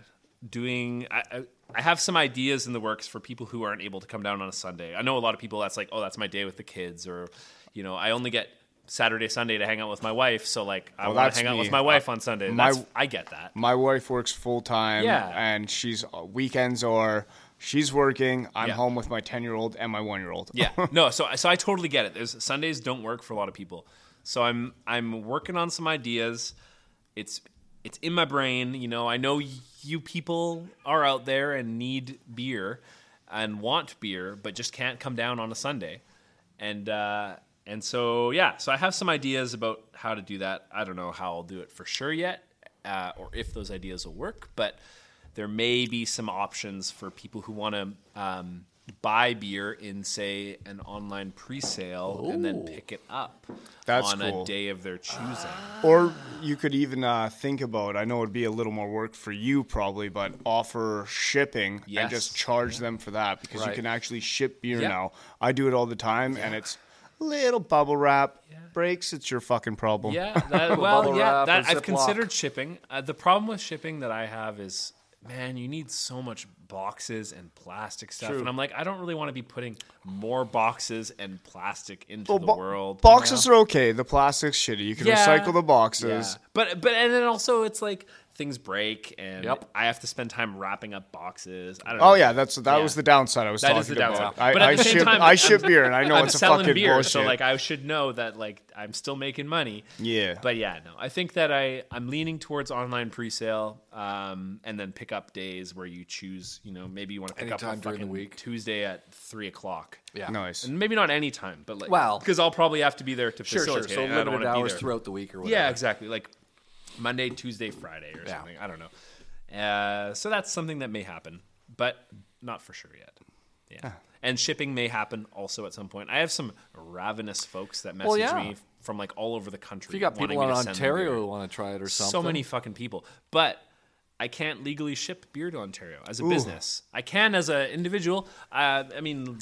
doing. I, I I have some ideas in the works for people who aren't able to come down on a Sunday. I know a lot of people that's like, oh, that's my day with the kids, or you know, I only get Saturday, Sunday to hang out with my wife. So like, I Well, want to hang out with my wife on Sunday. my- That's, I get that. My wife works full time. Yeah. and she's uh, weekends or she's working. I'm Yeah. home with my ten year old and my one year old. Yeah. <laughs> No, so so I totally get it. There's Sundays don't work for a lot of people. So I'm I'm working on some ideas. It's it's in my brain, you know. I know you people are out there and need beer and want beer, but just can't come down on a Sunday. And uh and so yeah, so I have some ideas about how to do that. I don't know how I'll do it for sure yet, uh, or if those ideas will work, but there may be some options for people who want to um, buy beer in, say, an online pre-sale and then pick it up That's on cool. a day of their choosing. Or you could even uh, think about. I know it'd be a little more work for you probably, but offer shipping and just charge them for that because you can actually ship beer Yeah. now. I do it all the time, and it's little bubble wrap breaks. It's your fucking problem. Yeah, <laughs> that, well, bubble yeah, wrap that, I've Ziploc. considered shipping. Uh, the problem with shipping that I have is, man, you need so much boxes and plastic stuff, and I'm like, I don't really want to be putting more boxes and plastic into Well, the bo- world. Boxes are okay. The plastic's shitty. You can Yeah. recycle the boxes. Yeah. But but and then also it's like things break and Yep. I have to spend time wrapping up boxes. I don't know. Oh yeah, that's that Yeah. was the downside I was That talking is the about. downside. I, But at I the same ship time, I ship beer, and I know I'm it's a selling fucking beer, bullshit. so like I should know that like I'm still making money. Yeah. But yeah, no, I think that I I'm leaning towards online pre-sale, um, and then pick up days where you choose. You know, maybe you want to pick Anytime up a during the week. Tuesday at three o'clock. Yeah. nice. And maybe not any time, but like, Well- because I'll probably have to be there to Sure, sure. facilitate. So it, and I don't limited hours throughout the week or whatever. Yeah, exactly. Like Monday, Tuesday, Friday, or Yeah. something. I don't know. Uh, so that's something that may happen, but not for sure yet. Yeah. And shipping may happen also at some point. I have some ravenous folks that message Well, yeah. me from like all over the country. If you got people in to send them Ontario who want to try it or something. so many fucking people, but I can't legally ship beer to Ontario as a business. I can as an individual. Uh, I mean,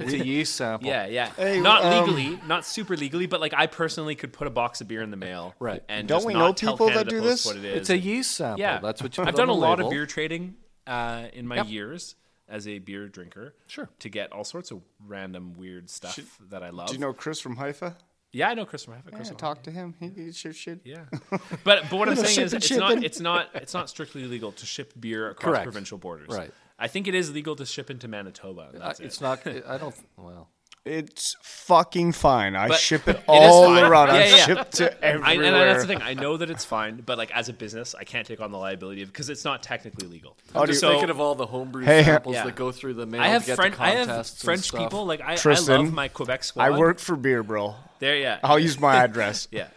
It's a yeast sample. yeah, yeah. Hey, not um, legally, not super legally, but like I personally could put a box of beer in the mail. Right. And Don't just we not know tell people that do Post this? What it is. It's a yeast sample. yeah. That's what you put I've done a the lot of beer trading uh, in my Yep. years as a beer drinker. Sure. To get all sorts of random weird stuff that I love. Do you know Chris from Haifa? Yeah, I know Chris from Haifa. Chris Yeah, from talk to him. He he ship shit. yeah, <laughs> but but what I'm saying is Shipping, it's not it's not it's not strictly legal to ship beer <laughs> across Correct. provincial borders. Right. I think it is legal to ship into Manitoba. and Uh, it's it. not. I don't. <laughs> Well, It's fucking fine. I But ship it <laughs> it is all fine. around. Yeah, I've yeah. shipped to I, everywhere. and that's the thing. I know that it's fine, but like as a business, I can't take on the liability of because it's not technically legal. I'm just So- thinking of all the homebrew Hey, samples Yeah. that go through the mail I have to get French. to I have French people. Like I, I love my Quebec squad. I work for beer, bro. there. Yeah, I'll use my <laughs> address. yeah.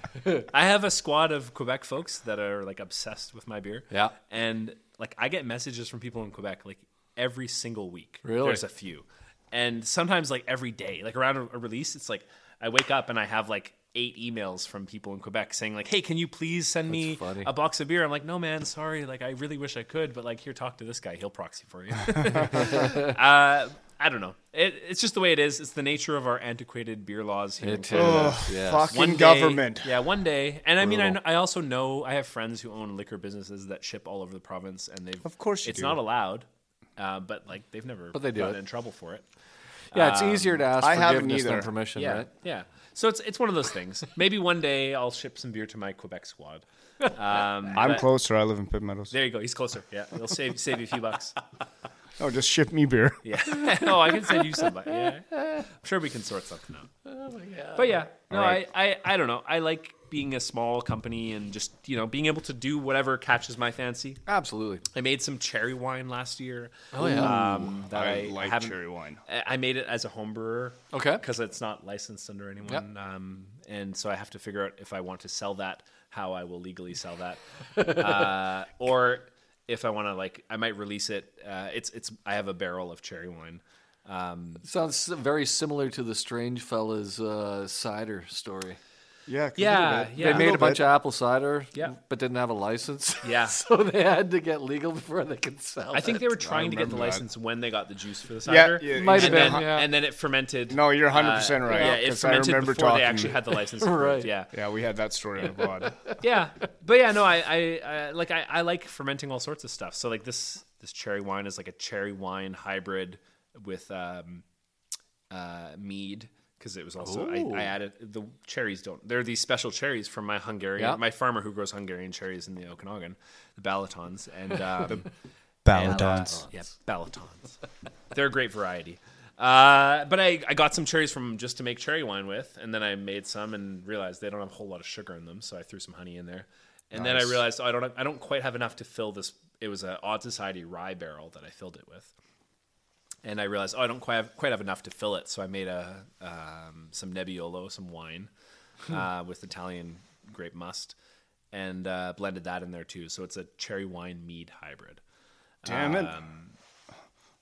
I have a squad of Quebec folks that are like obsessed with my beer. Yeah. and like I get messages from people in Quebec like every single week. Really? There's a few, and sometimes like every day. Like around a, a release, it's like I wake up and I have like eight emails from people in Quebec saying like, "Hey, can you please send me funny. a box of beer?" I'm like, "No, man, sorry. Like I really wish I could, but like here, talk to this guy. He'll proxy for you." <laughs> <laughs> uh, I don't know. It, it's just the way it is. It's the nature of our antiquated beer laws here. in It Canada. is. yes. fuck. One day- government. Yeah, one day. And I mean, I, I also know I have friends who own liquor businesses that ship all over the province, and they've Of course you it's do. not allowed, uh, but like they've never But they do gotten it. in trouble for it. Yeah, it's easier to ask I forgiveness than permission, Yeah, right? yeah. So it's it's one of those things. <laughs> Maybe one day I'll ship some beer to my Quebec squad. Um, I'm closer. I live in Pitt Meadows. There you go. He's closer. Yeah, he'll save save you a few bucks. <laughs> Oh, just ship me beer. Yeah. <laughs> oh, I can send you some. but Yeah. I'm sure we can sort something out. Oh my god. But yeah, no, right. I, I I don't know. I like being a small company and just you know being able to do whatever catches my fancy. Absolutely. I made some cherry wine last year. Oh, yeah. Um, that I I, like haven't- cherry wine. I- I made it as a home brewer. Okay. Because it's not licensed under anyone. Um, and so I have to figure out if I want to sell that, how I will legally sell that. <laughs> uh, or if I want to, like, I might release it. Uh, it's, it's, I have a barrel of cherry wine. Um, Sounds very similar to the Strange Fellas uh, cider story. Yeah. Yeah, yeah. They made a little bunch bit. of apple cider, Yeah. but didn't have a license. <laughs> Yeah. so they had to get legal before they could sell. I think it. they were trying to get the remember that. license when they got the juice for the cider. yeah, Might have and been, then, yeah. and then it fermented. No, you're 100% right, Yeah, it 'cause I fermented remember before they actually had the license. <laughs> approved, Right. Yeah. Yeah, we had that story on the pod. <laughs> yeah but yeah no I, I, I like I, I like fermenting all sorts of stuff so like this this cherry wine is like a cherry wine hybrid with um uh mead because it was also I, I added the cherries don't they're these special cherries from my Hungarian Yeah. my farmer who grows Hungarian cherries in the Okanagan the Balatons and <laughs> um, Balatons. yeah, Balatons. They're a great variety. Uh, but I, I got some cherries from just to make cherry wine with, and then I made some and realized they don't have a whole lot of sugar in them, so I threw some honey in there. And then I realized oh, I don't I don't quite have enough to fill this. It was an Odd Society rye barrel that I filled it with, and I realized oh I don't quite have quite have enough to fill it, so I made a um, some Nebbiolo, some wine uh, with Italian grape must, and uh, blended that in there too. So it's a cherry wine mead hybrid. Damn it. Um,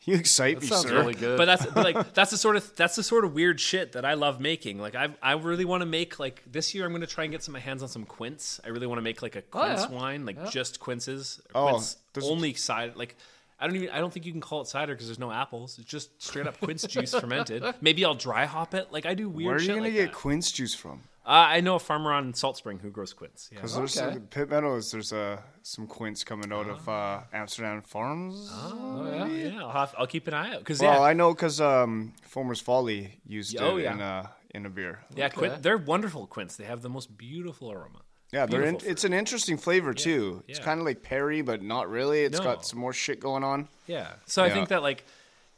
You excite That me, sounds sir. really good. but that's but like <laughs> that's the sort of that's the sort of weird shit that I love making. Like I I really want to make like this year I'm going to try and get some my hands on some quince. I really want to make like a quince yeah. wine, like just quinces. Oh, quince only side Like I don't even I don't think you can call it cider because there's no apples. It's just straight up quince juice fermented. <laughs> Maybe I'll dry hop it. Like I do weird Where are you shit gonna like get that. quince juice from? Uh, I know a farmer on Salt Spring who grows quince. Yeah. Because there's Okay. some, Pitt Meadows. There's uh, some quince coming out of uh, Amsterdam Farms. Oh, yeah, yeah. I'll, have, I'll keep an eye out because Well, yeah, I know because um, Foamer's Folly used Oh, it yeah. in a in a beer. yeah, Okay. quin- they're wonderful quince. They have the most beautiful aroma. Yeah, they're in, it's an interesting flavor too. It's kind of like Perry, but not really. It's No. got some more shit going on. Yeah. So I Yeah. think that like,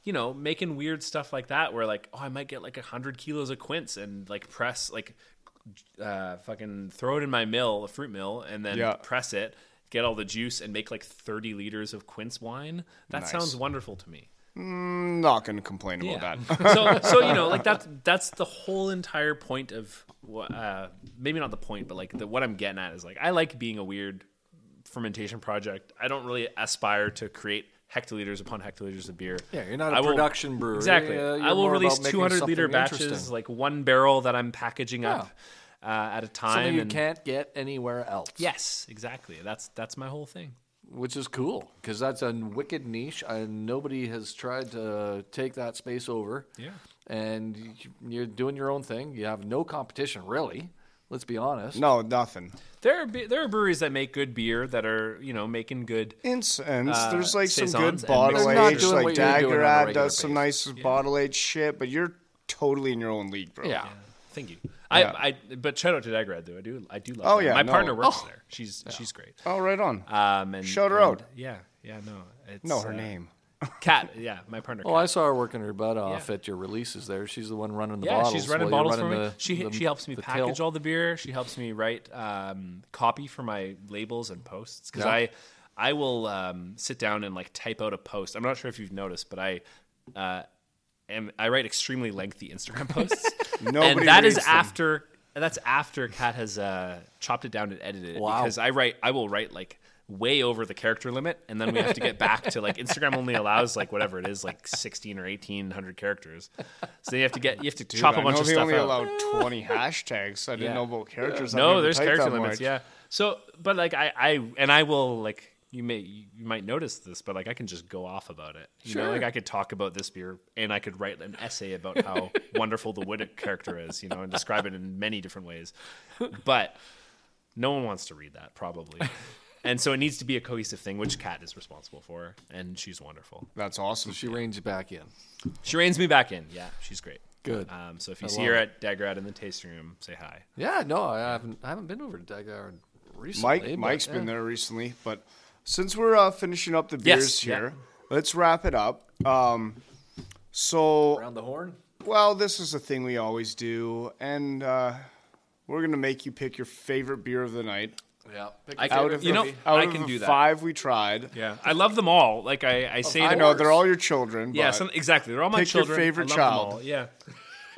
you know, making weird stuff like that, where like, oh, I might get like a hundred kilos of quince and like press like, uh, fucking throw it in my mill, a fruit mill, and then Yeah. press it, get all the juice, and make like thirty liters of quince wine. That Nice. sounds wonderful to me. I'm not going to complain Yeah. about that. so so you know <laughs> like that's that's the whole entire point of uh maybe not the point but like the what i'm getting at is like i like being a weird fermentation project i don't really aspire to create hectoliters upon hectoliters of beer Yeah, you're not a I will- production brewery. exactly Uh, i will release 200 liter batches like one barrel that i'm packaging up uh, at a time something you and- can't get anywhere else. yes exactly that's that's my whole thing which is cool because that's a wicked niche, and nobody has tried to take that space over. Yeah. and you- you're doing your own thing. You have no competition, really. Let's be honest. no, nothing. there are be- there are breweries that make good beer that are you know making good Incense. Uh, There's like some saisons good and bottle They're not aged, like Dagger you're doing on a Dageraad regular does some basis. nice bottle aged shit, but you're totally in your own league, bro. Yeah. Thank you. Yeah. I, I, but shout out to Dageraad though. I do, I do love. Oh, her. yeah, my no. partner works Oh. there. She's, she's great. Oh, right on. Um, and Shout her and- out. Yeah, yeah, no, it's no, her uh, name. Kat. <laughs> Yeah, my partner. Oh, I saw her working her butt off Yeah. at your releases there. She's the one running the yeah, bottles. she's running while you're bottles for me. the- she the- she helps me package till. all the beer. She helps me write um, copy for my labels and posts because Yeah. I I will um, sit down and like type out a post. I'm not sure if you've noticed, but I. Uh, am, I write extremely lengthy Instagram <laughs> posts, Nobody and that is them. after that's after Kat has uh, chopped it down and edited it. Wow. Because I write, I will write like way over the character limit, and then we have to get back to like Instagram only allows like whatever it is, like sixteen or eighteen hundred characters. So you have to get you have to chop I a bunch of stuff only out. allowed <laughs> 20 hashtags. I didn't Yeah. know about characters. I've no, there's character limits. much. Yeah. So, but like I, I, and I will like you may you might notice this, but like I can just go off about it. You know, like I could talk about this beer, and I could write an essay about how <laughs> wonderful the Wood character is. You know, and describe it in many different ways. But no one wants to read that, probably. <laughs> and so it needs to be a cohesive thing, which Kat is responsible for, and she's wonderful. That's awesome. She reins you back in. She reins me back in. Yeah, she's great. Good. Um, so if you I see her it. at Dageraad in the tasting room, say hi. Yeah, no, I haven't. I haven't been over to Dageraad recently. Mike, but, Mike's yeah. been there recently, but since we're uh, finishing up the Yes, beers yeah. here, let's wrap it up. Um, so, around the horn. well, this is a thing we always do, and uh, we're gonna make you pick your favorite beer of the night. Yeah, pick can- Out of you know, the, movie. out I of can the do that. five we tried. Yeah, I love them all. Like I, I say, I know course. they're all your children. Yeah, some, exactly. They're all my Pick your children. favorite I love child. Them all. Yeah.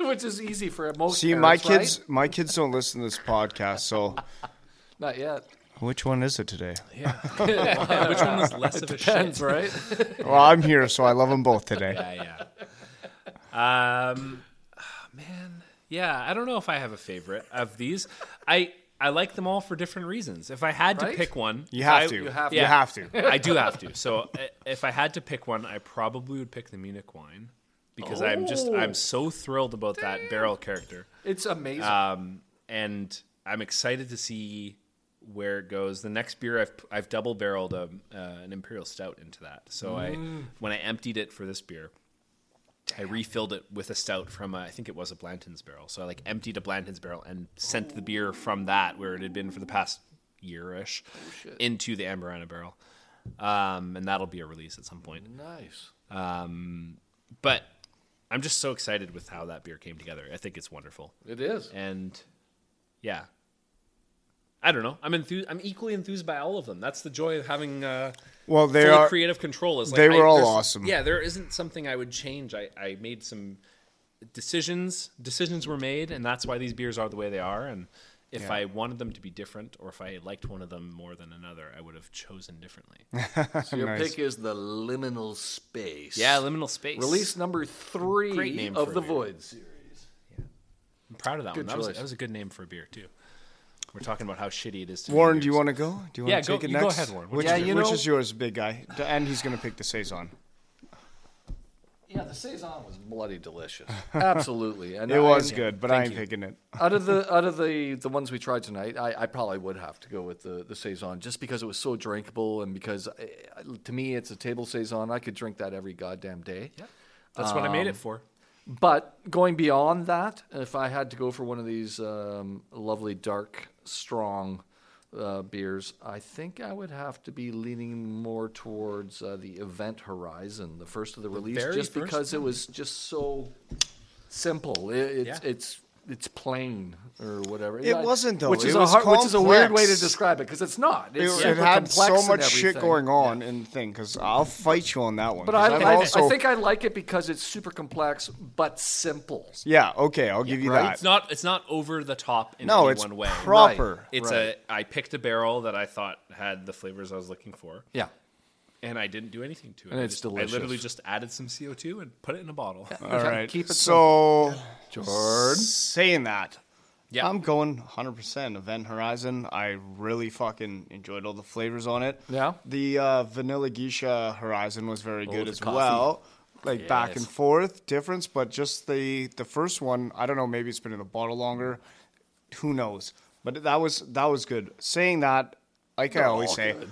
<laughs> which is easy for a most. See, my parents, kids, my kids don't listen to this podcast, so <laughs> not yet. Which one is it today? <laughs> Yeah, <laughs> which one was less of a Depends, shit? right? <laughs> Well, I'm here, so I love them both today. Yeah, yeah. Um, man, yeah. I don't know if I have a favorite of these. I I like them all for different reasons. If I had to pick one, You have I- to. You have to. You have to. I do have to. So if I had to pick one, I probably would pick the Munich wine because I'm just I'm so thrilled about that barrel character. It's amazing. um, and I'm excited to see where it goes. The next beer I've I've double barreled a, uh, an imperial stout into that. So I when I emptied it for this beer, I refilled it with a stout from a, I think it was a Blanton's barrel. So I like emptied a Blanton's barrel and sent the beer from that where it had been for the past year-ish into the Amburana barrel. Um, and that'll be a release at some point. nice. Um, but I'm just so excited with how that beer came together. I think it's wonderful It is. and yeah i don't know i'm enthused i'm equally enthused by all of them that's the joy of having uh Well, they are creative control is like they were I- all awesome. yeah there isn't something i would change i i made some decisions decisions were made and that's why these beers are the way they are and if Yeah. I wanted them to be different, or if I liked one of them more than another, I would have chosen differently. <laughs> So your Nice. pick is the liminal space. yeah, liminal space. Release number three of the a beer. Void series. I'm proud of that Good one. That was, that was a good name for a beer too. We're talking about how shitty it is. To Warren, do do you beers. want to go? Do you want Yeah, to go- take it you go next? ahead, Warren. Which, Yeah, is, you which know- is yours, big guy? And he's going to pick the saison. Yeah, the saison was bloody delicious. <laughs> Absolutely, and It was I- good, but Thank I ain't you. picking it. <laughs> out of the <laughs> out of the the ones we tried tonight, I, I probably would have to go with the the saison just because it was so drinkable and because eh, to me it's a table saison. I could drink that every goddamn day. Yeah, that's what I made Um, it for. But going beyond that, if I had to go for one of these um, lovely dark, strong uh, beers, I think I would have to be leaning more towards uh, the Event Horizon, the first of the release, very just because it was just so simple. It, it's Yeah. it's it's plain or whatever. It wasn't, though. Which is It a was hard, which is a weird way to describe it because it's not. It, It's it super had so much shit going on in the thing because I'll fight you on that one. But I, I've also, I think I like it because it's super complex but simple. yeah, okay, I'll give you right? that. It's not. It's not over the top in no, any it's one way. proper. It's Right. a. I picked a barrel that I thought had the flavors I was looking for, Yeah. And I didn't do anything to it. And I it's just- delicious. I literally just added some CO two and put it in a bottle. All right. Keep it so, Jordan. saying that, Yeah. I'm going 100% Event Horizon. I really fucking enjoyed all the flavors on it. Yeah? The uh, Vanilla Geisha Horizon was very good as coffee. well. Like back and forth difference, but just the the first one, I don't know, maybe it's been in the bottle longer. Who knows? But that was that was good. Saying that, like I They're always say, good.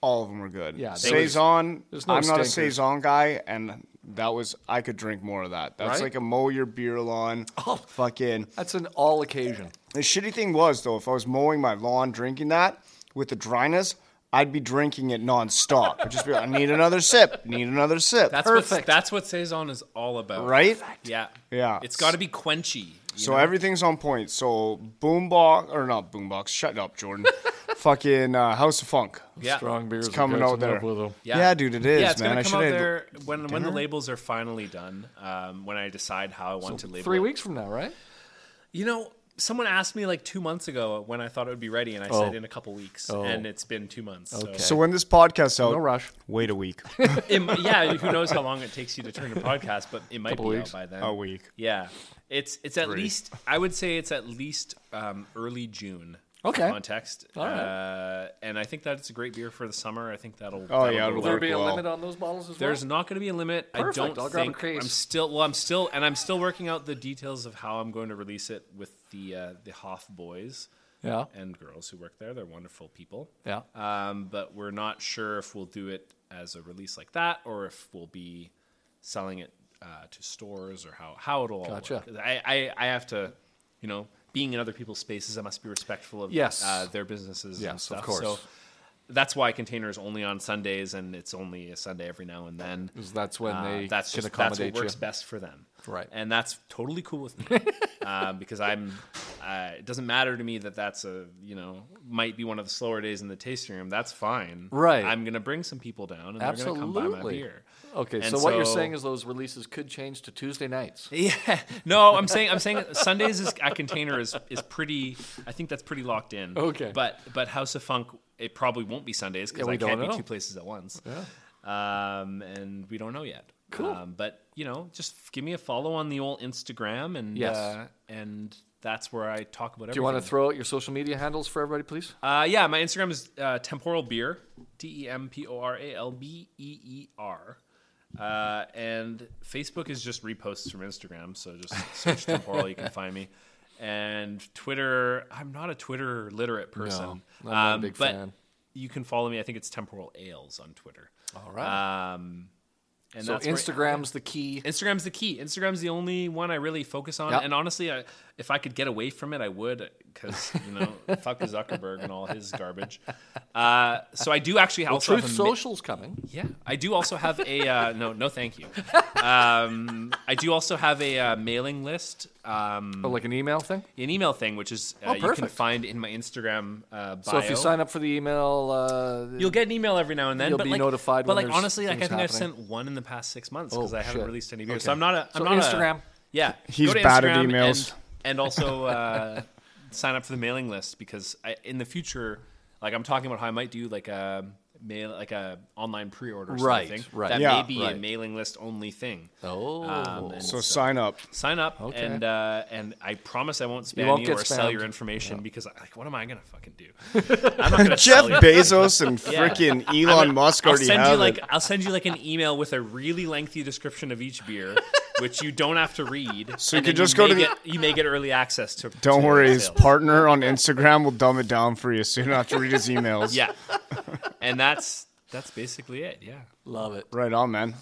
All of them were good. Yeah, they was- saison. there's no I'm not a stinkers. saison guy, and that was I could drink more of that. That's Right? like a mow your beer lawn. Oh. Fucking. That's an all occasion. The shitty thing was though, if I was mowing my lawn drinking that with the dryness, I'd be drinking it nonstop. I'd just be like, I need another sip. Need another sip. That's what. Perfect. That's what saison is all about. right. Yeah. Yeah. It's got to be quenchy. You So know? everything's on point. So boombox or not boombox. Shut up, Jordan. <laughs> Fucking uh, House of Funk. Yeah. Strong beers It's coming out there. Yeah. dude, it is, Yeah, it's man. gonna I come should out there when when the labels are finally done. Um, when I decide how I want to label Three it. weeks from now, right? You know, someone asked me like two months ago when I thought it would be ready, and I Oh. said in a couple weeks, Oh. and it's been two months. Okay. So when this podcast out, No rush. wait a week. <laughs> It, yeah, who knows how long it takes you to turn a podcast, but it might Couple be weeks. out by then. a week. Yeah, it's it's at Three. least I would say it's at least um, early June. Okay. Context. All right. Uh, and I think that it's a great beer for the summer. I think that'll. Oh, that'll yeah, go it'll Will there work be a well. limit on those bottles as well? There's not going to be a limit. Perfect, I don't I'll grab a think case. I'm still well. I'm still and I'm still working out the details of how I'm going to release it with the uh, the Hoff boys. Yeah. and girls who work there. They're wonderful people. Yeah. Um, but we're not sure if we'll do it as a release like that or if we'll be selling it uh, to stores or how, how it'll all Gotcha. work. 'Cause I, I, I have to, you know, being in other people's spaces, I must be respectful of Yes. uh, their businesses and Yes, of stuff. course. So that's why container is only on Sundays and it's only a Sunday every now and then. that's when Uh, they that's can just, that's what works you. best for them, Right. And that's totally cool with me um, <laughs> because I'm. Uh, it doesn't matter to me that that's a you know might be one of the slower days in the tasting room. That's fine, Right. I'm gonna bring some people down and they're gonna come buy my beer. Okay, And so, what you're saying is those releases could change to Tuesday nights. <laughs> Yeah, no, I'm saying I'm saying Sundays is at Container is is pretty. I think that's pretty locked in. Okay. but but House of Funk it probably won't be Sundays because Yeah, I can't don't be two places at once. Yeah, um, and we don't know yet. Cool. Um, but you know, just give me a follow on the old Instagram and Yes. uh, and that's where I talk about everything. Do you want to throw out your social media handles for everybody, please? Uh, yeah, my Instagram is uh, temporal beer, T E M P O R A L B E E R. Uh, and Facebook is just reposts from Instagram, so just search <laughs> temporal, you can find me. And Twitter, I'm not a Twitter literate person. No, I'm not a um, big but fan. You can follow me. I think it's temporal ales on Twitter. All right. Um, and so that's where- Instagram's the key. Instagram's the key. Instagram's the only one I really focus on. Yep. And honestly, I, if I could get away from it, I would, because you know, <laughs> fuck Zuckerberg and all his garbage. Uh, so I do actually Well, also Truth have a ma- Social's coming. yeah, I do also have a uh, <laughs> no, no, thank you. Um, I do also have a uh, mailing list, um, Oh, like an email thing? an email thing, which is uh, Oh, you can find in my Instagram uh, bio. So if you sign up for the email, uh, You'll get an email every now and then. You'll but be like, notified But when like honestly, like I things think I've sent one in the past six months Oh, because I haven't shit. released any beer. Okay. So I'm not a. I'm So not a- Instagram. yeah, He's go to bad at Instagram emails. And, and also uh, sign up for the mailing list because I, in the future, like I'm talking about how I might do like a mail, like a online pre-order sort of Right, thing. right. That Yeah. may be a mailing list only thing. oh, Um, and So sign up. sign up Okay. and uh, and I promise I won't spam you, won't get or sell your information because like what am I gonna fucking do? <laughs> I'm not gonna Jeff sell. Bezos and freaking I'm Elon gonna- Musk I'll already send have you it. like I'll send you like an email with a really lengthy description of each beer, <laughs> which you don't have to read. So you can could then just go may to the- get, you may get early access to. Don't to worry, his partner on Instagram will dumb it down for you, so you don't have to read his emails. Yeah, and that's that's basically it. Yeah. love it. Right on, man.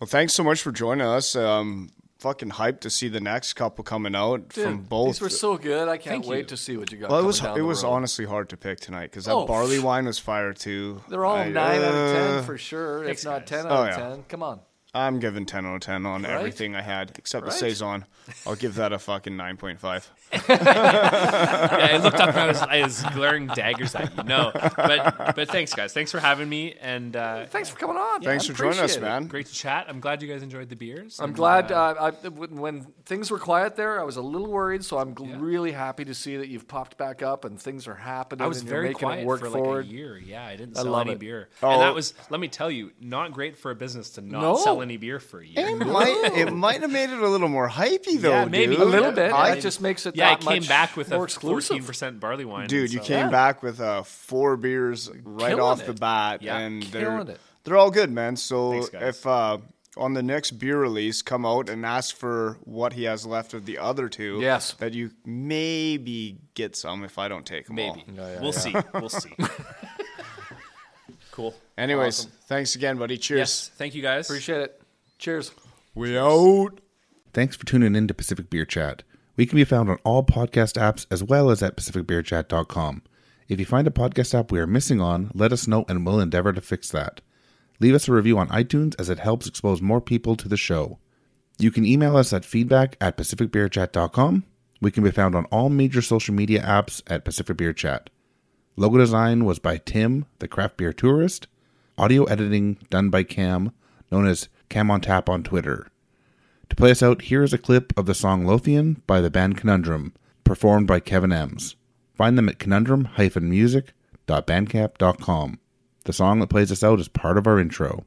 Well, thanks so much for joining us. Um, fucking hyped to see the next couple coming out Dude, from both. These were so good. I can't Thank wait you. to see what you got. well, it was down it was road. honestly hard to pick tonight because that Oh, barley wine was fire too. They're all I- nine out of uh, ten for sure. thanks, if not ten out Oh, of yeah. ten. Come on. I'm giving 10 out of 10 on Right? everything I had except the Right? saison. I'll give that a fucking 9.5. <laughs> yeah, I looked up and I was, I was glaring daggers at you. No, but but thanks guys. Thanks for having me and uh, Thanks for coming on. Thanks I for joining us, appreciate it. man. great to chat. I'm glad you guys enjoyed the beers. I'm and, glad. uh, Uh, I, when when things were quiet there, I was a little worried. So I'm gl- Yeah. really happy to see that you've popped back up and things are happening. I was and very you're quiet it work for forward. like a year. Yeah, I didn't I sell love any it. beer, Oh. and that was, let me tell you, not great for a business to not No. sell any beer for a year. It <laughs> might, it might have made it a little more hypey, though, Yeah, maybe. dude. A little bit. I, it just makes it. yeah, I that came much back with more a exclusive. fourteen percent barley wine. dude, and you so- came Yeah. back with uh, four beers right Killing off it. the bat, Yeah. and Killing they're it. they're all good, man. So Thanks, if uh, on the next beer release, come out and ask for what he has left of the other two. Yes. that you maybe get some if I don't take them all. maybe. Yeah, yeah, we'll yeah. see. We'll see. <laughs> cool. Anyways, thanks again, buddy. Cheers. Yes. Thank you guys. Appreciate it. Cheers. We out. Thanks for tuning in to Pacific Beer Chat. We can be found on all podcast apps as well as at pacificbeerchat.com. If you find a podcast app we are missing on, let us know and we'll endeavor to fix that. Leave us a review on iTunes as it helps expose more people to the show. You can email us at feedback at pacificbeerchat.com. We can be found on all major social media apps at Pacific Beer Chat. Logo design was by Tim, the craft beer tourist. Audio editing done by Cam, known as Cam on Tap on Twitter. To play us out, here is a clip of the song Lothian by the band Conundrum, performed by Kevin Ems. Find them at conundrum-music.bandcamp.com. The song that plays us out is part of our intro.